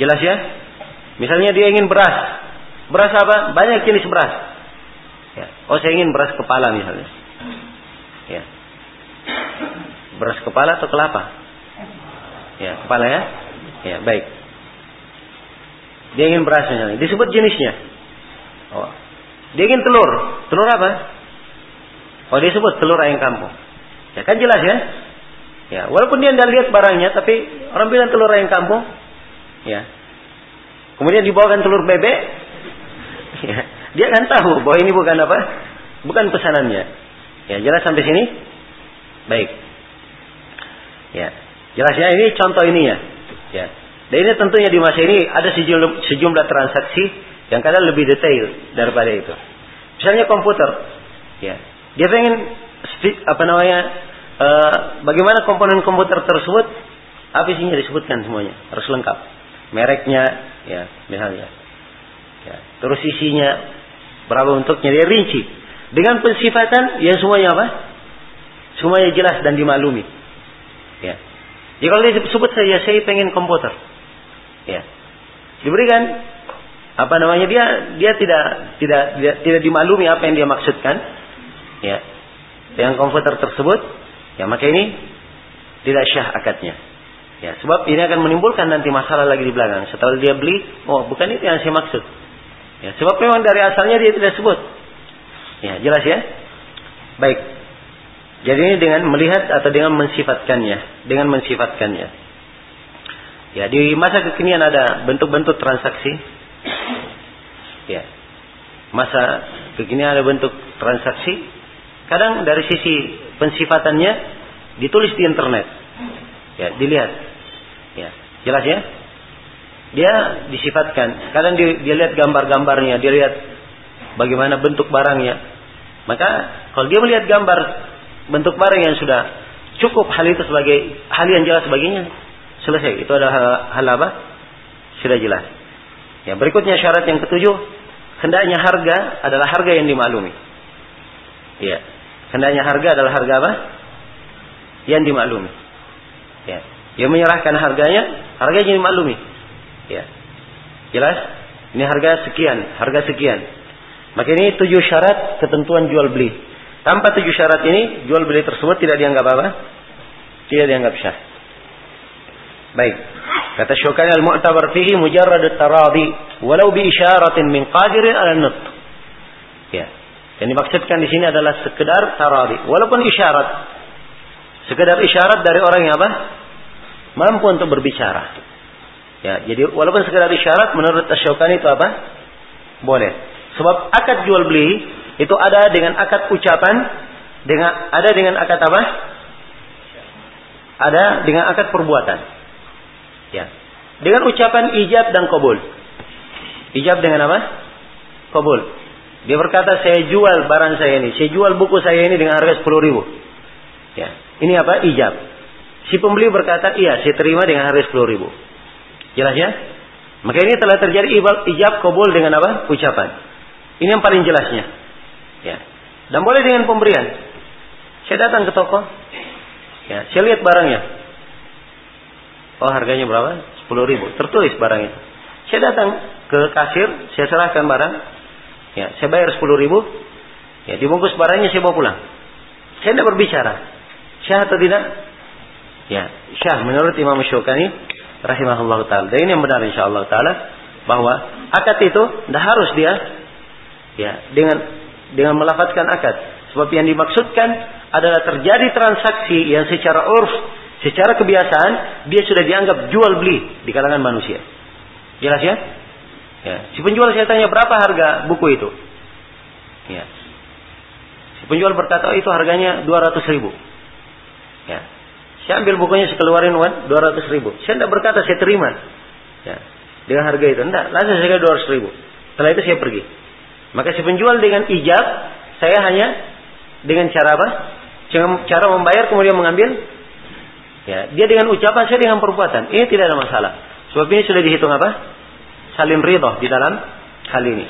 Jelas ya? Misalnya dia ingin beras. Beras apa? Banyak jenis beras. Ya. Oh saya ingin beras kepala misalnya. Ya. Beras kepala atau kelapa? Ya, kepala ya. Ya, baik. Dia ingin beras misalnya. Disebut jenisnya. Oh. Dia ingin telur. Telur apa? Oh, dia sebut telur ayam kampung. Ya kan jelas ya? Ya, walaupun dia tidak lihat barangnya, tapi orang bilang telur ayam kampung. Ya. Kemudian dibawakan telur bebek. Ya. Dia kan tahu bahwa ini bukan apa? Bukan pesanannya. Ya, jelas sampai sini? Baik. Ya. Jelas ya ini contoh ini ya. Ya. Dan ini tentunya di masa ini ada sejumlah, sejumlah transaksi yang kadang lebih detail daripada itu. Misalnya komputer. Ya. Dia pengen apa namanya? Uh, bagaimana komponen komputer tersebut apa isinya disebutkan semuanya harus lengkap mereknya ya misalnya ya. terus isinya berapa untuknya dia rinci dengan pensifatan yang semuanya apa semuanya jelas dan dimaklumi Ya. Jadi kalau dia sebut saja saya pengen komputer. Ya. Diberikan apa namanya dia dia tidak tidak tidak, tidak dimaklumi apa yang dia maksudkan. Ya. Dengan komputer tersebut, ya maka ini tidak syah akadnya. Ya, sebab ini akan menimbulkan nanti masalah lagi di belakang. Setelah dia beli, oh bukan itu yang saya maksud. Ya, sebab memang dari asalnya dia tidak sebut. Ya, jelas ya? Baik. Jadi ini dengan melihat atau dengan mensifatkannya, dengan mensifatkannya. Ya, di masa kekinian ada bentuk-bentuk transaksi. Ya. Masa kekinian ada bentuk transaksi. Kadang dari sisi pensifatannya ditulis di internet. Ya, dilihat. Ya, jelas ya? Dia disifatkan. Kadang dia, dia lihat gambar-gambarnya, dia lihat bagaimana bentuk barangnya. Maka kalau dia melihat gambar bentuk barang yang sudah cukup hal itu sebagai hal yang jelas sebagainya selesai itu adalah hal, hal apa sudah jelas ya berikutnya syarat yang ketujuh hendaknya harga adalah harga yang dimaklumi ya hendaknya harga adalah harga apa yang dimaklumi ya dia menyerahkan harganya harga yang dimaklumi ya jelas ini harga sekian harga sekian maka ini tujuh syarat ketentuan jual beli tanpa tujuh syarat ini, jual beli tersebut tidak dianggap apa? Tidak dianggap syah. Baik. Kata Syukani al-mu'tabar fihi mujarrad at-taradi walau bi isyaratin min qadirin ala nutq. Ya. Yang dimaksudkan di sini adalah sekedar taradi, walaupun isyarat. Sekedar isyarat dari orang yang apa? Mampu untuk berbicara. Ya, jadi walaupun sekedar isyarat menurut Asy-Syaukani itu apa? Boleh. Sebab akad jual beli itu ada dengan akad ucapan, dengan ada dengan akad apa? Ada dengan akad perbuatan. Ya. Dengan ucapan ijab dan kabul. Ijab dengan apa? Kabul. Dia berkata saya jual barang saya ini, saya jual buku saya ini dengan harga 10 ribu. Ya. Ini apa? Ijab. Si pembeli berkata, iya saya terima dengan harga 10 ribu. Jelas ya? Maka ini telah terjadi ijab kabul dengan apa? Ucapan. Ini yang paling jelasnya. Ya. Dan boleh dengan pemberian. Saya datang ke toko. Ya, saya lihat barangnya. Oh harganya berapa? 10 ribu. Tertulis barang itu. Saya datang ke kasir, saya serahkan barang. Ya, saya bayar 10 ribu. Ya, dibungkus barangnya saya bawa pulang. Saya tidak berbicara. Syah atau tidak? Ya, syah menurut Imam Syukani rahimahullah taala. Dan ini yang benar insyaallah taala bahwa akad itu tidak harus dia ya dengan dengan melafatkan akad. Sebab yang dimaksudkan adalah terjadi transaksi yang secara urf, secara kebiasaan dia sudah dianggap jual beli di kalangan manusia. Jelas ya? Ya. Si penjual saya tanya berapa harga buku itu? Ya. Si penjual berkata oh, itu harganya 200 ribu. Ya. Saya ambil bukunya, saya keluarin uang 200 ribu. Saya tidak berkata saya terima. Ya. Dengan harga itu. Tidak. Langsung saya 200 ribu. Setelah itu saya pergi. Maka si penjual dengan ijab, saya hanya dengan cara apa? Cara membayar kemudian mengambil. Ya, dia dengan ucapan, saya dengan perbuatan. Ini tidak ada masalah. Sebab ini sudah dihitung apa? Saling ridho di dalam hal ini.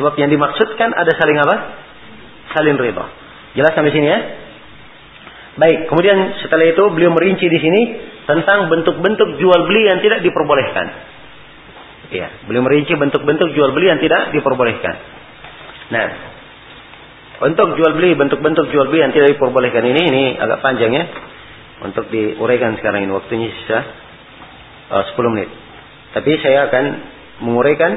Sebab yang dimaksudkan ada saling apa? Saling ridho. Jelas sampai sini ya? Baik, kemudian setelah itu beliau merinci di sini tentang bentuk-bentuk jual beli yang tidak diperbolehkan. Ya, beliau merinci bentuk-bentuk jual beli yang tidak diperbolehkan. Nah, untuk jual beli bentuk-bentuk jual beli yang tidak diperbolehkan ini ini agak panjang ya. Untuk diuraikan sekarang ini waktunya sisa uh, 10 menit. Tapi saya akan menguraikan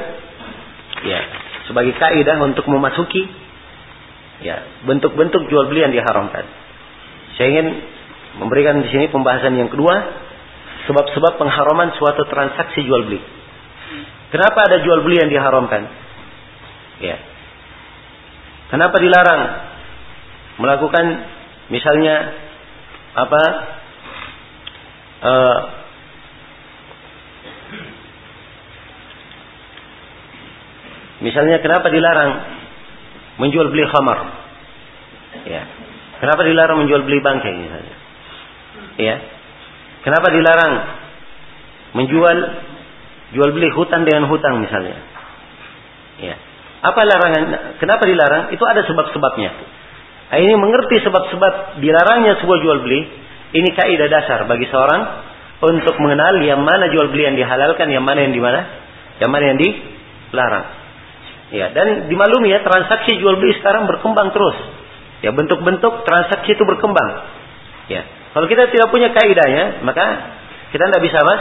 ya sebagai kaidah untuk memasuki ya bentuk-bentuk jual beli yang diharamkan. Saya ingin memberikan di sini pembahasan yang kedua, sebab-sebab pengharaman suatu transaksi jual beli. Kenapa ada jual beli yang diharamkan? Ya. Kenapa dilarang melakukan misalnya apa? Uh, misalnya kenapa dilarang menjual beli khamar? Ya. Kenapa dilarang menjual beli bangkai misalnya? Ya. Kenapa dilarang menjual jual beli hutan dengan hutang misalnya? Ya. Apa larangan? Kenapa dilarang? Itu ada sebab-sebabnya. Nah, ini mengerti sebab-sebab dilarangnya sebuah jual beli. Ini kaidah dasar bagi seorang untuk mengenal yang mana jual beli yang dihalalkan, yang mana yang di mana, yang mana yang dilarang. Ya, dan dimaklumi ya transaksi jual beli sekarang berkembang terus. Ya bentuk-bentuk transaksi itu berkembang. Ya. Kalau kita tidak punya kaidahnya, maka kita tidak bisa apa?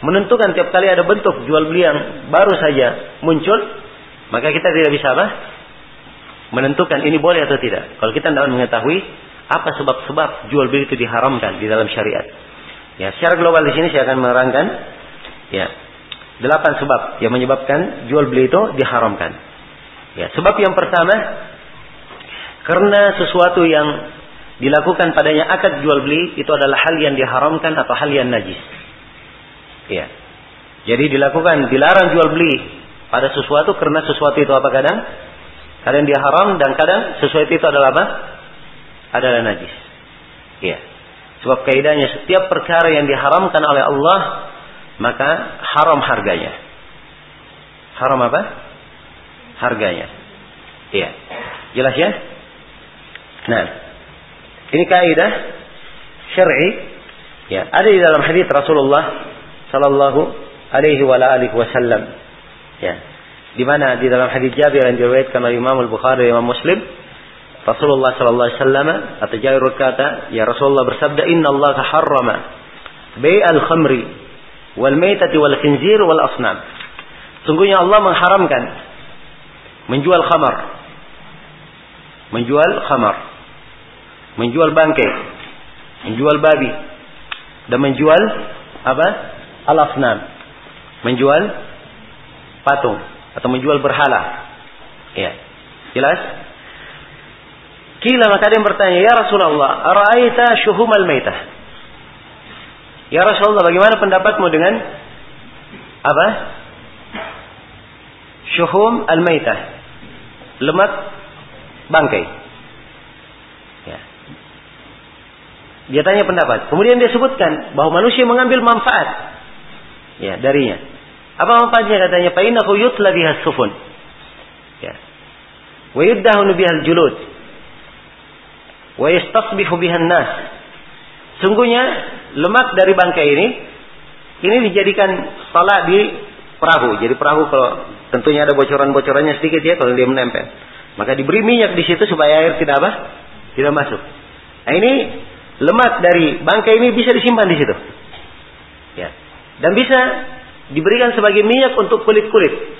Menentukan tiap kali ada bentuk jual beli yang baru saja muncul, maka kita tidak bisa apa? Menentukan ini boleh atau tidak. Kalau kita tidak mengetahui apa sebab-sebab jual beli itu diharamkan di dalam syariat. Ya, secara global di sini saya akan menerangkan ya delapan sebab yang menyebabkan jual beli itu diharamkan. Ya, sebab yang pertama karena sesuatu yang dilakukan padanya akad jual beli itu adalah hal yang diharamkan atau hal yang najis. Ya. Jadi dilakukan dilarang jual beli pada sesuatu karena sesuatu itu apa kadang? Kadang dia haram dan kadang sesuatu itu adalah apa? Adalah najis. Ya. Sebab kaidahnya setiap perkara yang diharamkan oleh Allah maka haram harganya. Haram apa? Harganya. Iya. Jelas ya? Nah, ini kaidah syar'i ya, ada di dalam hadis Rasulullah sallallahu alaihi wa alihi wasallam. Ya. Di mana di dalam hadis Jabir yang diriwayatkan oleh Imam Al-Bukhari Imam Muslim Rasulullah sallallahu alaihi wasallam atau Jair berkata, ya Rasulullah bersabda, "Inna Allah harrama bai'al khamri wal maitati wal khinzir wal asnam." Sungguhnya Allah mengharamkan menjual khamar. Menjual khamar. Menjual bangkai. Menjual babi. Dan menjual apa? Al-asnam. Menjual patung atau menjual berhala. Ya. Jelas? Kila maka dia bertanya, "Ya Rasulullah, ara'aita syuhumal maitah?" Ya Rasulullah, bagaimana pendapatmu dengan apa? Syuhum al-maitah. Lemak bangkai. Ya. Dia tanya pendapat. Kemudian dia sebutkan bahwa manusia mengambil manfaat ya darinya. Apa manfaatnya katanya? Fa innahu yutla biha sufun. Ya. Wa yuddahunu biha julud. Wa yastasbihu biha nas. Sungguhnya lemak dari bangkai ini ini dijadikan salat di perahu. Jadi perahu kalau tentunya ada bocoran-bocorannya sedikit ya kalau dia menempel. Maka diberi minyak di situ supaya air tidak apa? Tidak masuk. Nah ini lemak dari bangkai ini bisa disimpan di situ. Ya. Dan bisa diberikan sebagai minyak untuk kulit-kulit.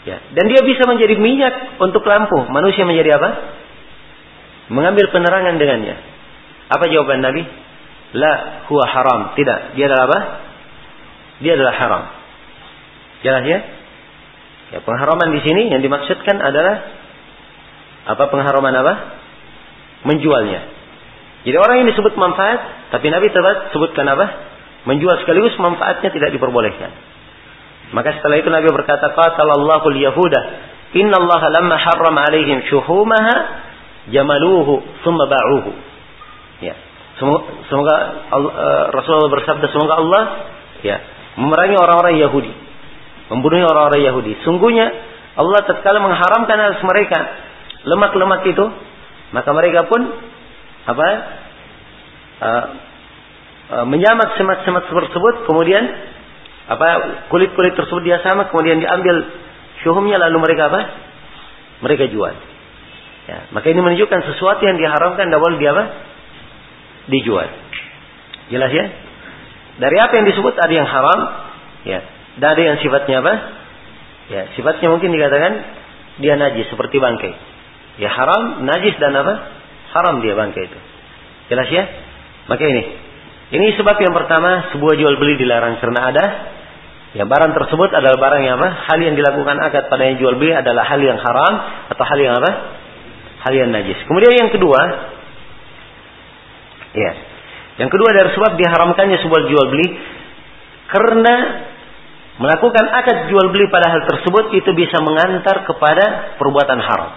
Ya, dan dia bisa menjadi minyak untuk lampu. Manusia menjadi apa? Mengambil penerangan dengannya. Apa jawaban Nabi? La huwa haram. Tidak, dia adalah apa? Dia adalah haram. Jelas ya? Ya, pengharaman di sini yang dimaksudkan adalah apa pengharaman apa? Menjualnya. Jadi orang ini disebut manfaat, tapi Nabi tetap sebutkan apa? Menjual sekaligus manfaatnya tidak diperbolehkan. Maka setelah itu Nabi berkata, Qatalallahu al-Yahuda, Inna Allah lamma harram alaihim syuhumaha, jamaluhu, summa ba'uhu. Semoga, Allah, uh, Rasulullah bersabda, semoga Allah ya, memerangi orang-orang Yahudi. Membunuh orang-orang Yahudi. Sungguhnya Allah tatkala mengharamkan atas mereka lemak-lemak itu, maka mereka pun apa? Uh, E, menyamak semat-semat tersebut, kemudian apa kulit-kulit tersebut dia sama, kemudian diambil syuhumnya lalu mereka apa? Mereka jual. Ya, maka ini menunjukkan sesuatu yang diharamkan tidak boleh dia apa? Dijual. Jelas ya? Dari apa yang disebut ada yang haram, ya. Dan ada yang sifatnya apa? Ya, sifatnya mungkin dikatakan dia najis seperti bangkai. Ya haram, najis dan apa? Haram dia bangkai itu. Jelas ya? Maka ini ini sebab yang pertama, sebuah jual beli dilarang karena ada ya barang tersebut adalah barang yang apa? Hal yang dilakukan akad pada yang jual beli adalah hal yang haram atau hal yang apa? Hal yang najis. Kemudian yang kedua, ya, yang kedua dari sebab diharamkannya sebuah jual beli karena melakukan akad jual beli pada hal tersebut itu bisa mengantar kepada perbuatan haram.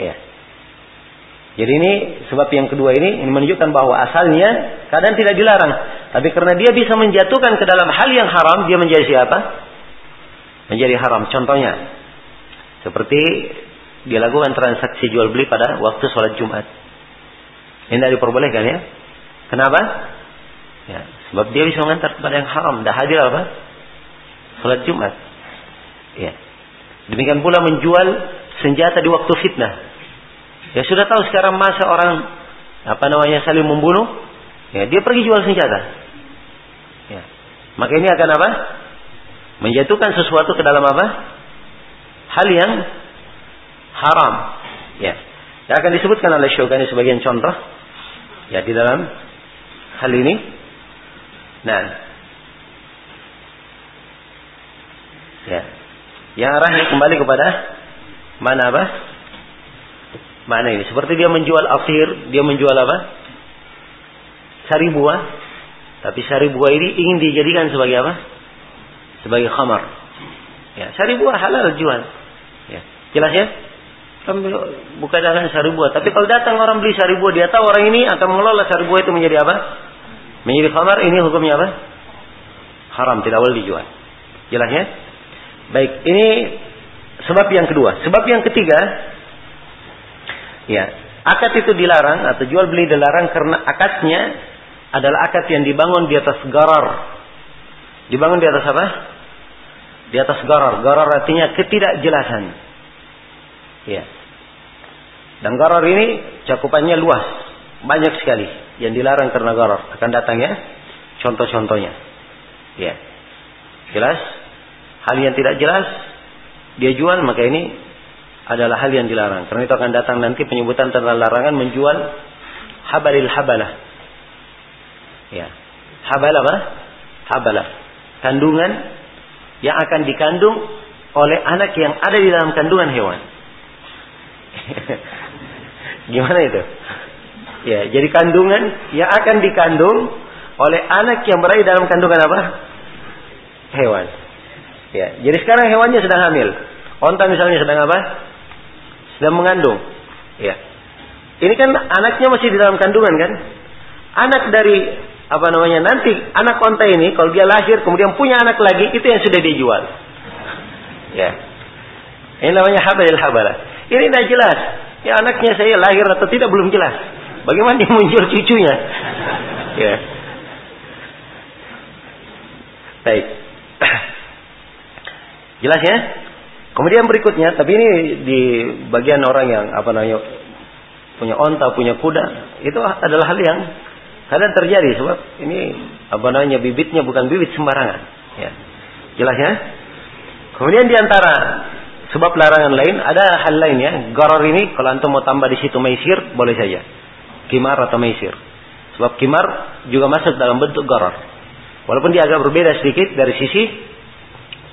Ya. Jadi ini sebab yang kedua ini ini menunjukkan bahwa asalnya kadang tidak dilarang, tapi karena dia bisa menjatuhkan ke dalam hal yang haram, dia menjadi siapa? Menjadi haram. Contohnya seperti dia lakukan transaksi jual beli pada waktu sholat Jumat. Ini tidak diperbolehkan ya. Kenapa? Ya, sebab dia bisa mengantar kepada yang haram. Dah hadir apa? Sholat Jumat. Ya. Demikian pula menjual senjata di waktu fitnah. Ya sudah tahu sekarang masa orang apa namanya saling membunuh, ya dia pergi jual senjata. Ya. Maka ini akan apa? Menjatuhkan sesuatu ke dalam apa? Hal yang haram. Ya. Yang akan disebutkan oleh Syukani sebagian contoh. Ya di dalam hal ini. Nah. Ya. Yang arahnya kembali kepada mana apa? Mana ini? Seperti dia menjual asir, dia menjual apa? Sari buah. Tapi sari buah ini ingin dijadikan sebagai apa? Sebagai khamar. Ya, sari buah halal jual. Ya. Jelas ya? Kan bukan dalam sari buah. Tapi kalau datang orang beli sari buah, dia tahu orang ini akan mengelola sari buah itu menjadi apa? Menjadi khamar, ini hukumnya apa? Haram, tidak boleh dijual. Jelas ya? Baik, ini sebab yang kedua. Sebab yang ketiga, Ya, akad itu dilarang atau jual beli dilarang karena akadnya adalah akad yang dibangun di atas garar. Dibangun di atas apa? Di atas garar. Garar artinya ketidakjelasan. Ya. Dan gharar ini cakupannya luas, banyak sekali yang dilarang karena gharar. Akan datang ya contoh-contohnya. Ya. Jelas? Hal yang tidak jelas dia jual maka ini adalah hal yang dilarang. Karena itu akan datang nanti penyebutan tentang larangan menjual habalil habalah. Ya. Habal apa? Habalah. Kandungan yang akan dikandung oleh anak yang ada di dalam kandungan hewan. Gimana itu? Ya, jadi kandungan yang akan dikandung oleh anak yang berada dalam kandungan apa? Hewan. Ya, jadi sekarang hewannya sedang hamil. Onta misalnya sedang apa? Sedang mengandung. Ya. Ini kan anaknya masih di dalam kandungan kan? Anak dari apa namanya nanti anak onta ini kalau dia lahir kemudian punya anak lagi itu yang sudah dijual. Ya. Ini namanya habalil habalah. Ini tidak jelas. Ya anaknya saya lahir atau tidak belum jelas. Bagaimana dia muncul cucunya? ya. Baik. Jelas ya? Kemudian berikutnya, tapi ini di bagian orang yang apa namanya punya onta, punya kuda, itu adalah hal yang kadang terjadi sebab ini apa namanya bibitnya bukan bibit sembarangan. Ya. Jelas ya? Kemudian di antara Sebab larangan lain ada hal lain ya. Goror ini kalau antum mau tambah di situ maisir boleh saja. Kimar atau maisir. Sebab kimar juga masuk dalam bentuk goror. Walaupun dia agak berbeda sedikit dari sisi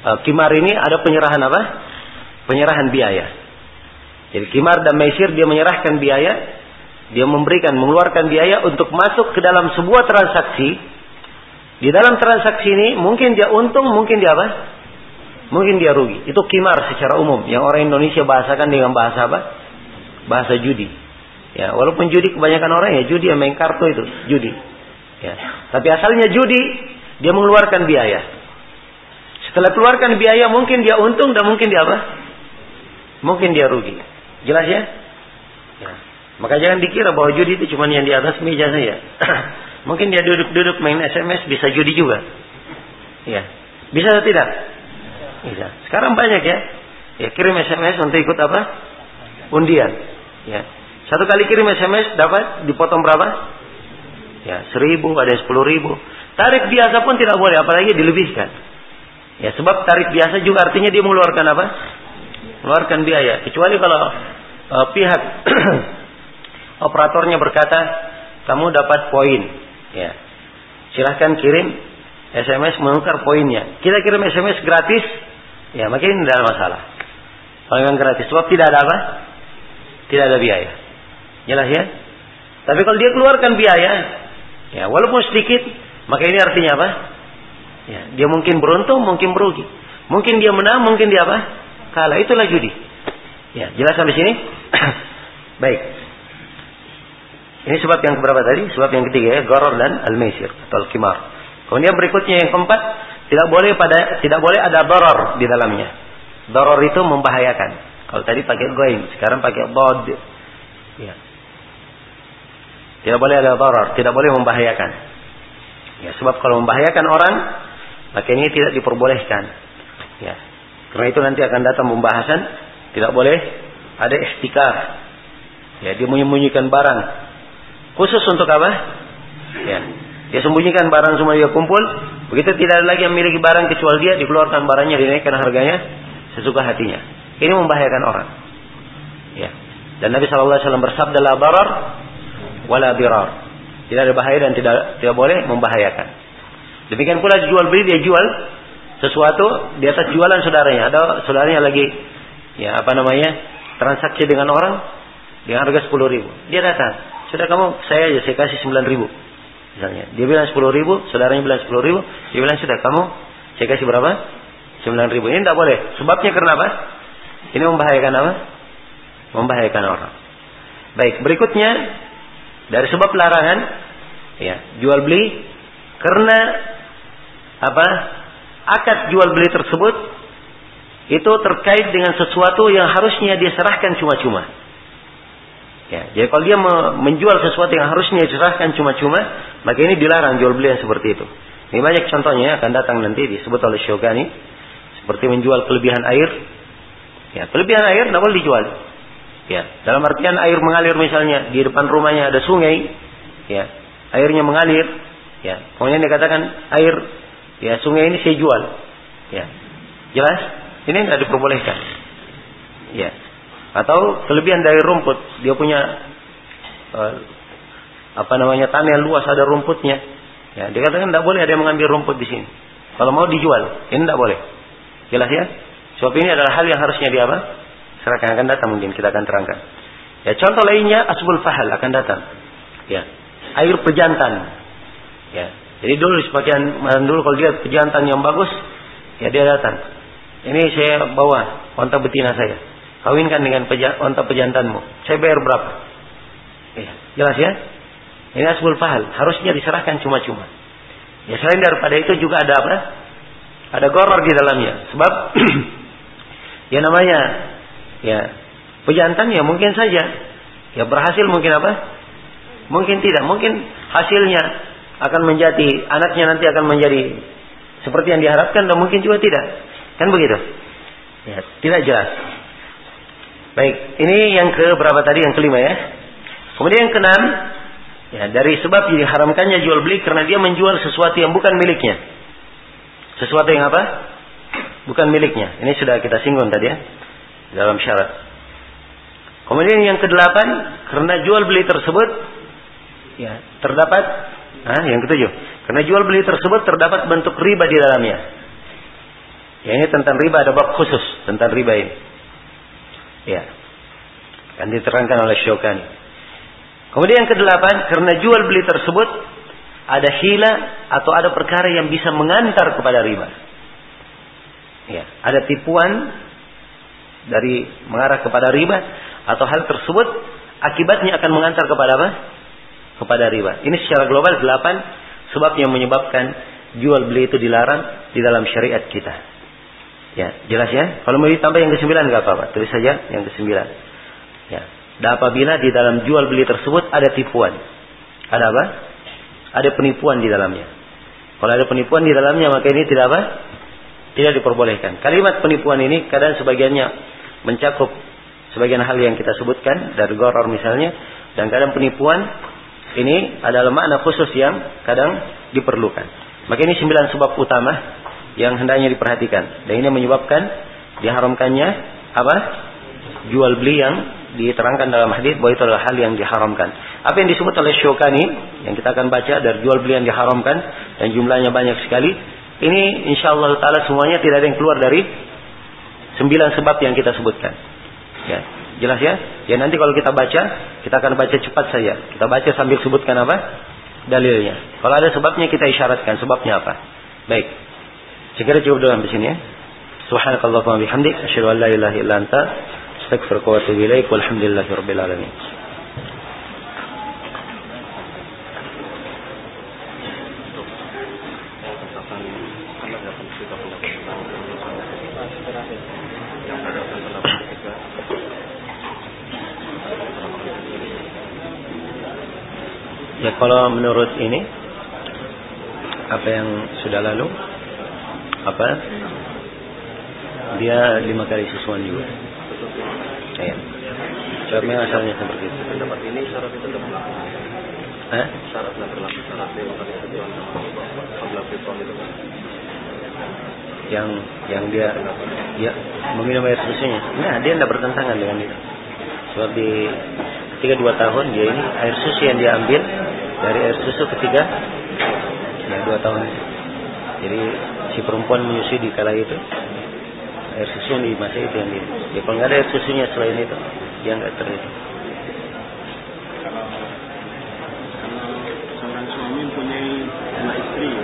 uh, kimar ini ada penyerahan apa? Penyerahan biaya. Jadi kimar dan maisir dia menyerahkan biaya, dia memberikan mengeluarkan biaya untuk masuk ke dalam sebuah transaksi. Di dalam transaksi ini mungkin dia untung, mungkin dia apa? Mungkin dia rugi. Itu kimar secara umum. Yang orang Indonesia bahasakan dengan bahasa apa? Bahasa judi. Ya, walaupun judi kebanyakan orang ya judi yang main kartu itu judi. Ya. Tapi asalnya judi dia mengeluarkan biaya. Setelah keluarkan biaya mungkin dia untung dan mungkin dia apa? Mungkin dia rugi. Jelas ya? ya. Maka jangan dikira bahwa judi itu cuma yang di atas meja saja. mungkin dia duduk-duduk main SMS bisa judi juga. Ya. Bisa atau tidak? Bisa. Sekarang banyak ya. Ya kirim SMS untuk ikut apa? Undian. Ya. Satu kali kirim SMS dapat dipotong berapa? Ya seribu, ada yang sepuluh ribu. Tarif biasa pun tidak boleh, apalagi dilebihkan. Ya sebab tarif biasa juga artinya dia mengeluarkan apa? Mengeluarkan biaya. Kecuali kalau uh, pihak operatornya berkata kamu dapat poin. Ya. Silahkan kirim SMS menukar poinnya. Kita kirim SMS gratis, Ya, maka ini tidak ada masalah. Kalau memang gratis, sebab tidak ada apa? Tidak ada biaya. Jelas ya? Tapi kalau dia keluarkan biaya, ya walaupun sedikit, maka ini artinya apa? Ya, dia mungkin beruntung, mungkin merugi. Mungkin dia menang, mungkin dia apa? Kalah. Itulah judi. Ya, jelas sampai sini? Baik. Ini sebab yang keberapa tadi? Sebab yang ketiga ya, goror dan al-maisir atau al-kimar. Kemudian berikutnya yang keempat, tidak boleh pada tidak boleh ada doror di dalamnya. Doror itu membahayakan. Kalau tadi pakai goin, sekarang pakai bod. Ya. Tidak boleh ada doror, tidak boleh membahayakan. Ya, sebab kalau membahayakan orang, maka ini tidak diperbolehkan. Ya. Karena itu nanti akan datang pembahasan, tidak boleh ada istikar. Ya, dia menyembunyikan barang. Khusus untuk apa? Ya. Dia sembunyikan barang semua dia kumpul, Begitu tidak ada lagi yang memiliki barang kecuali dia, dikeluarkan barangnya, dinaikkan harganya sesuka hatinya. Ini membahayakan orang. Ya. Dan Nabi Shallallahu Alaihi Wasallam bersabda la barar wala birar. Tidak ada bahaya dan tidak tidak boleh membahayakan. Demikian pula jual beli dia jual sesuatu di atas jualan saudaranya. Ada saudaranya lagi ya apa namanya transaksi dengan orang dengan harga sepuluh ribu. Dia datang, sudah kamu saya aja saya kasih sembilan ribu. Misalnya, dia bilang sepuluh ribu, saudaranya bilang sepuluh ribu, dia bilang sudah kamu saya kasih berapa? Sembilan ribu. Ini tidak boleh. Sebabnya karena apa? Ini membahayakan apa? Membahayakan orang. Baik, berikutnya dari sebab larangan ya, jual beli karena apa? Akad jual beli tersebut itu terkait dengan sesuatu yang harusnya dia serahkan cuma-cuma. Ya, jadi kalau dia menjual sesuatu yang harusnya diserahkan cuma-cuma, maka ini dilarang jual beli yang seperti itu. Ini banyak contohnya akan datang nanti disebut oleh Syogani. Seperti menjual kelebihan air. Ya, kelebihan air tidak boleh dijual. Ya, dalam artian air mengalir misalnya di depan rumahnya ada sungai, ya, airnya mengalir, ya. Kemudian dikatakan air ya sungai ini saya jual. Ya. Jelas? Ini tidak diperbolehkan. Ya. Atau kelebihan dari rumput, dia punya uh, apa namanya tanah yang luas ada rumputnya. Ya, dikatakan tidak boleh ada yang mengambil rumput di sini. Kalau mau dijual, ini tidak boleh. Jelas ya? Sebab ini adalah hal yang harusnya di apa? Serahkan akan datang mungkin kita akan terangkan. Ya contoh lainnya asbul fahal akan datang. Ya. Air pejantan. Ya. Jadi dulu sebagian dulu kalau dia pejantan yang bagus, ya dia datang. Ini saya bawa onta betina saya. Kawinkan dengan peja, onta pejantanmu. Saya bayar berapa? Ya, jelas ya? Ini asbul fahal. Harusnya diserahkan cuma-cuma. Ya selain daripada itu juga ada apa? Ada goror di dalamnya. Sebab ya namanya ya pejantan ya mungkin saja ya berhasil mungkin apa? Mungkin tidak. Mungkin hasilnya akan menjadi anaknya nanti akan menjadi seperti yang diharapkan dan mungkin juga tidak. Kan begitu? Ya, tidak jelas. Baik, ini yang ke berapa tadi? Yang kelima ya. Kemudian yang keenam, ya dari sebab diharamkannya jual beli karena dia menjual sesuatu yang bukan miliknya. Sesuatu yang apa? Bukan miliknya. Ini sudah kita singgung tadi ya. Dalam syarat. Kemudian yang kedelapan, karena jual beli tersebut ya terdapat ah, yang ketujuh, karena jual beli tersebut terdapat bentuk riba di dalamnya. Ya ini tentang riba ada bab khusus tentang riba ini. Ya. Kan diterangkan oleh Syukani. Kemudian yang kedelapan, karena jual beli tersebut ada hila atau ada perkara yang bisa mengantar kepada riba. Ya, ada tipuan dari mengarah kepada riba atau hal tersebut akibatnya akan mengantar kepada apa? Kepada riba. Ini secara global delapan sebab yang menyebabkan jual beli itu dilarang di dalam syariat kita. Ya, jelas ya. Kalau mau ditambah yang kesembilan nggak apa-apa, tulis saja yang kesembilan. Ya. Dan apabila di dalam jual beli tersebut ada tipuan, ada apa? ada penipuan di dalamnya. Kalau ada penipuan di dalamnya maka ini tidak apa? Tidak diperbolehkan. Kalimat penipuan ini kadang sebagiannya mencakup sebagian hal yang kita sebutkan dari goror misalnya dan kadang penipuan ini adalah makna khusus yang kadang diperlukan. Maka ini sembilan sebab utama yang hendaknya diperhatikan dan ini menyebabkan diharamkannya apa? Jual beli yang diterangkan dalam hadis bahwa itu adalah hal yang diharamkan. Apa yang disebut oleh Syukani yang kita akan baca dari jual beli yang diharamkan dan jumlahnya banyak sekali. Ini insya Allah taala semuanya tidak ada yang keluar dari sembilan sebab yang kita sebutkan. Ya, jelas ya? Ya nanti kalau kita baca, kita akan baca cepat saja. Kita baca sambil sebutkan apa? Dalilnya. Kalau ada sebabnya kita isyaratkan sebabnya apa. Baik. Segera cukup dalam di sini ya. Subhanakallahumma bihamdik asyhadu an la ilaha illa anta Astaghfiruka wa atubu ilaik walhamdulillahi rabbil alamin. Ya kalau menurut ini apa yang sudah lalu apa dia lima kali susuan juga. Iya. Sebabnya asalnya seperti itu. Pendapat ini syarat itu tetap berlaku. Eh? Syarat tidak berlaku. Syarat lima kali sama fitrah itu kan. Yang yang dia ya meminum air susunya. Nah, dia tidak bertentangan dengan itu. Sebab di ketika dua tahun dia ini air susu yang dia ambil dari air susu ketiga ya dua tahun. Jadi si perempuan menyusui di kala itu air susu di masa itu yang dia. Ya, kalau nggak ada air susunya selain itu, dia nggak terlihat. Kalau, seorang suami punya anak istri,